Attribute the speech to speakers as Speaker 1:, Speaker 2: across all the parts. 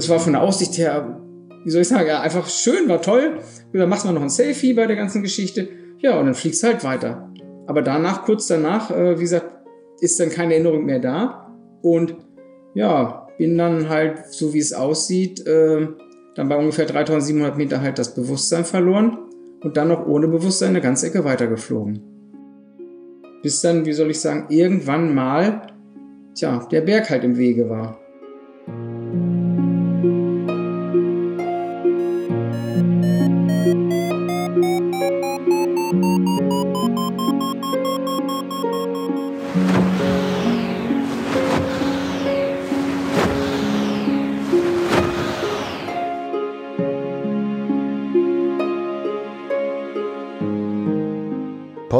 Speaker 1: es war von der Aussicht her, wie soll ich sagen, ja, einfach schön, war toll. Dann machst du noch ein Selfie bei der ganzen Geschichte. Ja, und dann fliegst du halt weiter. Aber danach, kurz danach, äh, wie gesagt, ist dann keine Erinnerung mehr da. Und ja, bin dann halt, so wie es aussieht, äh, dann bei ungefähr 3700 Meter halt das Bewusstsein verloren und dann noch ohne Bewusstsein eine ganze Ecke weitergeflogen. Bis dann, wie soll ich sagen, irgendwann mal, tja, der Berg halt im Wege war.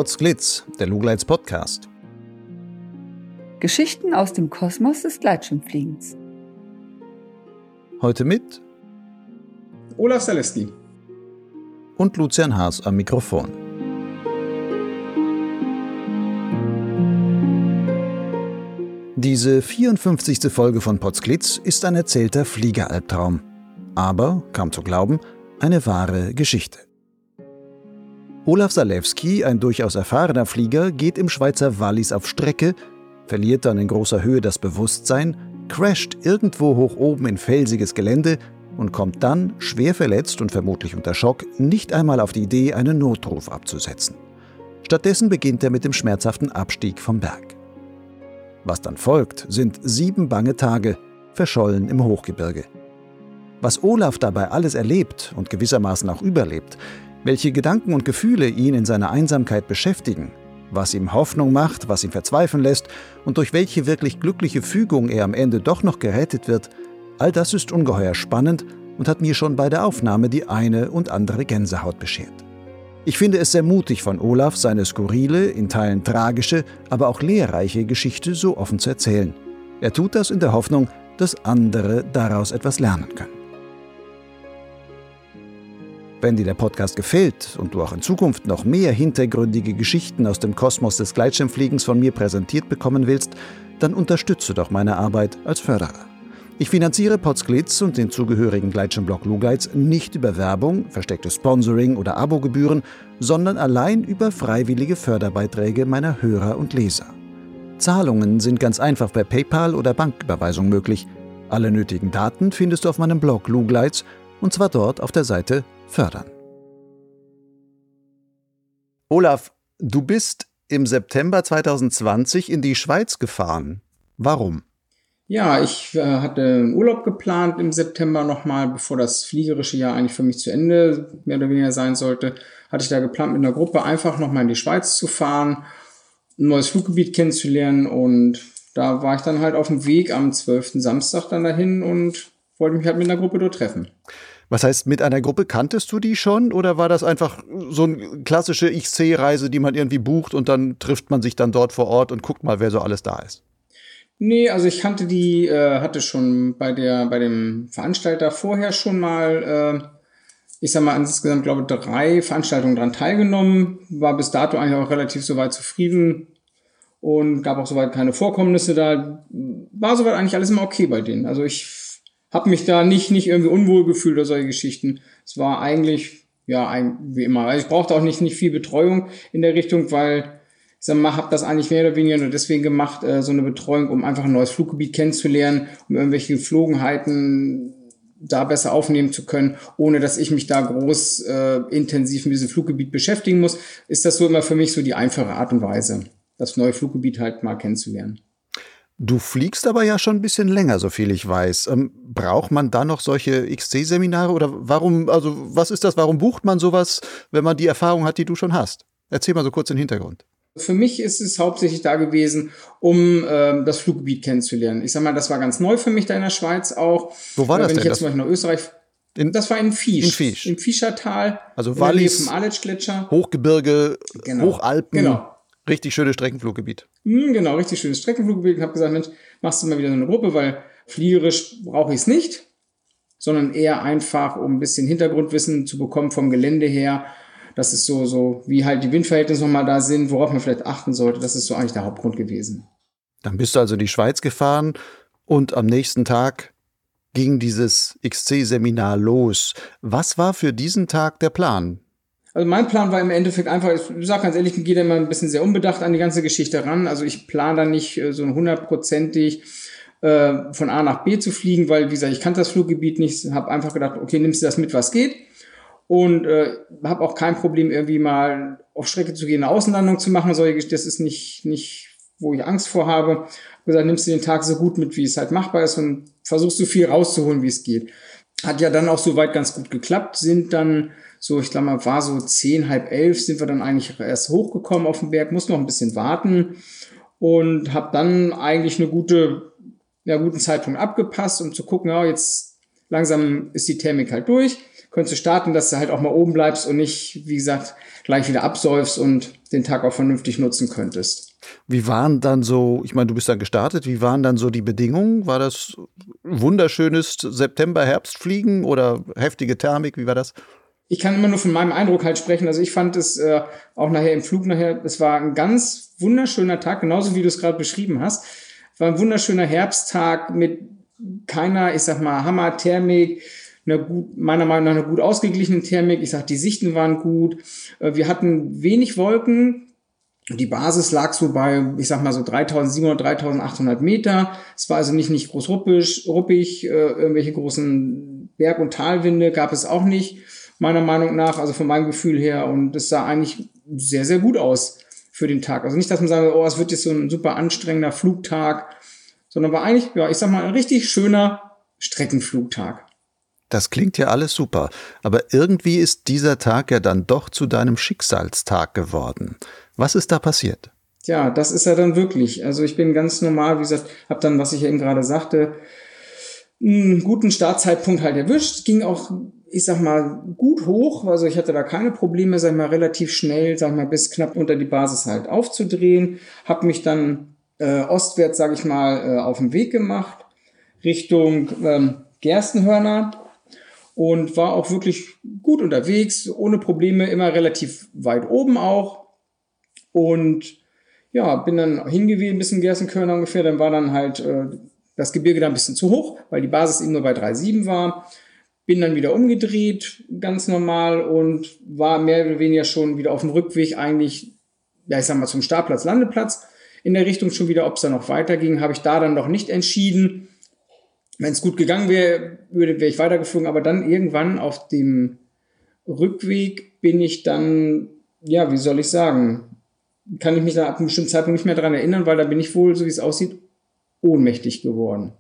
Speaker 2: Potsglitz, der Lugleits Podcast.
Speaker 3: Geschichten aus dem Kosmos des Gleitschirmfliegens.
Speaker 2: Heute mit
Speaker 1: Olaf Zaleski
Speaker 2: und Lucian Haas am Mikrofon. Diese 54. Folge von Potsglitz ist ein erzählter Fliegeralbtraum. Aber, kaum zu glauben, eine wahre Geschichte. Olaf Salewski, ein durchaus erfahrener Flieger, geht im Schweizer Wallis auf Strecke, verliert dann in großer Höhe das Bewusstsein, crasht irgendwo hoch oben in felsiges Gelände und kommt dann, schwer verletzt und vermutlich unter Schock, nicht einmal auf die Idee, einen Notruf abzusetzen. Stattdessen beginnt er mit dem schmerzhaften Abstieg vom Berg. Was dann folgt, sind sieben bange Tage, verschollen im Hochgebirge. Was Olaf dabei alles erlebt und gewissermaßen auch überlebt, welche Gedanken und Gefühle ihn in seiner Einsamkeit beschäftigen, was ihm Hoffnung macht, was ihn verzweifeln lässt und durch welche wirklich glückliche Fügung er am Ende doch noch gerettet wird, all das ist ungeheuer spannend und hat mir schon bei der Aufnahme die eine und andere Gänsehaut beschert. Ich finde es sehr mutig von Olaf, seine skurrile, in Teilen tragische, aber auch lehrreiche Geschichte so offen zu erzählen. Er tut das in der Hoffnung, dass andere daraus etwas lernen können. Wenn dir der Podcast gefällt und du auch in Zukunft noch mehr hintergründige Geschichten aus dem Kosmos des Gleitschirmfliegens von mir präsentiert bekommen willst, dann unterstütze doch meine Arbeit als Förderer. Ich finanziere Potsglitz und den zugehörigen Gleitschirmblog Lugleits nicht über Werbung, versteckte Sponsoring oder Abogebühren, sondern allein über freiwillige Förderbeiträge meiner Hörer und Leser. Zahlungen sind ganz einfach per PayPal oder Banküberweisung möglich. Alle nötigen Daten findest du auf meinem Blog Lugleits und zwar dort auf der Seite fördern. Olaf, du bist im September 2020 in die Schweiz gefahren. Warum?
Speaker 1: Ja, ich äh, hatte einen Urlaub geplant im September nochmal, bevor das fliegerische Jahr eigentlich für mich zu Ende mehr oder weniger sein sollte. Hatte ich da geplant, mit einer Gruppe einfach nochmal in die Schweiz zu fahren, ein neues Fluggebiet kennenzulernen und da war ich dann halt auf dem Weg am 12. Samstag dann dahin und wollte mich halt mit einer Gruppe dort treffen.
Speaker 2: Was heißt, mit einer Gruppe kanntest du die schon oder war das einfach so eine klassische Ich-C-Reise, die man irgendwie bucht und dann trifft man sich dann dort vor Ort und guckt mal, wer so alles da ist?
Speaker 1: Nee, also ich kannte die, äh, hatte schon bei der, bei dem Veranstalter vorher schon mal, äh, ich sag mal, insgesamt glaube ich drei Veranstaltungen dran teilgenommen, war bis dato eigentlich auch relativ soweit zufrieden und gab auch soweit keine Vorkommnisse da, war soweit eigentlich alles immer okay bei denen. Also ich habe mich da nicht, nicht irgendwie unwohl gefühlt oder solche Geschichten. Es war eigentlich, ja, ein, wie immer. Also ich brauchte auch nicht, nicht viel Betreuung in der Richtung, weil ich sag mal, habe das eigentlich mehr oder weniger nur deswegen gemacht, äh, so eine Betreuung, um einfach ein neues Fluggebiet kennenzulernen, um irgendwelche Geflogenheiten da besser aufnehmen zu können, ohne dass ich mich da groß äh, intensiv mit diesem Fluggebiet beschäftigen muss, ist das so immer für mich so die einfache Art und Weise, das neue Fluggebiet halt mal kennenzulernen.
Speaker 2: Du fliegst aber ja schon ein bisschen länger, so viel ich weiß. Ähm, braucht man da noch solche XC-Seminare oder warum, also was ist das, warum bucht man sowas, wenn man die Erfahrung hat, die du schon hast? Erzähl mal so kurz den Hintergrund.
Speaker 1: Für mich ist es hauptsächlich da gewesen, um äh, das Fluggebiet kennenzulernen. Ich sag mal, das war ganz neu für mich da in der Schweiz auch.
Speaker 2: Wo war das
Speaker 1: wenn
Speaker 2: denn?
Speaker 1: ich jetzt
Speaker 2: das
Speaker 1: mal nach Österreich in, das war in Fisch.
Speaker 2: In Fisch.
Speaker 1: Im Fischertal.
Speaker 2: Also Wallis,
Speaker 1: vom Aletsch-Gletscher.
Speaker 2: Hochgebirge,
Speaker 1: Genau.
Speaker 2: Hochalpen.
Speaker 1: Genau.
Speaker 2: Richtig schönes Streckenfluggebiet.
Speaker 1: Hm, genau, richtig schönes Streckenfluggebiet. Ich habe gesagt, Mensch, machst du mal wieder so eine Gruppe, weil fliegerisch brauche ich es nicht, sondern eher einfach, um ein bisschen Hintergrundwissen zu bekommen vom Gelände her. Das ist so, so, wie halt die Windverhältnisse nochmal da sind, worauf man vielleicht achten sollte. Das ist so eigentlich der Hauptgrund gewesen.
Speaker 2: Dann bist du also in die Schweiz gefahren und am nächsten Tag ging dieses XC-Seminar los. Was war für diesen Tag der Plan?
Speaker 1: Also mein Plan war im Endeffekt einfach, ich sage ganz ehrlich, ich gehe da immer ein bisschen sehr unbedacht an die ganze Geschichte ran. Also ich plane da nicht äh, so hundertprozentig äh, von A nach B zu fliegen, weil, wie gesagt, ich kannte das Fluggebiet nicht, habe einfach gedacht, okay, nimmst du das mit, was geht. Und äh, habe auch kein Problem, irgendwie mal auf Strecke zu gehen, eine Außenlandung zu machen. das ist nicht, nicht, wo ich Angst vor habe. Hab gesagt, nimmst du den Tag so gut mit, wie es halt machbar ist und versuchst so viel rauszuholen, wie es geht. Hat ja dann auch soweit ganz gut geklappt, sind dann so, ich glaube mal, war so zehn, halb elf, sind wir dann eigentlich erst hochgekommen auf den Berg, muss noch ein bisschen warten und habe dann eigentlich eine gute, ja, guten Zeitpunkt abgepasst, um zu gucken, ja, jetzt langsam ist die Thermik halt durch könntest du starten, dass du halt auch mal oben bleibst und nicht, wie gesagt, gleich wieder absäufst und den Tag auch vernünftig nutzen könntest.
Speaker 2: Wie waren dann so, ich meine, du bist dann gestartet, wie waren dann so die Bedingungen? War das wunderschönes September-Herbstfliegen oder heftige Thermik? Wie war das?
Speaker 1: Ich kann immer nur von meinem Eindruck halt sprechen. Also ich fand es äh, auch nachher im Flug nachher, es war ein ganz wunderschöner Tag, genauso wie du es gerade beschrieben hast. War ein wunderschöner Herbsttag mit keiner, ich sag mal, Hammer-Thermik gut, meiner Meinung nach eine gut ausgeglichene Thermik. Ich sag, die Sichten waren gut. Äh, wir hatten wenig Wolken. Die Basis lag so bei, ich sag mal so 3700, 3800 Meter. Es war also nicht, nicht groß ruppig, ruppig. Äh, irgendwelche großen Berg- und Talwinde gab es auch nicht, meiner Meinung nach, also von meinem Gefühl her. Und es sah eigentlich sehr, sehr gut aus für den Tag. Also nicht, dass man sagt, oh, es wird jetzt so ein super anstrengender Flugtag, sondern war eigentlich, ja, ich sag mal, ein richtig schöner Streckenflugtag.
Speaker 2: Das klingt ja alles super, aber irgendwie ist dieser Tag ja dann doch zu deinem Schicksalstag geworden. Was ist da passiert?
Speaker 1: Ja, das ist er dann wirklich. Also ich bin ganz normal, wie gesagt, habe dann, was ich eben gerade sagte, einen guten Startzeitpunkt halt erwischt. Ging auch, ich sag mal, gut hoch. Also ich hatte da keine Probleme, sag mal, relativ schnell, sag mal, bis knapp unter die Basis halt aufzudrehen. Hab mich dann äh, ostwärts, sag ich mal, äh, auf den Weg gemacht Richtung ähm, Gerstenhörner und war auch wirklich gut unterwegs, ohne Probleme, immer relativ weit oben auch. Und ja, bin dann hingewiesen, bis in Gerstenkörner ungefähr. Dann war dann halt äh, das Gebirge da ein bisschen zu hoch, weil die Basis eben nur bei 3,7 war. Bin dann wieder umgedreht, ganz normal, und war mehr oder weniger schon wieder auf dem Rückweg eigentlich, ja, ich sag mal, zum Startplatz, Landeplatz. In der Richtung schon wieder, ob es da noch weiterging, habe ich da dann noch nicht entschieden wenn es gut gegangen wäre, wäre ich weitergeflogen. Aber dann irgendwann auf dem Rückweg bin ich dann, ja, wie soll ich sagen, kann ich mich da ab einem bestimmten Zeitpunkt nicht mehr daran erinnern, weil da bin ich wohl, so wie es aussieht, ohnmächtig geworden.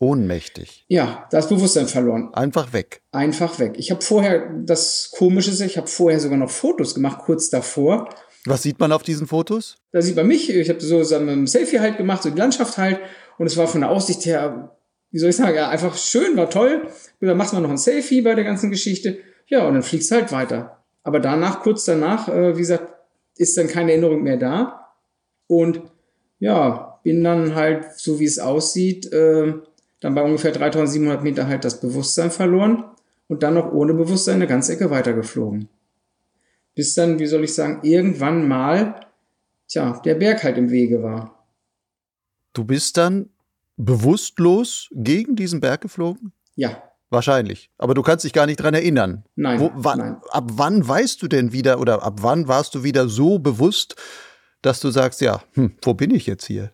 Speaker 2: Ohnmächtig.
Speaker 1: Ja, das Bewusstsein verloren.
Speaker 2: Einfach weg.
Speaker 1: Einfach weg. Ich habe vorher, das Komische ist, ich habe vorher sogar noch Fotos gemacht, kurz davor.
Speaker 2: Was sieht man auf diesen Fotos?
Speaker 1: Da sieht man mich, ich habe so, so ein Selfie halt gemacht, so die Landschaft halt. Und es war von der Aussicht her wie soll ich sagen, ja, einfach schön, war toll. Dann machst du noch ein Selfie bei der ganzen Geschichte. Ja, und dann fliegst du halt weiter. Aber danach, kurz danach, äh, wie gesagt, ist dann keine Erinnerung mehr da. Und ja, bin dann halt, so wie es aussieht, äh, dann bei ungefähr 3700 Meter halt das Bewusstsein verloren und dann noch ohne Bewusstsein eine ganze Ecke weitergeflogen. Bis dann, wie soll ich sagen, irgendwann mal, tja, der Berg halt im Wege war.
Speaker 2: Du bist dann bewusstlos gegen diesen Berg geflogen?
Speaker 1: Ja.
Speaker 2: Wahrscheinlich. Aber du kannst dich gar nicht dran erinnern.
Speaker 1: Nein,
Speaker 2: Wo, wann,
Speaker 1: nein.
Speaker 2: Ab wann weißt du denn wieder oder ab wann warst du wieder so bewusst, dass du sagst, ja, hm, wo bin ich jetzt hier?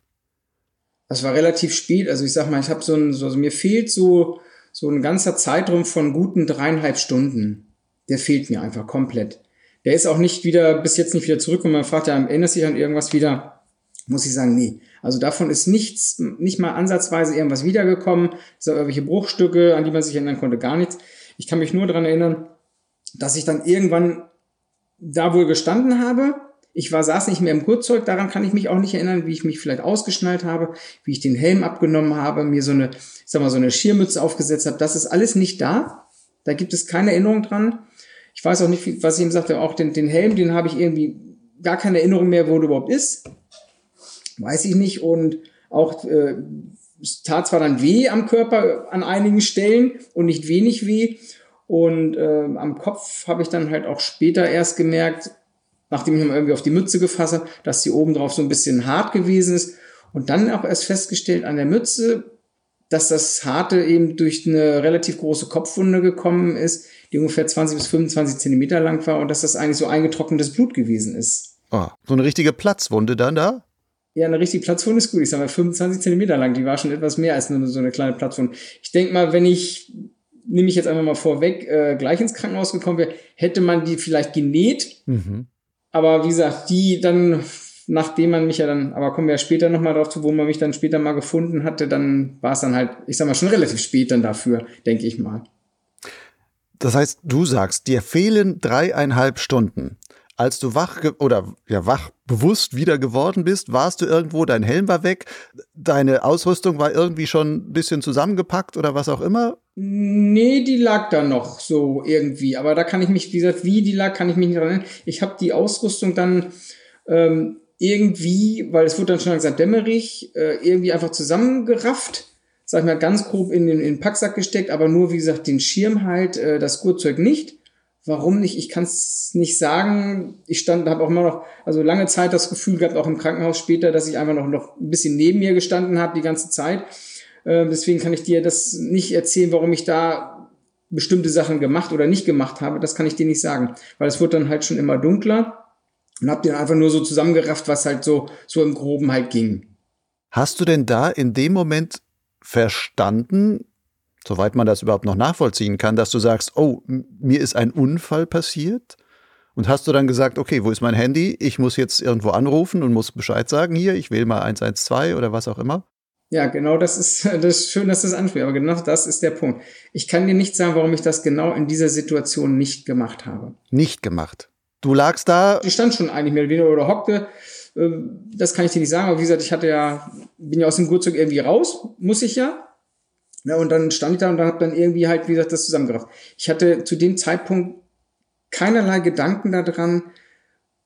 Speaker 1: Das war relativ spät. Also ich sag mal, ich habe so ein, so, also mir fehlt so, so ein ganzer Zeitraum von guten dreieinhalb Stunden. Der fehlt mir einfach komplett. Der ist auch nicht wieder, bis jetzt nicht wieder zurück und man fragt ja, erinnerst du dich an irgendwas wieder? Muss ich sagen, nee. Also davon ist nichts, nicht mal ansatzweise irgendwas wiedergekommen. So irgendwelche Bruchstücke, an die man sich erinnern konnte, gar nichts. Ich kann mich nur daran erinnern, dass ich dann irgendwann da wohl gestanden habe. Ich war, saß nicht mehr im Kurzzeug, daran kann ich mich auch nicht erinnern, wie ich mich vielleicht ausgeschnallt habe, wie ich den Helm abgenommen habe, mir so eine, ich sag mal, so eine Schirmmütze aufgesetzt habe. Das ist alles nicht da. Da gibt es keine Erinnerung dran. Ich weiß auch nicht, was ich ihm sagte, auch den, den Helm, den habe ich irgendwie gar keine Erinnerung mehr, wo der überhaupt ist weiß ich nicht. Und auch äh, es tat zwar dann weh am Körper an einigen Stellen und nicht wenig weh. Und äh, am Kopf habe ich dann halt auch später erst gemerkt, nachdem ich mal irgendwie auf die Mütze gefasst habe, dass die oben drauf so ein bisschen hart gewesen ist. Und dann auch erst festgestellt, an der Mütze dass das Harte eben durch eine relativ große Kopfwunde gekommen ist, die ungefähr 20 bis 25 Zentimeter lang war und dass das eigentlich so eingetrocknetes Blut gewesen ist.
Speaker 2: Oh, so eine richtige Platzwunde dann da?
Speaker 1: Ja, eine richtige Platzwunde ist gut. Ich sage mal 25 Zentimeter lang. Die war schon etwas mehr als nur so eine kleine Platzwunde. Ich denke mal, wenn ich, nehme ich jetzt einfach mal vorweg, äh, gleich ins Krankenhaus gekommen wäre, hätte man die vielleicht genäht. Mhm. Aber wie gesagt, die dann nachdem man mich ja dann, aber kommen wir ja später nochmal drauf zu, wo man mich dann später mal gefunden hatte, dann war es dann halt, ich sag mal, schon relativ spät dann dafür, denke ich mal.
Speaker 2: Das heißt, du sagst, dir fehlen dreieinhalb Stunden. Als du wach oder ja wach bewusst wieder geworden bist, warst du irgendwo, dein Helm war weg, deine Ausrüstung war irgendwie schon ein bisschen zusammengepackt oder was auch immer?
Speaker 1: Nee, die lag da noch so irgendwie. Aber da kann ich mich, wie gesagt, wie die lag, kann ich mich nicht erinnern. Ich habe die Ausrüstung dann ähm, irgendwie, weil es wurde dann schon langsam dämmerig, äh, irgendwie einfach zusammengerafft, sag ich mal, ganz grob in den, in den Packsack gesteckt, aber nur, wie gesagt, den Schirm halt, äh, das Gurtzeug nicht. Warum nicht? Ich kann es nicht sagen. Ich stand, habe auch immer noch, also lange Zeit das Gefühl gehabt, auch im Krankenhaus später, dass ich einfach noch, noch ein bisschen neben mir gestanden habe die ganze Zeit. Äh, deswegen kann ich dir das nicht erzählen, warum ich da bestimmte Sachen gemacht oder nicht gemacht habe. Das kann ich dir nicht sagen, weil es wird dann halt schon immer dunkler und hab den einfach nur so zusammengerafft, was halt so, so im Groben halt ging.
Speaker 2: Hast du denn da in dem Moment verstanden, soweit man das überhaupt noch nachvollziehen kann, dass du sagst, oh, mir ist ein Unfall passiert? Und hast du dann gesagt, okay, wo ist mein Handy? Ich muss jetzt irgendwo anrufen und muss Bescheid sagen hier, ich wähle mal 112 oder was auch immer?
Speaker 1: Ja, genau, das ist, das ist schön, dass du das ansprichst, aber genau das ist der Punkt. Ich kann dir nicht sagen, warum ich das genau in dieser Situation nicht gemacht habe.
Speaker 2: Nicht gemacht. Du lagst da.
Speaker 1: Ich stand schon eigentlich mehr oder weniger oder hockte. Ähm, das kann ich dir nicht sagen, aber wie gesagt, ich hatte ja, bin ja aus dem Gurtzug irgendwie raus, muss ich ja. Ja, und dann stand ich da und dann habe dann irgendwie halt, wie gesagt, das zusammengerafft. Ich hatte zu dem Zeitpunkt keinerlei Gedanken daran,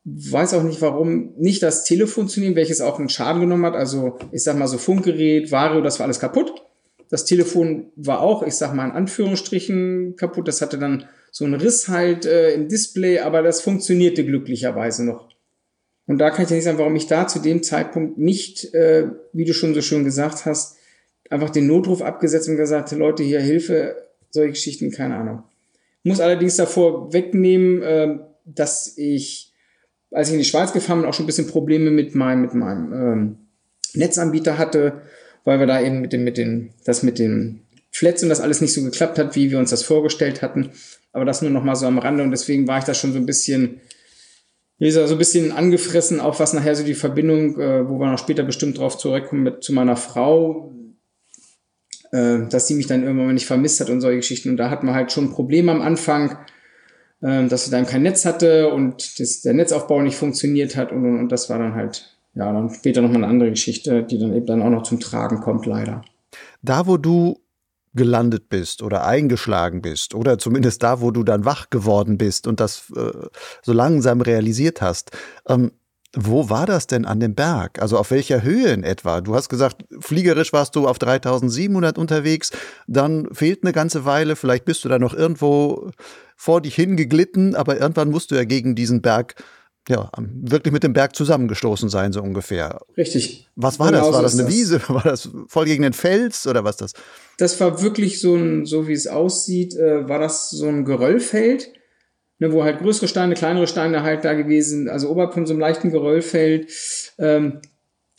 Speaker 1: weiß auch nicht warum, nicht das Telefon zu nehmen, welches auch einen Schaden genommen hat. Also ich sag mal so Funkgerät, Vario, das war alles kaputt. Das Telefon war auch, ich sag mal in Anführungsstrichen kaputt. Das hatte dann so ein Riss halt äh, im Display, aber das funktionierte glücklicherweise noch. Und da kann ich dir nicht sagen, warum ich da zu dem Zeitpunkt nicht, äh, wie du schon so schön gesagt hast, einfach den Notruf abgesetzt und gesagt, Leute, hier Hilfe, solche Geschichten, keine Ahnung. Muss allerdings davor wegnehmen, äh, dass ich, als ich in die Schweiz gefahren bin, auch schon ein bisschen Probleme mit meinem, mit meinem ähm, Netzanbieter hatte, weil wir da eben mit dem, mit den, das mit den Flats und das alles nicht so geklappt hat, wie wir uns das vorgestellt hatten. Aber das nur noch mal so am Rande und deswegen war ich da schon so ein bisschen, wie gesagt, so ein bisschen angefressen, auch was nachher so die Verbindung, äh, wo wir noch später bestimmt drauf zurückkommen, mit zu meiner Frau, äh, dass sie mich dann irgendwann nicht vermisst hat und solche Geschichten. Und da hatten wir halt schon Probleme am Anfang, äh, dass sie dann kein Netz hatte und das, der Netzaufbau nicht funktioniert hat und, und, und das war dann halt, ja, dann später nochmal eine andere Geschichte, die dann eben dann auch noch zum Tragen kommt, leider.
Speaker 2: Da, wo du gelandet bist oder eingeschlagen bist oder zumindest da, wo du dann wach geworden bist und das äh, so langsam realisiert hast. Ähm, wo war das denn an dem Berg? Also auf welcher Höhe in etwa? Du hast gesagt, fliegerisch warst du auf 3700 unterwegs, dann fehlt eine ganze Weile, vielleicht bist du da noch irgendwo vor dich hingeglitten, aber irgendwann musst du ja gegen diesen Berg ja, wirklich mit dem Berg zusammengestoßen sein, so ungefähr.
Speaker 1: Richtig.
Speaker 2: Was war genau das? War das eine Wiese? War das voll gegen den Fels oder was das?
Speaker 1: Das war wirklich so ein, so wie es aussieht, äh, war das so ein Geröllfeld, ne, wo halt größere Steine, kleinere Steine halt da gewesen, also oberhalb von so einem leichten Geröllfeld ähm,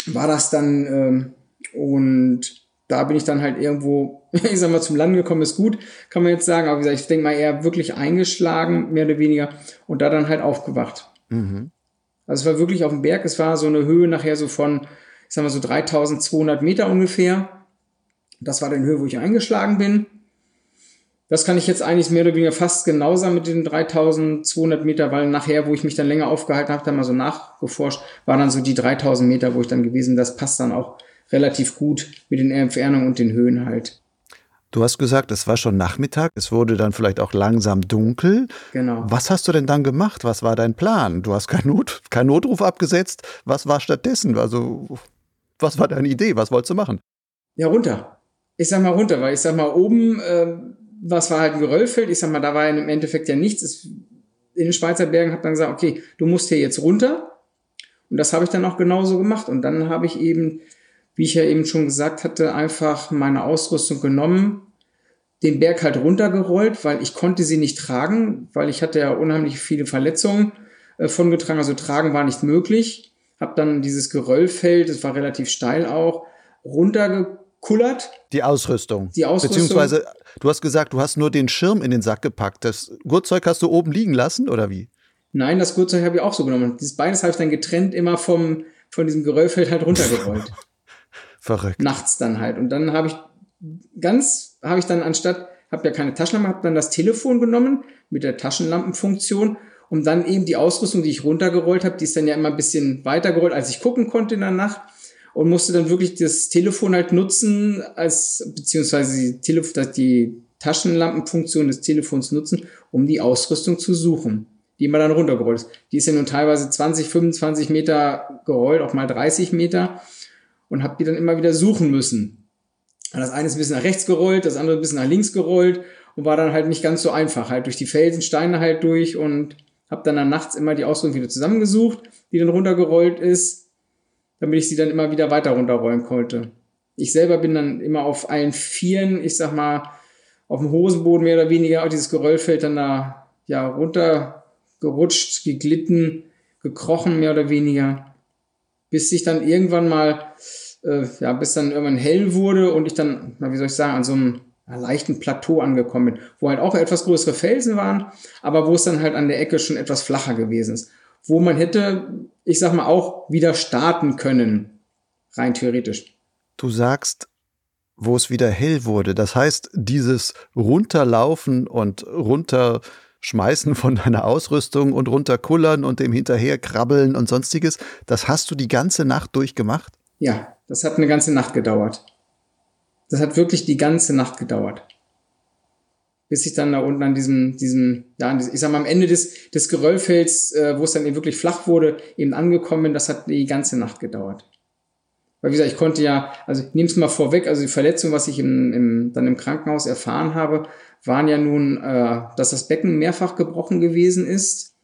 Speaker 1: war das dann ähm, und da bin ich dann halt irgendwo, ich sag mal, zum Landen gekommen, ist gut, kann man jetzt sagen, aber wie gesagt, ich denke mal eher wirklich eingeschlagen, mehr oder weniger, und da dann halt aufgewacht. Mhm. Also es war wirklich auf dem Berg, es war so eine Höhe nachher so von, ich sag mal so 3200 Meter ungefähr. Das war die Höhe, wo ich eingeschlagen bin. Das kann ich jetzt eigentlich mehr oder weniger fast genau sagen mit den 3200 Meter, weil nachher, wo ich mich dann länger aufgehalten habe, dann mal so nachgeforscht, war dann so die 3000 Meter, wo ich dann gewesen. Das passt dann auch relativ gut mit den Entfernungen und den Höhen halt.
Speaker 2: Du hast gesagt, es war schon Nachmittag, es wurde dann vielleicht auch langsam dunkel.
Speaker 1: Genau.
Speaker 2: Was hast du denn dann gemacht? Was war dein Plan? Du hast keinen Not, kein Notruf abgesetzt. Was war stattdessen? Also, was war deine Idee? Was wolltest du machen?
Speaker 1: Ja, runter. Ich sag mal runter, weil ich sag mal oben, äh, was war halt ein Geröllfeld? Ich sag mal, da war im Endeffekt ja nichts. In den Schweizer Bergen hat dann gesagt, okay, du musst hier jetzt runter. Und das habe ich dann auch genauso gemacht. Und dann habe ich eben wie ich ja eben schon gesagt hatte, einfach meine Ausrüstung genommen, den Berg halt runtergerollt, weil ich konnte sie nicht tragen, weil ich hatte ja unheimlich viele Verletzungen äh, von getragen, also tragen war nicht möglich. Hab dann dieses Geröllfeld, das war relativ steil auch, runtergekullert.
Speaker 2: Die Ausrüstung.
Speaker 1: Die Ausrüstung.
Speaker 2: Beziehungsweise, du hast gesagt, du hast nur den Schirm in den Sack gepackt. Das Gurtzeug hast du oben liegen lassen, oder wie?
Speaker 1: Nein, das Gurtzeug habe ich auch so genommen. Dieses beides habe ich dann getrennt immer vom, von diesem Geröllfeld halt runtergerollt.
Speaker 2: Verrückt.
Speaker 1: Nachts dann halt. Und dann habe ich ganz, habe ich dann anstatt, habe ja keine Taschenlampe, habe dann das Telefon genommen mit der Taschenlampenfunktion, um dann eben die Ausrüstung, die ich runtergerollt habe, die ist dann ja immer ein bisschen weiter gerollt, als ich gucken konnte in der Nacht und musste dann wirklich das Telefon halt nutzen, als beziehungsweise die, Telef die Taschenlampenfunktion des Telefons nutzen, um die Ausrüstung zu suchen, die immer dann runtergerollt ist. Die ist ja nun teilweise 20, 25 Meter gerollt, auch mal 30 Meter und habe die dann immer wieder suchen müssen. Das eine ist ein bisschen nach rechts gerollt, das andere ein bisschen nach links gerollt und war dann halt nicht ganz so einfach, halt durch die Felsen, Steine halt durch und habe dann, dann nachts immer die Ausrüstung wieder zusammengesucht, die dann runtergerollt ist, damit ich sie dann immer wieder weiter runterrollen konnte. Ich selber bin dann immer auf allen Vieren, ich sag mal, auf dem Hosenboden mehr oder weniger, auf dieses Geröllfeld dann da ja runtergerutscht, geglitten, gekrochen mehr oder weniger bis sich dann irgendwann mal, äh, ja, bis dann irgendwann hell wurde und ich dann, na, wie soll ich sagen, an so einem leichten Plateau angekommen bin, wo halt auch etwas größere Felsen waren, aber wo es dann halt an der Ecke schon etwas flacher gewesen ist. Wo man hätte, ich sag mal, auch wieder starten können, rein theoretisch.
Speaker 2: Du sagst, wo es wieder hell wurde. Das heißt, dieses Runterlaufen und runter Schmeißen von deiner Ausrüstung und runterkullern und dem hinterher krabbeln und sonstiges, das hast du die ganze Nacht durchgemacht?
Speaker 1: Ja, das hat eine ganze Nacht gedauert. Das hat wirklich die ganze Nacht gedauert. Bis ich dann da unten an diesem, diesem, ja, ich sag mal, am Ende des, des Geröllfelds, äh, wo es dann eben wirklich flach wurde, eben angekommen bin, das hat die ganze Nacht gedauert. Weil wie gesagt, ich konnte ja, also ich nehme es mal vorweg, also die Verletzung, was ich im, im, dann im Krankenhaus erfahren habe, waren ja nun, äh, dass das Becken mehrfach gebrochen gewesen ist,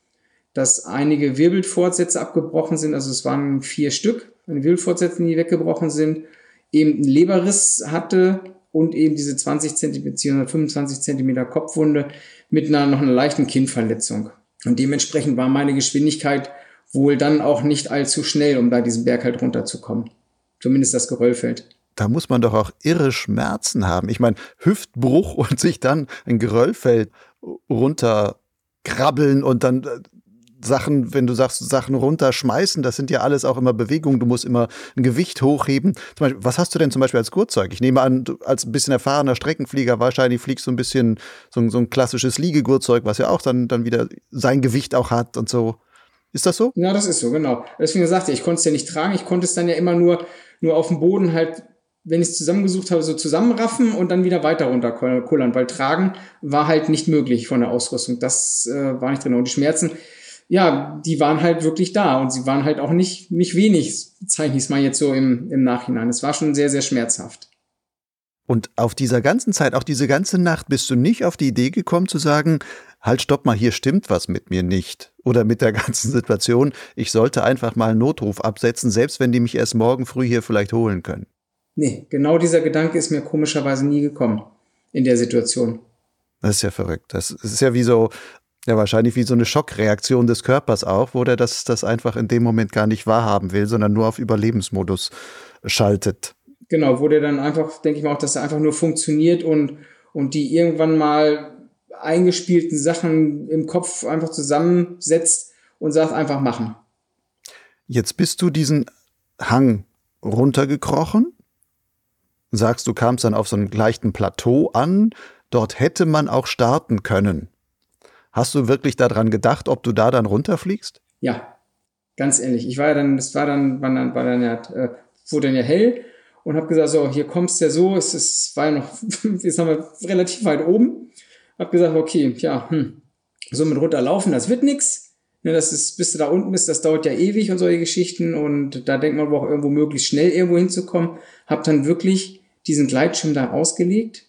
Speaker 1: dass einige Wirbelfortsätze abgebrochen sind, also es waren vier Stück, Wirbelfortsätze, die weggebrochen sind, eben einen Leberriss hatte und eben diese 20 cm bzw. 25 cm Kopfwunde mit einer noch einer leichten Kinnverletzung. Und dementsprechend war meine Geschwindigkeit wohl dann auch nicht allzu schnell, um da diesen Berg halt runterzukommen zumindest das Geröllfeld.
Speaker 2: Da muss man doch auch irre Schmerzen haben. Ich meine, Hüftbruch und sich dann ein Geröllfeld runterkrabbeln und dann äh, Sachen, wenn du sagst, Sachen runterschmeißen, das sind ja alles auch immer Bewegungen. Du musst immer ein Gewicht hochheben. Zum Beispiel, was hast du denn zum Beispiel als Gurtzeug? Ich nehme an, als ein bisschen erfahrener Streckenflieger wahrscheinlich fliegst du ein bisschen so, so ein klassisches Liegegurtzeug, was ja auch dann, dann wieder sein Gewicht auch hat und so. Ist das so?
Speaker 1: Ja, das ist so, genau. Deswegen sagte ich, ich konnte es ja nicht tragen. Ich konnte es dann ja immer nur nur auf dem Boden halt, wenn ich es zusammengesucht habe, so zusammenraffen und dann wieder weiter runterkullern, weil tragen war halt nicht möglich von der Ausrüstung. Das äh, war nicht drin. Und die Schmerzen, ja, die waren halt wirklich da und sie waren halt auch nicht, nicht wenig, zeichne ich es mal jetzt so im, im Nachhinein. Es war schon sehr, sehr schmerzhaft.
Speaker 2: Und auf dieser ganzen Zeit, auch diese ganze Nacht, bist du nicht auf die Idee gekommen zu sagen, halt, stopp mal, hier stimmt was mit mir nicht. Oder mit der ganzen Situation, ich sollte einfach mal einen Notruf absetzen, selbst wenn die mich erst morgen früh hier vielleicht holen können.
Speaker 1: Nee, genau dieser Gedanke ist mir komischerweise nie gekommen in der Situation.
Speaker 2: Das ist ja verrückt. Das ist ja wie so, ja, wahrscheinlich wie so eine Schockreaktion des Körpers auch, wo der das, das einfach in dem Moment gar nicht wahrhaben will, sondern nur auf Überlebensmodus schaltet.
Speaker 1: Genau, wo der dann einfach, denke ich mal auch, dass er einfach nur funktioniert und, und die irgendwann mal eingespielten Sachen im Kopf einfach zusammensetzt und sagt einfach machen.
Speaker 2: Jetzt bist du diesen Hang runtergekrochen, sagst, du kamst dann auf so einem leichten Plateau an, dort hätte man auch starten können. Hast du wirklich daran gedacht, ob du da dann runterfliegst?
Speaker 1: Ja, ganz ehrlich. Ich war ja dann, das war dann, war dann, war dann ja, äh, wurde dann ja hell und habe gesagt, so, hier kommst du ja so, es ist, war ja noch, jetzt haben wir relativ weit oben. Hab gesagt, okay, ja, hm, so mit runterlaufen, das wird nix. Ne, das ist, bis du da unten bist, das dauert ja ewig und solche Geschichten und da denkt man aber auch irgendwo möglichst schnell irgendwo hinzukommen. Hab dann wirklich diesen Gleitschirm da ausgelegt,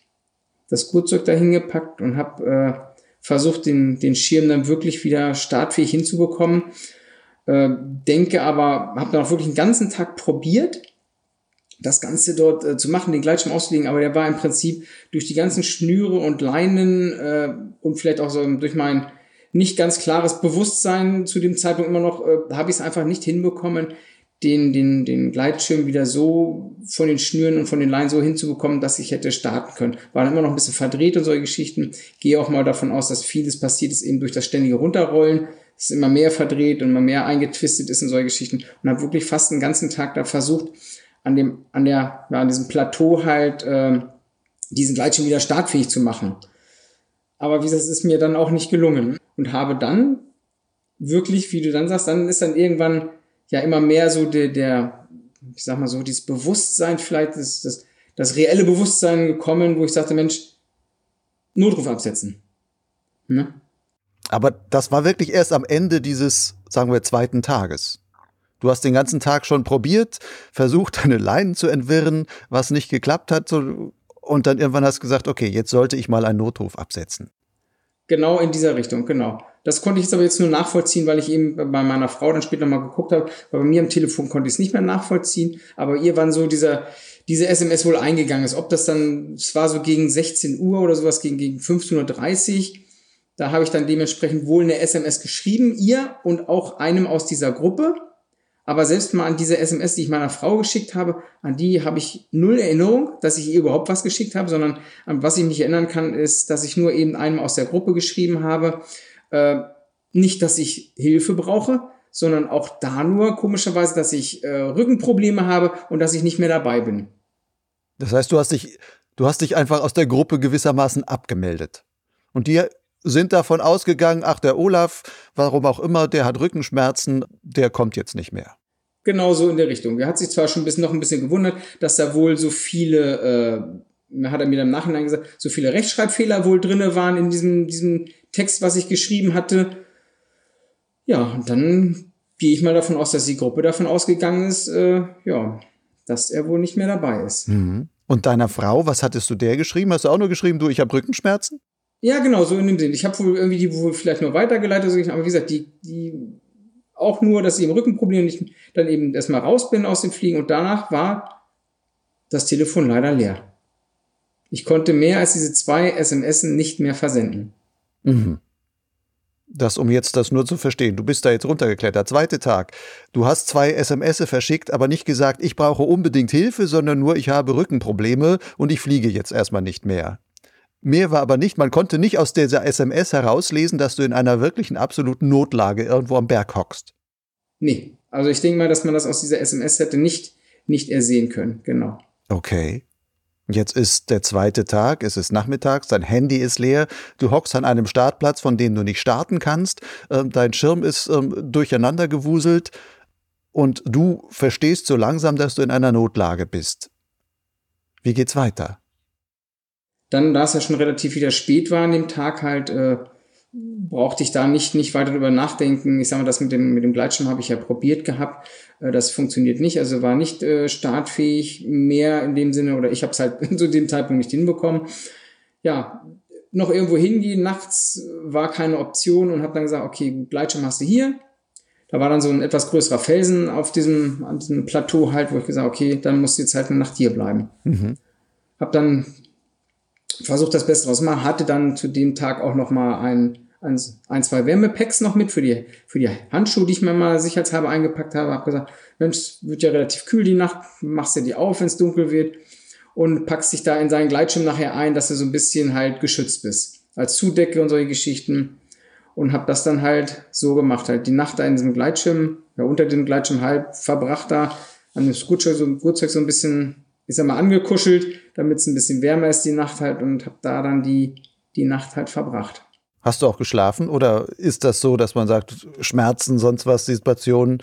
Speaker 1: das Gurtzeug da hingepackt und hab äh, versucht, den, den Schirm dann wirklich wieder startfähig hinzubekommen. Äh, denke aber, habe dann auch wirklich einen ganzen Tag probiert, das Ganze dort äh, zu machen, den Gleitschirm auszulegen, aber der war im Prinzip durch die ganzen Schnüre und Leinen äh, und vielleicht auch so durch mein nicht ganz klares Bewusstsein zu dem Zeitpunkt immer noch, äh, habe ich es einfach nicht hinbekommen, den, den, den Gleitschirm wieder so von den Schnüren und von den Leinen so hinzubekommen, dass ich hätte starten können. War immer noch ein bisschen verdreht und solche Geschichten. Gehe auch mal davon aus, dass vieles passiert ist eben durch das ständige Runterrollen. Es immer mehr verdreht und immer mehr eingetwistet ist in solche Geschichten. Und habe wirklich fast den ganzen Tag da versucht, an dem, an der, ja, an diesem Plateau halt, äh, diesen Gleitschirm wieder startfähig zu machen. Aber wie gesagt, es ist mir dann auch nicht gelungen und habe dann wirklich, wie du dann sagst, dann ist dann irgendwann ja immer mehr so der, der ich sag mal so, dieses Bewusstsein vielleicht, das, das, das reelle Bewusstsein gekommen, wo ich sagte, Mensch, Notruf absetzen.
Speaker 2: Ne? Aber das war wirklich erst am Ende dieses, sagen wir, zweiten Tages. Du hast den ganzen Tag schon probiert, versucht, deine Leinen zu entwirren, was nicht geklappt hat, so, und dann irgendwann hast du gesagt, okay, jetzt sollte ich mal einen Notruf absetzen.
Speaker 1: Genau in dieser Richtung, genau. Das konnte ich jetzt aber jetzt nur nachvollziehen, weil ich eben bei meiner Frau dann später mal geguckt habe. Bei mir am Telefon konnte ich es nicht mehr nachvollziehen. Aber ihr wann so dieser, diese SMS wohl eingegangen ist. Ob das dann, es war so gegen 16 Uhr oder sowas, gegen, gegen 15.30 Uhr. Da habe ich dann dementsprechend wohl eine SMS geschrieben, ihr und auch einem aus dieser Gruppe. Aber selbst mal an diese SMS, die ich meiner Frau geschickt habe, an die habe ich null Erinnerung, dass ich ihr überhaupt was geschickt habe, sondern an was ich mich erinnern kann, ist, dass ich nur eben einem aus der Gruppe geschrieben habe, äh, nicht, dass ich Hilfe brauche, sondern auch da nur komischerweise, dass ich äh, Rückenprobleme habe und dass ich nicht mehr dabei bin.
Speaker 2: Das heißt, du hast dich, du hast dich einfach aus der Gruppe gewissermaßen abgemeldet. Und die sind davon ausgegangen, ach, der Olaf, warum auch immer, der hat Rückenschmerzen, der kommt jetzt nicht mehr.
Speaker 1: Genau so in der Richtung. Er hat sich zwar schon ein bisschen, noch ein bisschen gewundert, dass da wohl so viele, äh, hat er mir dann im Nachhinein gesagt, so viele Rechtschreibfehler wohl drinne waren in diesem, diesem Text, was ich geschrieben hatte. Ja, und dann gehe ich mal davon aus, dass die Gruppe davon ausgegangen ist, äh, ja, dass er wohl nicht mehr dabei ist.
Speaker 2: Mhm. Und deiner Frau, was hattest du der geschrieben? Hast du auch nur geschrieben, du, ich habe Rückenschmerzen?
Speaker 1: Ja, genau, so in dem Sinn. Ich habe wohl irgendwie die wohl vielleicht nur weitergeleitet, aber wie gesagt, die, die auch nur, dass ich im Rückenproblem nicht dann eben erstmal raus bin aus dem Fliegen und danach war das Telefon leider leer. Ich konnte mehr als diese zwei SMS nicht mehr versenden.
Speaker 2: Mhm. Das, um jetzt das nur zu verstehen. Du bist da jetzt runtergeklettert. Zweiter Tag. Du hast zwei SMS verschickt, aber nicht gesagt, ich brauche unbedingt Hilfe, sondern nur, ich habe Rückenprobleme und ich fliege jetzt erstmal nicht mehr. Mehr war aber nicht. Man konnte nicht aus dieser SMS herauslesen, dass du in einer wirklichen absoluten Notlage irgendwo am Berg hockst.
Speaker 1: Nee. Also ich denke mal, dass man das aus dieser SMS hätte nicht, nicht ersehen können. Genau.
Speaker 2: Okay. Jetzt ist der zweite Tag, es ist nachmittags, dein Handy ist leer, du hockst an einem Startplatz, von dem du nicht starten kannst, ähm, dein Schirm ist ähm, durcheinander gewuselt und du verstehst so langsam, dass du in einer Notlage bist. Wie geht's weiter?
Speaker 1: Dann, da es ja schon relativ wieder spät war an dem Tag, halt äh, brauchte ich da nicht, nicht weiter drüber nachdenken. Ich sage mal, das mit dem, mit dem Gleitschirm habe ich ja probiert gehabt. Äh, das funktioniert nicht, also war nicht äh, startfähig mehr in dem Sinne oder ich habe es halt zu dem Zeitpunkt nicht hinbekommen. Ja, noch irgendwo hingehen nachts war keine Option und habe dann gesagt, okay, Gleitschirm hast du hier. Da war dann so ein etwas größerer Felsen auf diesem, an diesem Plateau halt, wo ich gesagt okay, dann musst du jetzt halt eine Nacht hier bleiben. Mhm. Hab dann versucht, das Beste draus zu machen, hatte dann zu dem Tag auch noch mal ein ein, ein, zwei Wärmepacks noch mit für die, für die Handschuhe, die ich mir mal sicherheitshalber eingepackt habe. Habe gesagt, Mensch, es wird ja relativ kühl die Nacht, machst du die auf, wenn es dunkel wird und packst dich da in seinen Gleitschirm nachher ein, dass du so ein bisschen halt geschützt bist. Als Zudecke und solche Geschichten. Und habe das dann halt so gemacht, halt die Nacht da in diesem Gleitschirm, ja, unter dem Gleitschirm halb verbracht da, an dem Gurtzeug so, so ein bisschen, ich sag mal, angekuschelt, damit es ein bisschen wärmer ist die Nacht halt und habe da dann die, die Nacht halt verbracht.
Speaker 2: Hast du auch geschlafen oder ist das so, dass man sagt, Schmerzen, sonst was, Situationen,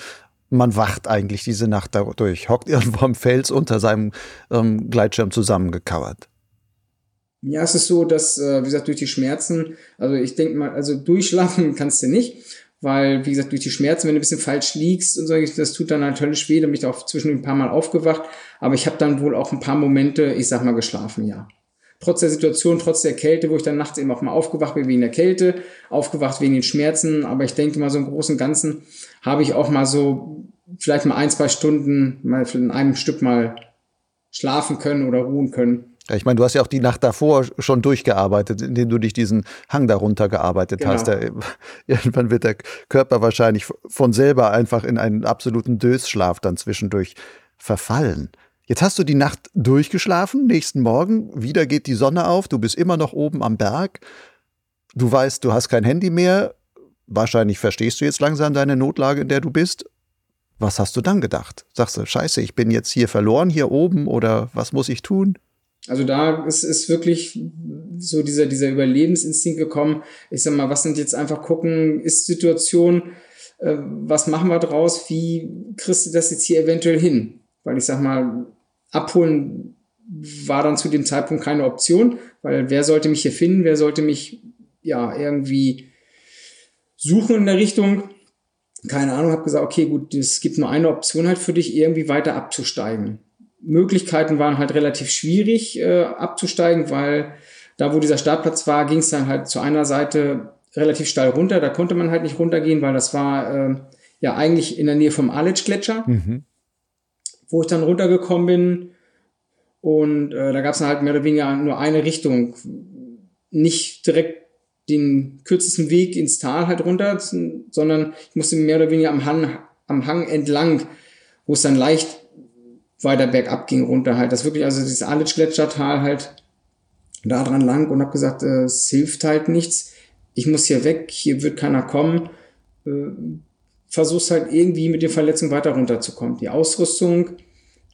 Speaker 2: man wacht eigentlich diese Nacht dadurch, hockt irgendwo am Fels unter seinem ähm, Gleitschirm zusammengekauert?
Speaker 1: Ja, es ist so, dass, äh, wie gesagt, durch die Schmerzen, also ich denke mal, also durchschlafen kannst du nicht, weil, wie gesagt, durch die Schmerzen, wenn du ein bisschen falsch liegst und so, das tut dann natürlich weh, da bin ich auch zwischendurch ein paar Mal aufgewacht, aber ich habe dann wohl auch ein paar Momente, ich sag mal, geschlafen, ja trotz der Situation, trotz der Kälte, wo ich dann nachts eben auch mal aufgewacht bin wegen der Kälte, aufgewacht wegen den Schmerzen. Aber ich denke mal so im Großen und Ganzen habe ich auch mal so vielleicht mal ein, zwei Stunden mal in einem Stück mal schlafen können oder ruhen können.
Speaker 2: Ja, ich meine, du hast ja auch die Nacht davor schon durchgearbeitet, indem du dich diesen Hang darunter gearbeitet genau. hast. Der, irgendwann wird der Körper wahrscheinlich von selber einfach in einen absoluten Dösschlaf dann zwischendurch verfallen. Jetzt hast du die Nacht durchgeschlafen, nächsten Morgen, wieder geht die Sonne auf, du bist immer noch oben am Berg. Du weißt, du hast kein Handy mehr. Wahrscheinlich verstehst du jetzt langsam deine Notlage, in der du bist. Was hast du dann gedacht? Sagst du, scheiße, ich bin jetzt hier verloren, hier oben, oder was muss ich tun?
Speaker 1: Also da ist, ist wirklich so dieser, dieser Überlebensinstinkt gekommen. Ich sag mal, was sind jetzt einfach gucken, ist Situation, äh, was machen wir draus, wie kriegst du das jetzt hier eventuell hin? Weil ich sag mal, abholen war dann zu dem Zeitpunkt keine Option, weil wer sollte mich hier finden, wer sollte mich ja irgendwie suchen in der Richtung? Keine Ahnung, habe gesagt, okay, gut, es gibt nur eine Option halt für dich, irgendwie weiter abzusteigen. Möglichkeiten waren halt relativ schwierig äh, abzusteigen, weil da, wo dieser Startplatz war, ging es dann halt zu einer Seite relativ steil runter. Da konnte man halt nicht runtergehen, weil das war äh, ja eigentlich in der Nähe vom Aletsch-Gletscher, mhm. wo ich dann runtergekommen bin. Und äh, da gab es halt mehr oder weniger nur eine Richtung. Nicht direkt den kürzesten Weg ins Tal halt runter, sondern ich musste mehr oder weniger am Hang, am Hang entlang, wo es dann leicht weiter bergab ging runter halt. Das wirklich, also dieses Alitsch-Gletschertal halt da dran lang und habe gesagt, äh, es hilft halt nichts. Ich muss hier weg, hier wird keiner kommen. Äh, versuch's halt irgendwie mit den Verletzungen weiter runterzukommen. Die Ausrüstung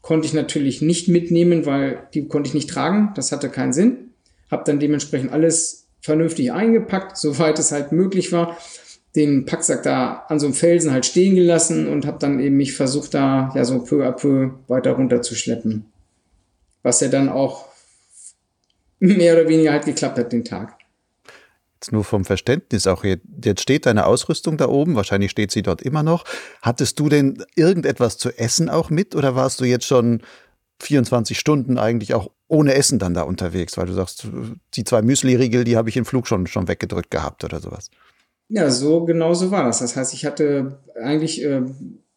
Speaker 1: konnte ich natürlich nicht mitnehmen, weil die konnte ich nicht tragen. Das hatte keinen Sinn. Hab dann dementsprechend alles vernünftig eingepackt, soweit es halt möglich war den Packsack da an so einem Felsen halt stehen gelassen und habe dann eben mich versucht, da ja so peu à peu weiter runter zu schleppen. Was ja dann auch mehr oder weniger halt geklappt hat den Tag.
Speaker 2: Jetzt nur vom Verständnis auch hier. Jetzt steht deine Ausrüstung da oben, wahrscheinlich steht sie dort immer noch. Hattest du denn irgendetwas zu essen auch mit oder warst du jetzt schon 24 Stunden eigentlich auch ohne Essen dann da unterwegs, weil du sagst, die zwei Müsli-Riegel, die habe ich im Flug schon, schon weggedrückt gehabt oder sowas?
Speaker 1: Ja, so genau so war das. Das heißt, ich hatte eigentlich, äh,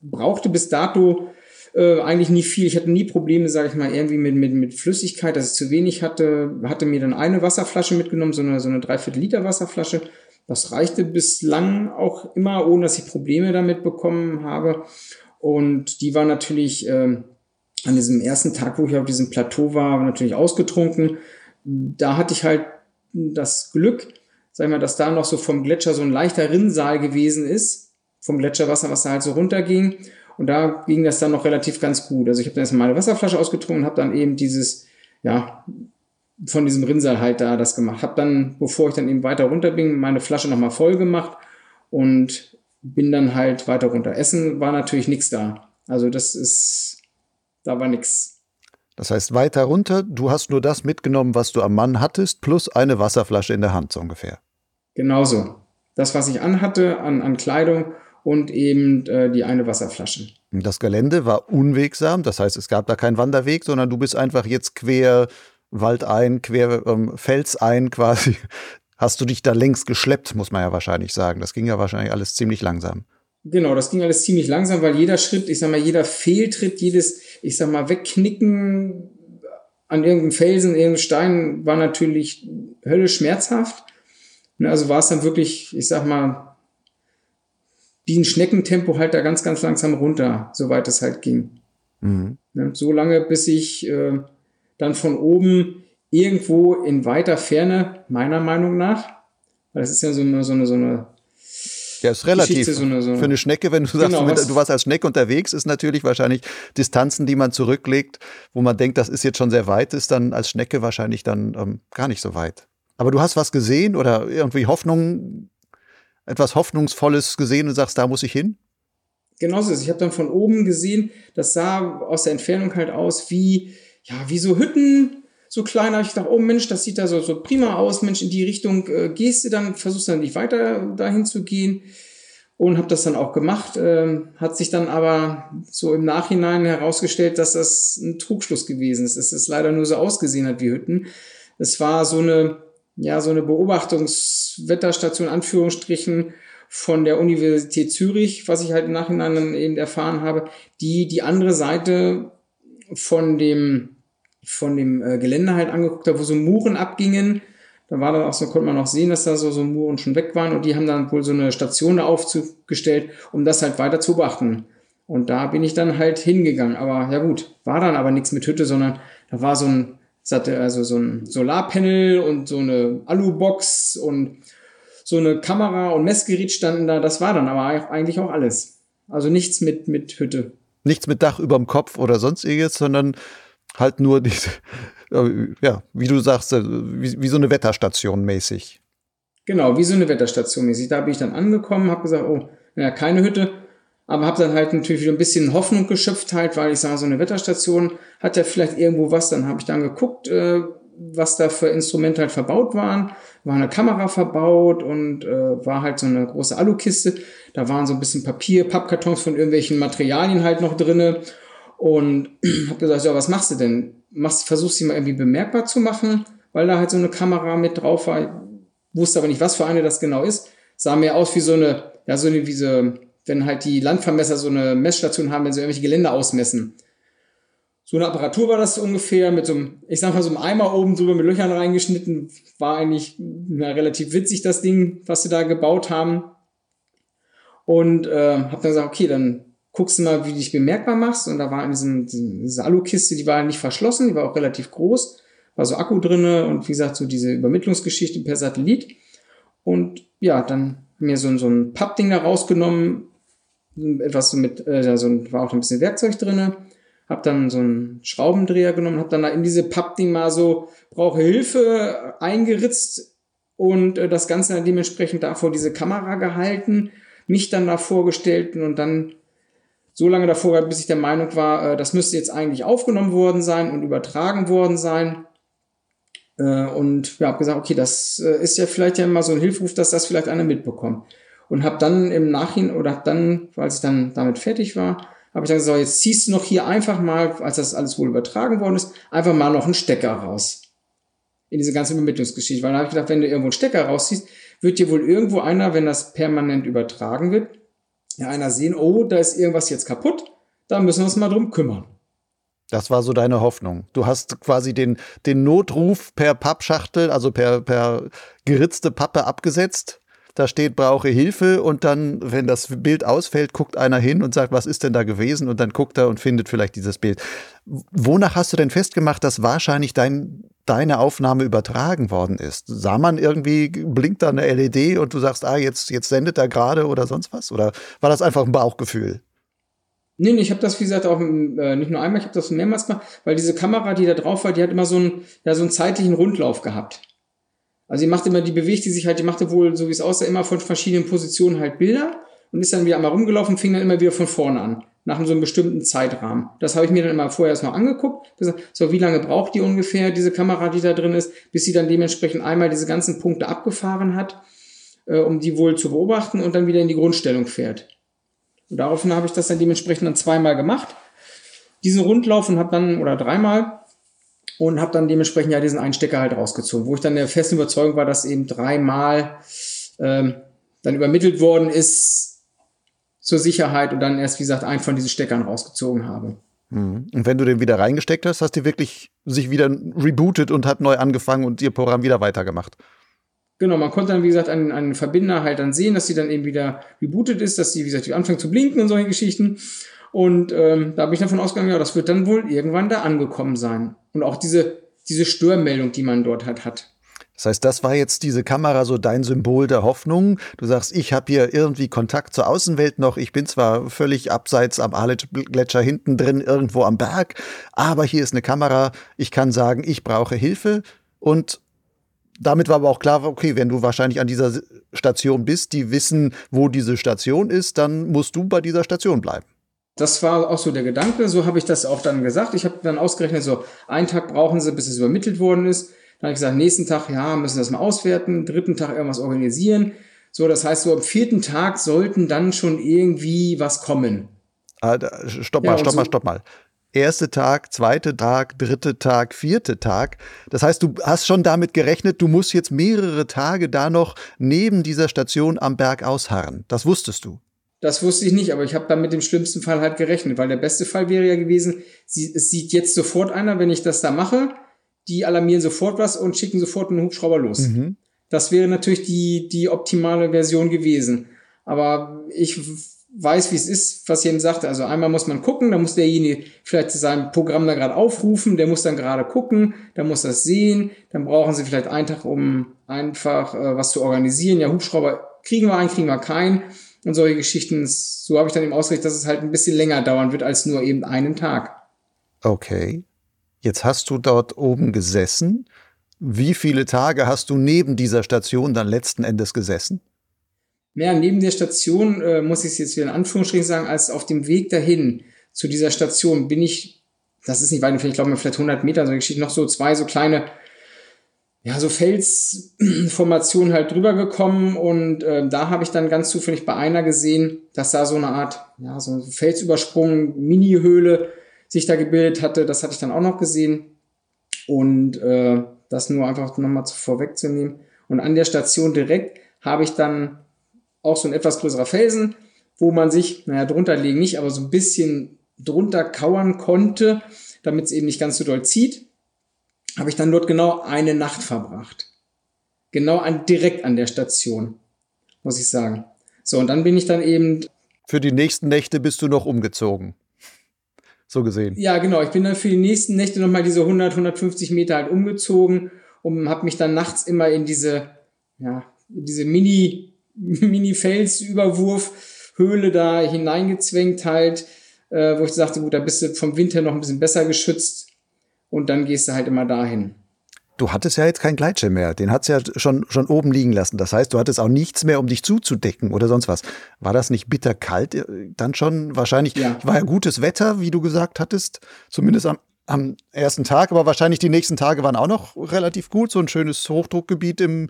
Speaker 1: brauchte bis dato äh, eigentlich nie viel. Ich hatte nie Probleme, sage ich mal, irgendwie mit, mit, mit Flüssigkeit, dass ich zu wenig hatte. Hatte mir dann eine Wasserflasche mitgenommen, so eine, so eine Dreiviertel Liter Wasserflasche. Das reichte bislang auch immer, ohne dass ich Probleme damit bekommen habe. Und die war natürlich äh, an diesem ersten Tag, wo ich auf diesem Plateau war, natürlich ausgetrunken. Da hatte ich halt das Glück, sag ich mal, dass da noch so vom Gletscher so ein leichter Rinnsal gewesen ist, vom Gletscherwasser, was da halt so runterging. Und da ging das dann noch relativ ganz gut. Also ich habe dann erstmal eine Wasserflasche ausgetrunken und habe dann eben dieses, ja, von diesem Rinnsal halt da das gemacht. Habe dann, bevor ich dann eben weiter runter bin, meine Flasche nochmal voll gemacht und bin dann halt weiter runter. Essen war natürlich nichts da. Also das ist, da war nichts.
Speaker 2: Das heißt, weiter runter, du hast nur das mitgenommen, was du am Mann hattest, plus eine Wasserflasche in der Hand so ungefähr.
Speaker 1: Genauso. Das, was ich anhatte an, an Kleidung und eben äh, die eine Wasserflasche.
Speaker 2: Das Gelände war unwegsam, das heißt, es gab da keinen Wanderweg, sondern du bist einfach jetzt quer Wald ein, quer ähm, Fels ein quasi. Hast du dich da längst geschleppt, muss man ja wahrscheinlich sagen. Das ging ja wahrscheinlich alles ziemlich langsam.
Speaker 1: Genau, das ging alles ziemlich langsam, weil jeder Schritt, ich sag mal, jeder Fehltritt, jedes, ich sag mal, Wegknicken an irgendeinem Felsen, irgendeinem Stein war natürlich höllisch schmerzhaft. Ne, also war es dann wirklich, ich sag mal, wie ein Schneckentempo halt da ganz, ganz langsam runter, soweit es halt ging. Mhm. Ne, so lange, bis ich äh, dann von oben irgendwo in weiter Ferne, meiner Meinung nach, weil das ist ja so eine, so eine, so eine
Speaker 2: ja, ist relativ. So eine, so Für eine Schnecke, wenn du sagst, genau, du, du warst als Schnecke unterwegs, ist natürlich wahrscheinlich Distanzen, die man zurücklegt, wo man denkt, das ist jetzt schon sehr weit, ist dann als Schnecke wahrscheinlich dann ähm, gar nicht so weit. Aber du hast was gesehen oder irgendwie Hoffnung, etwas Hoffnungsvolles gesehen und sagst, da muss ich hin?
Speaker 1: Genauso ist. Ich habe dann von oben gesehen, das sah aus der Entfernung halt aus wie, ja, wie so Hütten, so klein. habe ich gedacht, oh Mensch, das sieht da so, so prima aus. Mensch, in die Richtung äh, gehst du dann, versuchst dann nicht weiter dahin zu gehen. Und habe das dann auch gemacht. Ähm, hat sich dann aber so im Nachhinein herausgestellt, dass das ein Trugschluss gewesen ist. Dass es leider nur so ausgesehen hat wie Hütten. Es war so eine ja, so eine Beobachtungswetterstation, Anführungsstrichen, von der Universität Zürich, was ich halt im Nachhinein dann eben erfahren habe, die die andere Seite von dem von dem äh, Gelände halt angeguckt habe, wo so Muren abgingen. Da war dann auch so, konnte man auch sehen, dass da so, so Muren schon weg waren und die haben dann wohl so eine Station da aufgestellt, um das halt weiter zu beachten. Und da bin ich dann halt hingegangen. Aber ja gut, war dann aber nichts mit Hütte, sondern da war so ein, also so ein Solarpanel und so eine Alubox und so eine Kamera und Messgerät standen da. Das war dann aber eigentlich auch alles. Also nichts mit, mit Hütte.
Speaker 2: Nichts mit Dach überm Kopf oder sonstiges, sondern halt nur diese, äh, ja, wie du sagst, äh, wie, wie so eine Wetterstation mäßig.
Speaker 1: Genau, wie so eine Wetterstation mäßig. Da bin ich dann angekommen, habe gesagt, oh, ja, keine Hütte, aber habe dann halt natürlich wieder ein bisschen Hoffnung geschöpft halt, weil ich sah, so eine Wetterstation hat ja vielleicht irgendwo was. Dann habe ich dann geguckt, äh, was da für Instrumente halt verbaut waren. War eine Kamera verbaut und äh, war halt so eine große Alukiste. Da waren so ein bisschen Papier, Pappkartons von irgendwelchen Materialien halt noch drinne. Und habe gesagt, ja, was machst du denn? Machst, versuchst sie mal irgendwie bemerkbar zu machen, weil da halt so eine Kamera mit drauf war. Ich wusste aber nicht, was für eine das genau ist. Sah mehr aus wie so eine, ja, so eine, wie so, wenn halt die Landvermesser so eine Messstation haben, wenn sie irgendwelche Gelände ausmessen. So eine Apparatur war das ungefähr mit so einem, ich sag mal, so einem Eimer oben drüber mit Löchern reingeschnitten. War eigentlich na, relativ witzig, das Ding, was sie da gebaut haben. Und äh, hab dann gesagt, okay, dann guckst du mal, wie du dich bemerkbar machst. Und da war in diesem, diese Alukiste, die war nicht verschlossen, die war auch relativ groß, war so Akku drinne und wie gesagt, so diese Übermittlungsgeschichte per Satellit. Und ja, dann mir so, so ein Pappding da rausgenommen, etwas so mit, äh, so war auch ein bisschen Werkzeug drinne, hab dann so einen Schraubendreher genommen, hab dann da in diese Pappding mal so, brauche Hilfe eingeritzt und äh, das Ganze dann dementsprechend davor diese Kamera gehalten, mich dann da vorgestellt und dann so lange davor, bis ich der Meinung war, äh, das müsste jetzt eigentlich aufgenommen worden sein und übertragen worden sein. Äh, und ja, habe gesagt, okay, das äh, ist ja vielleicht ja immer so ein Hilferuf, dass das vielleicht einer mitbekommt. Und habe dann im Nachhinein oder dann, als ich dann damit fertig war, habe ich dann gesagt, jetzt ziehst du noch hier einfach mal, als das alles wohl übertragen worden ist, einfach mal noch einen Stecker raus. In diese ganze Übermittlungsgeschichte. Weil dann habe ich gedacht, wenn du irgendwo einen Stecker rausziehst, wird dir wohl irgendwo einer, wenn das permanent übertragen wird, ja einer sehen, oh, da ist irgendwas jetzt kaputt, da müssen wir uns mal drum kümmern.
Speaker 2: Das war so deine Hoffnung. Du hast quasi den, den Notruf per Pappschachtel, also per, per geritzte Pappe abgesetzt. Da steht, brauche Hilfe und dann, wenn das Bild ausfällt, guckt einer hin und sagt, was ist denn da gewesen? Und dann guckt er und findet vielleicht dieses Bild. Wonach hast du denn festgemacht, dass wahrscheinlich dein, deine Aufnahme übertragen worden ist? Sah man irgendwie, blinkt da eine LED und du sagst, ah, jetzt, jetzt sendet er gerade oder sonst was? Oder war das einfach ein Bauchgefühl?
Speaker 1: Nee, nee, ich habe das, wie gesagt, auch äh, nicht nur einmal, ich habe das mehrmals gemacht, weil diese Kamera, die da drauf war, die hat immer so einen, ja, so einen zeitlichen Rundlauf gehabt. Also die macht immer, die bewegt die sich halt, die machte wohl, so wie es aussah, immer von verschiedenen Positionen halt Bilder und ist dann wieder einmal rumgelaufen fing dann immer wieder von vorne an, nach so einem bestimmten Zeitrahmen. Das habe ich mir dann immer vorher erstmal angeguckt, gesagt, so wie lange braucht die ungefähr, diese Kamera, die da drin ist, bis sie dann dementsprechend einmal diese ganzen Punkte abgefahren hat, äh, um die wohl zu beobachten und dann wieder in die Grundstellung fährt. Und daraufhin habe ich das dann dementsprechend dann zweimal gemacht, diesen Rundlauf und habe dann, oder dreimal, und habe dann dementsprechend ja diesen einen Stecker halt rausgezogen, wo ich dann der festen Überzeugung war, dass eben dreimal ähm, dann übermittelt worden ist zur Sicherheit und dann erst, wie gesagt, einen von diesen Steckern rausgezogen habe.
Speaker 2: Mhm. Und wenn du den wieder reingesteckt hast, hast du wirklich sich wieder rebootet und hat neu angefangen und ihr Programm wieder weitergemacht.
Speaker 1: Genau, man konnte dann, wie gesagt, einen, einen Verbinder halt dann sehen, dass sie dann eben wieder rebootet ist, dass sie, wie gesagt, anfängt zu blinken und solche Geschichten. Und ähm, da bin ich davon ausgegangen, ja, das wird dann wohl irgendwann da angekommen sein. Und auch diese, diese Störmeldung, die man dort halt hat.
Speaker 2: Das heißt, das war jetzt diese Kamera so dein Symbol der Hoffnung. Du sagst, ich habe hier irgendwie Kontakt zur Außenwelt noch. Ich bin zwar völlig abseits am Arlet-Gletscher hinten drin, irgendwo am Berg, aber hier ist eine Kamera. Ich kann sagen, ich brauche Hilfe. Und damit war aber auch klar, okay, wenn du wahrscheinlich an dieser Station bist, die wissen, wo diese Station ist, dann musst du bei dieser Station bleiben.
Speaker 1: Das war auch so der Gedanke, so habe ich das auch dann gesagt. Ich habe dann ausgerechnet, so einen Tag brauchen sie, bis es übermittelt worden ist. Dann habe ich gesagt, nächsten Tag, ja, müssen das mal auswerten, dritten Tag irgendwas organisieren. So, das heißt, so am vierten Tag sollten dann schon irgendwie was kommen.
Speaker 2: Ah, stopp mal, ja, stopp so mal, stopp mal. Erste Tag, zweite Tag, dritte Tag, vierte Tag. Das heißt, du hast schon damit gerechnet, du musst jetzt mehrere Tage da noch neben dieser Station am Berg ausharren. Das wusstest du.
Speaker 1: Das wusste ich nicht, aber ich habe da mit dem schlimmsten Fall halt gerechnet, weil der beste Fall wäre ja gewesen, sie, es sieht jetzt sofort einer, wenn ich das da mache, die alarmieren sofort was und schicken sofort einen Hubschrauber los. Mhm. Das wäre natürlich die, die optimale Version gewesen. Aber ich weiß, wie es ist, was ich eben sagte. Also einmal muss man gucken, da muss derjenige vielleicht sein Programm da gerade aufrufen, der muss dann gerade gucken, der muss das sehen, dann brauchen sie vielleicht einen Tag, um einfach äh, was zu organisieren. Ja, Hubschrauber kriegen wir einen, kriegen wir keinen und solche Geschichten. So habe ich dann eben ausgerichtet, dass es halt ein bisschen länger dauern wird als nur eben einen Tag.
Speaker 2: Okay. Jetzt hast du dort oben gesessen. Wie viele Tage hast du neben dieser Station dann letzten Endes gesessen?
Speaker 1: Ja, neben der Station, äh, muss ich es jetzt wieder in Anführungsstrichen sagen, als auf dem Weg dahin zu dieser Station bin ich, das ist nicht weit, ich glaube, vielleicht 100 Meter, so Geschichte, noch so zwei so kleine ja, so Felsformationen halt drüber gekommen und äh, da habe ich dann ganz zufällig bei einer gesehen, dass da so eine Art, ja, so ein Felsübersprung, Mini-Höhle sich da gebildet hatte. Das hatte ich dann auch noch gesehen und äh, das nur einfach nochmal vorwegzunehmen. Und an der Station direkt habe ich dann auch so ein etwas größerer Felsen, wo man sich, naja, drunter legen nicht, aber so ein bisschen drunter kauern konnte, damit es eben nicht ganz so doll zieht habe ich dann dort genau eine Nacht verbracht. Genau an, direkt an der Station, muss ich sagen. So, und dann bin ich dann eben.
Speaker 2: Für die nächsten Nächte bist du noch umgezogen. So gesehen.
Speaker 1: Ja, genau. Ich bin dann für die nächsten Nächte nochmal diese 100, 150 Meter halt umgezogen und habe mich dann nachts immer in diese, ja, diese Mini, Mini-Felsüberwurf-Höhle da hineingezwängt halt, äh, wo ich sagte, gut, da bist du vom Winter noch ein bisschen besser geschützt und dann gehst du halt immer dahin.
Speaker 2: Du hattest ja jetzt keinen Gleitschirm mehr. Den hat's ja schon, schon oben liegen lassen. Das heißt, du hattest auch nichts mehr, um dich zuzudecken oder sonst was. War das nicht bitterkalt äh, dann schon? Wahrscheinlich ja. war ja gutes Wetter, wie du gesagt hattest. Zumindest am, am ersten Tag. Aber wahrscheinlich die nächsten Tage waren auch noch relativ gut. So ein schönes Hochdruckgebiet im,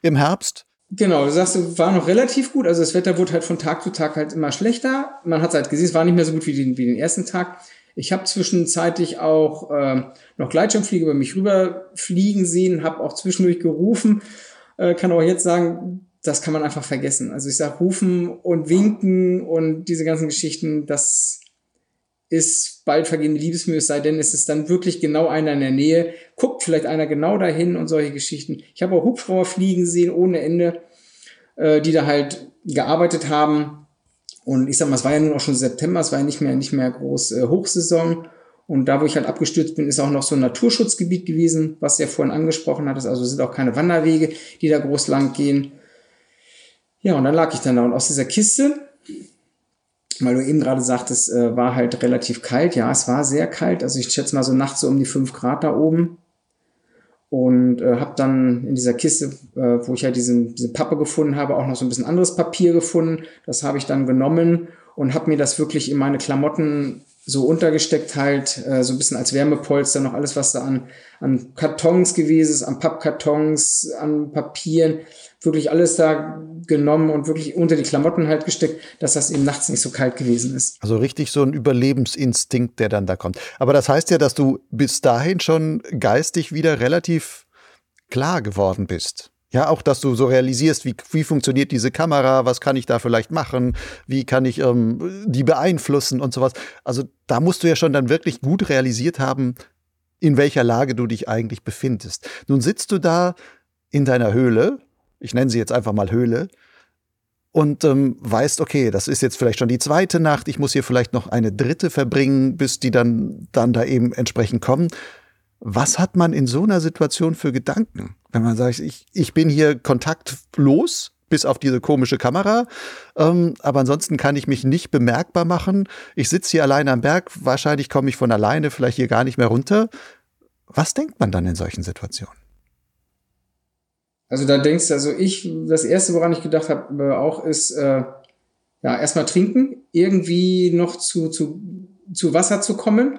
Speaker 2: im Herbst.
Speaker 1: Genau, du sagst, war noch relativ gut. Also das Wetter wurde halt von Tag zu Tag halt immer schlechter. Man hat es halt gesehen, es war nicht mehr so gut wie den, wie den ersten Tag. Ich habe zwischenzeitlich auch äh, noch Gleitschirmflieger über mich rüberfliegen sehen, habe auch zwischendurch gerufen. Äh, kann auch jetzt sagen, das kann man einfach vergessen. Also ich sage rufen und winken und diese ganzen Geschichten, das ist bald vergehende Liebesmühe, es sei denn, es ist dann wirklich genau einer in der Nähe, guckt vielleicht einer genau dahin und solche Geschichten. Ich habe auch Hubschrauber fliegen sehen ohne Ende, äh, die da halt gearbeitet haben und ich sag mal, es war ja nun auch schon September, es war ja nicht mehr, nicht mehr groß äh, Hochsaison. Und da, wo ich halt abgestürzt bin, ist auch noch so ein Naturschutzgebiet gewesen, was du ja vorhin angesprochen hattest. Also sind auch keine Wanderwege, die da groß lang gehen. Ja, und dann lag ich dann da. Und aus dieser Kiste, weil du eben gerade sagtest, äh, war halt relativ kalt. Ja, es war sehr kalt. Also ich schätze mal so nachts so um die fünf Grad da oben und äh, habe dann in dieser Kiste, äh, wo ich halt diesen, diese Pappe gefunden habe, auch noch so ein bisschen anderes Papier gefunden. Das habe ich dann genommen und habe mir das wirklich in meine Klamotten so untergesteckt halt, äh, so ein bisschen als Wärmepolster, noch alles, was da an, an Kartons gewesen ist, an Pappkartons, an Papieren, wirklich alles da genommen und wirklich unter die Klamotten halt gesteckt, dass das eben nachts nicht so kalt gewesen ist.
Speaker 2: Also richtig so ein Überlebensinstinkt, der dann da kommt. Aber das heißt ja, dass du bis dahin schon geistig wieder relativ klar geworden bist. Ja, auch, dass du so realisierst, wie, wie funktioniert diese Kamera, was kann ich da vielleicht machen, wie kann ich ähm, die beeinflussen und sowas. Also da musst du ja schon dann wirklich gut realisiert haben, in welcher Lage du dich eigentlich befindest. Nun sitzt du da in deiner Höhle, ich nenne sie jetzt einfach mal Höhle, und ähm, weißt, okay, das ist jetzt vielleicht schon die zweite Nacht, ich muss hier vielleicht noch eine dritte verbringen, bis die dann, dann da eben entsprechend kommen. Was hat man in so einer Situation für Gedanken? Wenn man sagt, ich, ich bin hier kontaktlos, bis auf diese komische Kamera. Ähm, aber ansonsten kann ich mich nicht bemerkbar machen. Ich sitze hier alleine am Berg. Wahrscheinlich komme ich von alleine vielleicht hier gar nicht mehr runter. Was denkt man dann in solchen Situationen?
Speaker 1: Also da denkst du, also ich, das erste, woran ich gedacht habe, äh, auch ist, äh, ja, erstmal trinken, irgendwie noch zu, zu, zu Wasser zu kommen.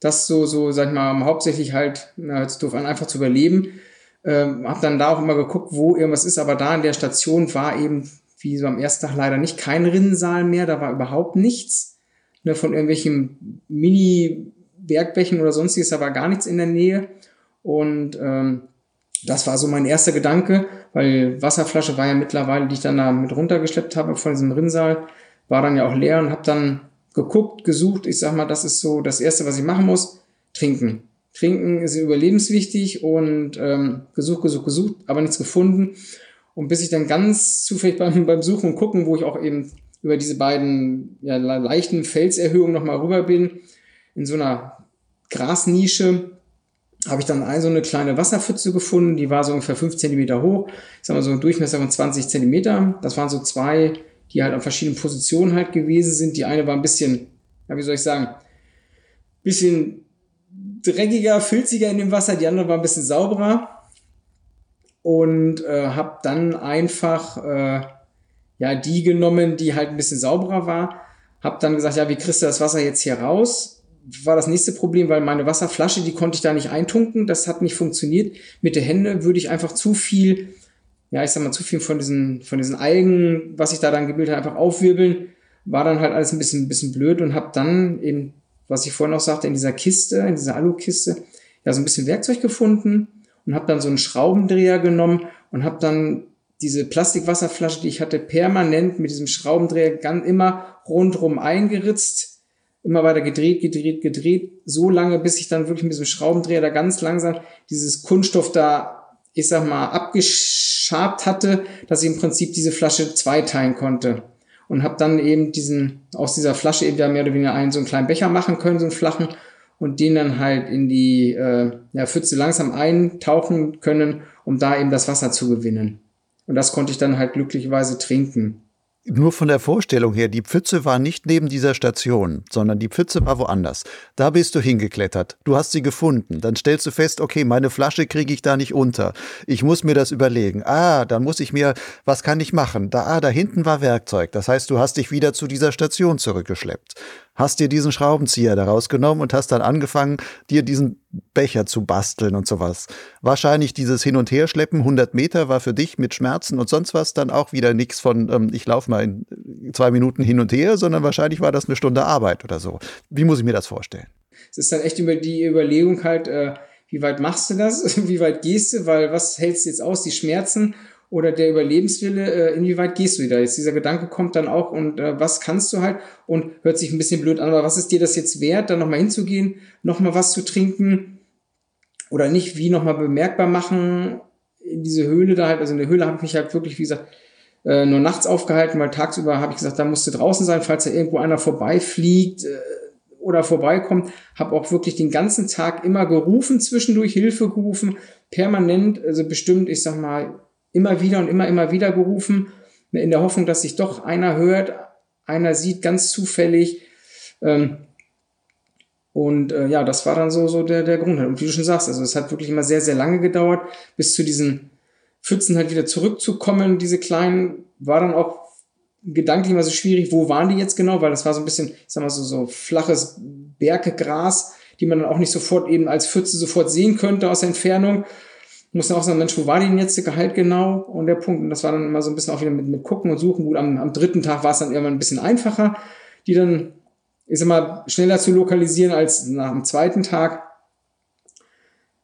Speaker 1: Das so, so, sag ich mal, hauptsächlich halt, na, jetzt doof an, einfach zu überleben. Ähm, hab dann da auch immer geguckt, wo irgendwas ist, aber da in der Station war eben, wie so am ersten Tag leider nicht kein Rinnensaal mehr, da war überhaupt nichts. Ne, von irgendwelchen Mini-Bergbächen oder sonstiges, da war gar nichts in der Nähe. Und ähm, das war so mein erster Gedanke, weil Wasserflasche war ja mittlerweile, die ich dann da mit runtergeschleppt habe von diesem Rinnsal, war dann ja auch leer und habe dann geguckt, gesucht. Ich sag mal, das ist so das Erste, was ich machen muss. Trinken. Trinken ist überlebenswichtig und ähm, gesucht, gesucht, gesucht, aber nichts gefunden. Und bis ich dann ganz zufällig beim, beim Suchen und Gucken, wo ich auch eben über diese beiden ja, leichten Felserhöhungen nochmal rüber bin, in so einer Grasnische, habe ich dann ein, so eine kleine Wasserpfütze gefunden, die war so ungefähr fünf Zentimeter hoch, ich sag mal so ein Durchmesser von 20 Zentimeter. Das waren so zwei, die halt an verschiedenen Positionen halt gewesen sind. Die eine war ein bisschen, ja, wie soll ich sagen, bisschen dreckiger, filziger in dem Wasser, die andere war ein bisschen sauberer. Und äh, habe dann einfach äh, ja die genommen, die halt ein bisschen sauberer war. Habe dann gesagt, ja, wie kriegst du das Wasser jetzt hier raus? War das nächste Problem, weil meine Wasserflasche, die konnte ich da nicht eintunken. Das hat nicht funktioniert. Mit der Hände würde ich einfach zu viel, ja, ich sag mal, zu viel von diesen, von diesen Algen, was ich da dann gebildet habe, einfach aufwirbeln. War dann halt alles ein bisschen, ein bisschen blöd und habe dann eben, was ich vorhin noch sagte, in dieser Kiste, in dieser Alukiste, ja, so ein bisschen Werkzeug gefunden und habe dann so einen Schraubendreher genommen und habe dann diese Plastikwasserflasche, die ich hatte, permanent mit diesem Schraubendreher ganz immer rundrum eingeritzt immer weiter gedreht, gedreht, gedreht, so lange, bis ich dann wirklich mit diesem Schraubendreher da ganz langsam dieses Kunststoff da, ich sag mal, abgeschabt hatte, dass ich im Prinzip diese Flasche zweiteilen konnte. Und habe dann eben diesen, aus dieser Flasche eben ja mehr oder weniger einen so einen kleinen Becher machen können, so einen flachen, und den dann halt in die äh, ja, Pfütze langsam eintauchen können, um da eben das Wasser zu gewinnen. Und das konnte ich dann halt glücklicherweise trinken.
Speaker 2: Nur von der Vorstellung her, die Pfütze war nicht neben dieser Station, sondern die Pfütze war woanders. Da bist du hingeklettert, du hast sie gefunden, dann stellst du fest, okay, meine Flasche kriege ich da nicht unter. Ich muss mir das überlegen. Ah, dann muss ich mir, was kann ich machen? Da, ah, da hinten war Werkzeug. Das heißt, du hast dich wieder zu dieser Station zurückgeschleppt hast dir diesen Schraubenzieher daraus genommen und hast dann angefangen, dir diesen Becher zu basteln und sowas. Wahrscheinlich dieses Hin- und Herschleppen, 100 Meter, war für dich mit Schmerzen und sonst was dann auch wieder nichts von, ähm, ich laufe mal in zwei Minuten hin und her, sondern wahrscheinlich war das eine Stunde Arbeit oder so. Wie muss ich mir das vorstellen?
Speaker 1: Es ist dann echt über die Überlegung halt, äh, wie weit machst du das? wie weit gehst du? Weil was hältst du jetzt aus? Die Schmerzen oder der Überlebenswille, äh, inwieweit gehst du wieder? Jetzt dieser Gedanke kommt dann auch und äh, was kannst du halt und hört sich ein bisschen blöd an, aber was ist dir das jetzt wert, da nochmal hinzugehen, nochmal was zu trinken oder nicht, wie nochmal bemerkbar machen in diese Höhle da halt, also in der Höhle habe ich mich halt wirklich, wie gesagt, äh, nur nachts aufgehalten, weil tagsüber habe ich gesagt, da musst du draußen sein, falls da irgendwo einer vorbeifliegt äh, oder vorbeikommt. Habe auch wirklich den ganzen Tag immer gerufen, zwischendurch Hilfe gerufen, permanent, also bestimmt, ich sag mal, immer wieder und immer, immer wieder gerufen, in der Hoffnung, dass sich doch einer hört, einer sieht, ganz zufällig. Ähm, und äh, ja, das war dann so, so der, der Grund. Und wie du schon sagst, also es hat wirklich immer sehr, sehr lange gedauert, bis zu diesen Pfützen halt wieder zurückzukommen. Diese kleinen war dann auch gedanklich immer so schwierig, wo waren die jetzt genau, weil das war so ein bisschen, ich sag mal so, so flaches Berggras, die man dann auch nicht sofort eben als Pfütze sofort sehen könnte aus der Entfernung muss dann auch sagen, Mensch, wo war die denn jetzt Gehalt genau? Und der Punkt, und das war dann immer so ein bisschen auch wieder mit, mit gucken und suchen. Gut, am, am dritten Tag war es dann irgendwann ein bisschen einfacher, die dann, sag mal, schneller zu lokalisieren als nach dem zweiten Tag.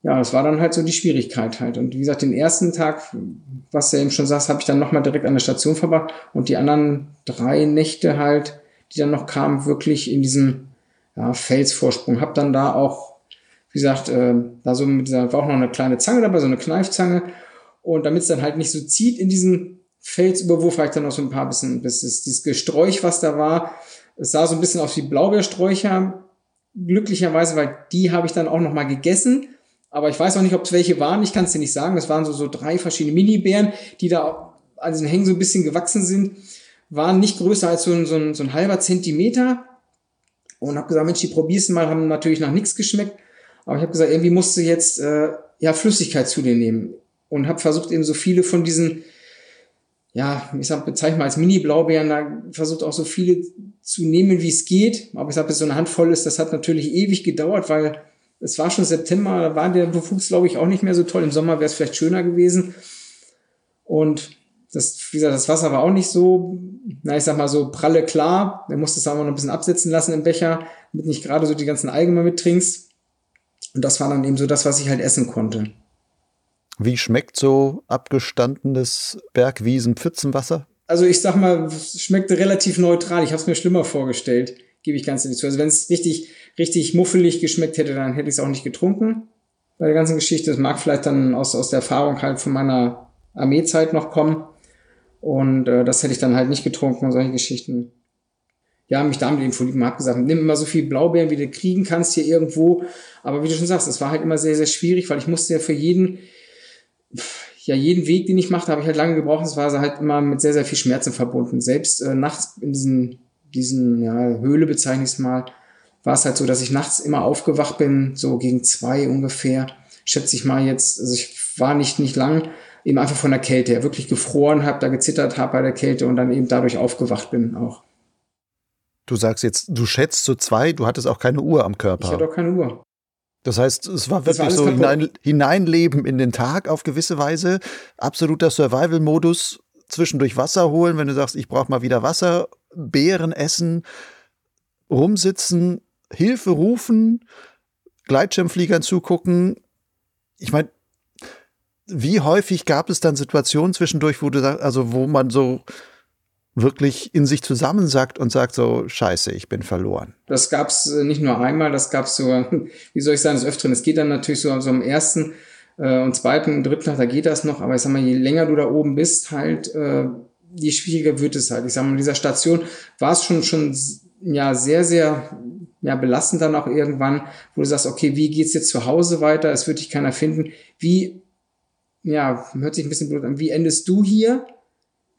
Speaker 1: Ja, das war dann halt so die Schwierigkeit halt. Und wie gesagt, den ersten Tag, was du eben schon sagst, habe ich dann nochmal direkt an der Station verbracht und die anderen drei Nächte halt, die dann noch kamen, wirklich in diesem ja, Felsvorsprung. Hab dann da auch wie gesagt, äh, da so mit dieser, war auch noch eine kleine Zange dabei, so eine Kneifzange. Und damit es dann halt nicht so zieht in diesen Felsüberwurf, habe ich dann noch so ein paar bisschen, bis es dieses Gesträuch, was da war, es sah so ein bisschen aus wie Blaubeersträucher. Glücklicherweise, weil die habe ich dann auch noch mal gegessen. Aber ich weiß auch nicht, ob es welche waren. Ich kann es dir nicht sagen. Es waren so, so drei verschiedene Mini-Bären, die da an diesen Hängen so ein bisschen gewachsen sind. Waren nicht größer als so ein, so ein, so ein halber Zentimeter. Und habe gesagt, Mensch, die probierst mal, haben natürlich nach nichts geschmeckt. Aber ich habe gesagt, irgendwie musst du jetzt äh, ja Flüssigkeit zu dir nehmen und habe versucht eben so viele von diesen ja, ich sag, bezeichne mal als Mini-Blaubeeren, da versucht auch so viele zu nehmen, wie es geht. Aber ich sag, bis so eine Handvoll ist, das hat natürlich ewig gedauert, weil es war schon September, da war der Befuchs, glaube ich, auch nicht mehr so toll. Im Sommer wäre es vielleicht schöner gewesen. Und das, wie gesagt, das Wasser war auch nicht so, na, ich sag mal so pralle klar. Der musste es auch noch ein bisschen absetzen lassen im Becher, damit nicht gerade so die ganzen Algen mal mittrinkst. Und das war dann eben so das, was ich halt essen konnte.
Speaker 2: Wie schmeckt so abgestandenes Bergwiesen-Pfützenwasser?
Speaker 1: Also ich sag mal, es schmeckte relativ neutral. Ich habe es mir schlimmer vorgestellt, gebe ich ganz ehrlich zu. Also wenn es richtig, richtig muffelig geschmeckt hätte, dann hätte ich es auch nicht getrunken bei der ganzen Geschichte. Das mag vielleicht dann aus, aus der Erfahrung halt von meiner Armeezeit noch kommen. Und äh, das hätte ich dann halt nicht getrunken und solche Geschichten. Ja, mich damit eben verliebt. Man hat gesagt, nimm immer so viel Blaubeeren, wie du kriegen kannst hier irgendwo. Aber wie du schon sagst, es war halt immer sehr, sehr schwierig, weil ich musste ja für jeden, ja, jeden Weg, den ich machte, habe ich halt lange gebraucht. Es war halt immer mit sehr, sehr viel Schmerzen verbunden. Selbst äh, nachts in diesen, diesen ja, Höhle bezeichne ich es mal, war es halt so, dass ich nachts immer aufgewacht bin, so gegen zwei ungefähr, schätze ich mal jetzt, also ich war nicht, nicht lang, eben einfach von der Kälte her, wirklich gefroren habe, da gezittert habe bei der Kälte und dann eben dadurch aufgewacht bin auch.
Speaker 2: Du sagst jetzt, du schätzt so zwei, du hattest auch keine Uhr am Körper.
Speaker 1: Ich hatte auch keine Uhr.
Speaker 2: Das heißt, es war wirklich war so hinein, hineinleben in den Tag auf gewisse Weise, absoluter Survival-Modus, zwischendurch Wasser holen, wenn du sagst, ich brauche mal wieder Wasser, Beeren essen, rumsitzen, Hilfe rufen, Gleitschirmfliegern zugucken. Ich meine, wie häufig gab es dann Situationen zwischendurch, wo du sagst, also wo man so wirklich in sich zusammensackt und sagt so, scheiße, ich bin verloren.
Speaker 1: Das gab es äh, nicht nur einmal, das gab es so, wie soll ich sagen, das Öfteren. Es geht dann natürlich so, so am ersten äh, und zweiten und dritten Tag, da geht das noch, aber ich sag mal, je länger du da oben bist, halt, äh, je schwieriger wird es halt. Ich sag mal, in dieser Station war es schon, schon ja sehr, sehr ja, belastend dann auch irgendwann, wo du sagst, okay, wie geht's jetzt zu Hause weiter? Es wird dich keiner finden. Wie, ja, hört sich ein bisschen blöd an, wie endest du hier?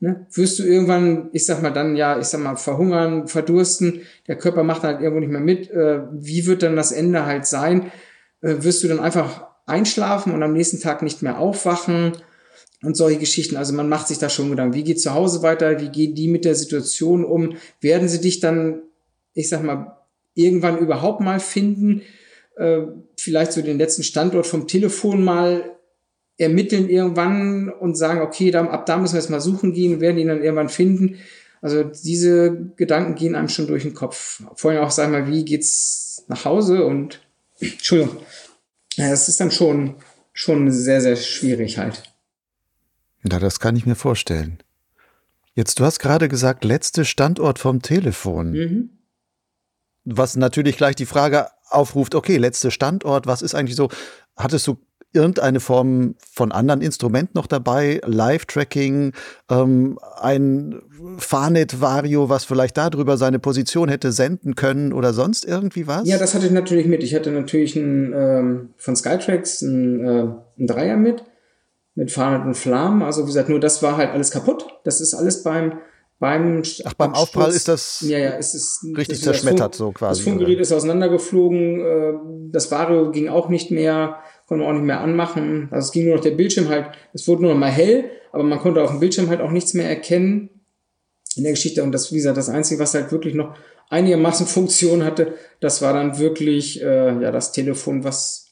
Speaker 1: Ne? Wirst du irgendwann, ich sag mal, dann ja, ich sag mal, verhungern, verdursten, der Körper macht halt irgendwo nicht mehr mit. Äh, wie wird dann das Ende halt sein? Äh, wirst du dann einfach einschlafen und am nächsten Tag nicht mehr aufwachen? Und solche Geschichten. Also man macht sich da schon Gedanken. Wie geht zu Hause weiter? Wie gehen die mit der Situation um? Werden sie dich dann ich sag mal, irgendwann überhaupt mal finden, äh, vielleicht so den letzten Standort vom Telefon mal ermitteln irgendwann und sagen, okay, dann, ab da müssen wir jetzt mal suchen gehen, werden ihn dann irgendwann finden. Also diese Gedanken gehen einem schon durch den Kopf. Vorhin auch, sag mal, wie geht's nach Hause und Entschuldigung. Das ist dann schon, schon sehr, sehr schwierig halt.
Speaker 2: Ja, das kann ich mir vorstellen. Jetzt, du hast gerade gesagt, letzte Standort vom Telefon. Mhm. Was natürlich gleich die Frage aufruft, okay, letzter Standort, was ist eigentlich so? Hattest du irgendeine Form von anderen Instrument noch dabei? Live-Tracking, ähm, ein Farnet-Vario, was vielleicht darüber seine Position hätte senden können oder sonst irgendwie was?
Speaker 1: Ja, das hatte ich natürlich mit. Ich hatte natürlich ein, ähm, von Skytrax ein, äh, ein Dreier mit, mit Farnet und Flammen. Also wie gesagt, nur das war halt alles kaputt. Das ist alles beim beim
Speaker 2: Ach, beim Aufprall ist das
Speaker 1: ja, ja, es ist,
Speaker 2: richtig das zerschmettert, so quasi.
Speaker 1: Das Funkgerät ist auseinandergeflogen, äh, das Vario ging auch nicht mehr, konnte man auch nicht mehr anmachen. Also es ging nur noch der Bildschirm halt, es wurde nur noch mal hell, aber man konnte auf dem Bildschirm halt auch nichts mehr erkennen in der Geschichte. Und das, wie gesagt, das Einzige, was halt wirklich noch einigermaßen Funktion hatte, das war dann wirklich äh, ja das Telefon, was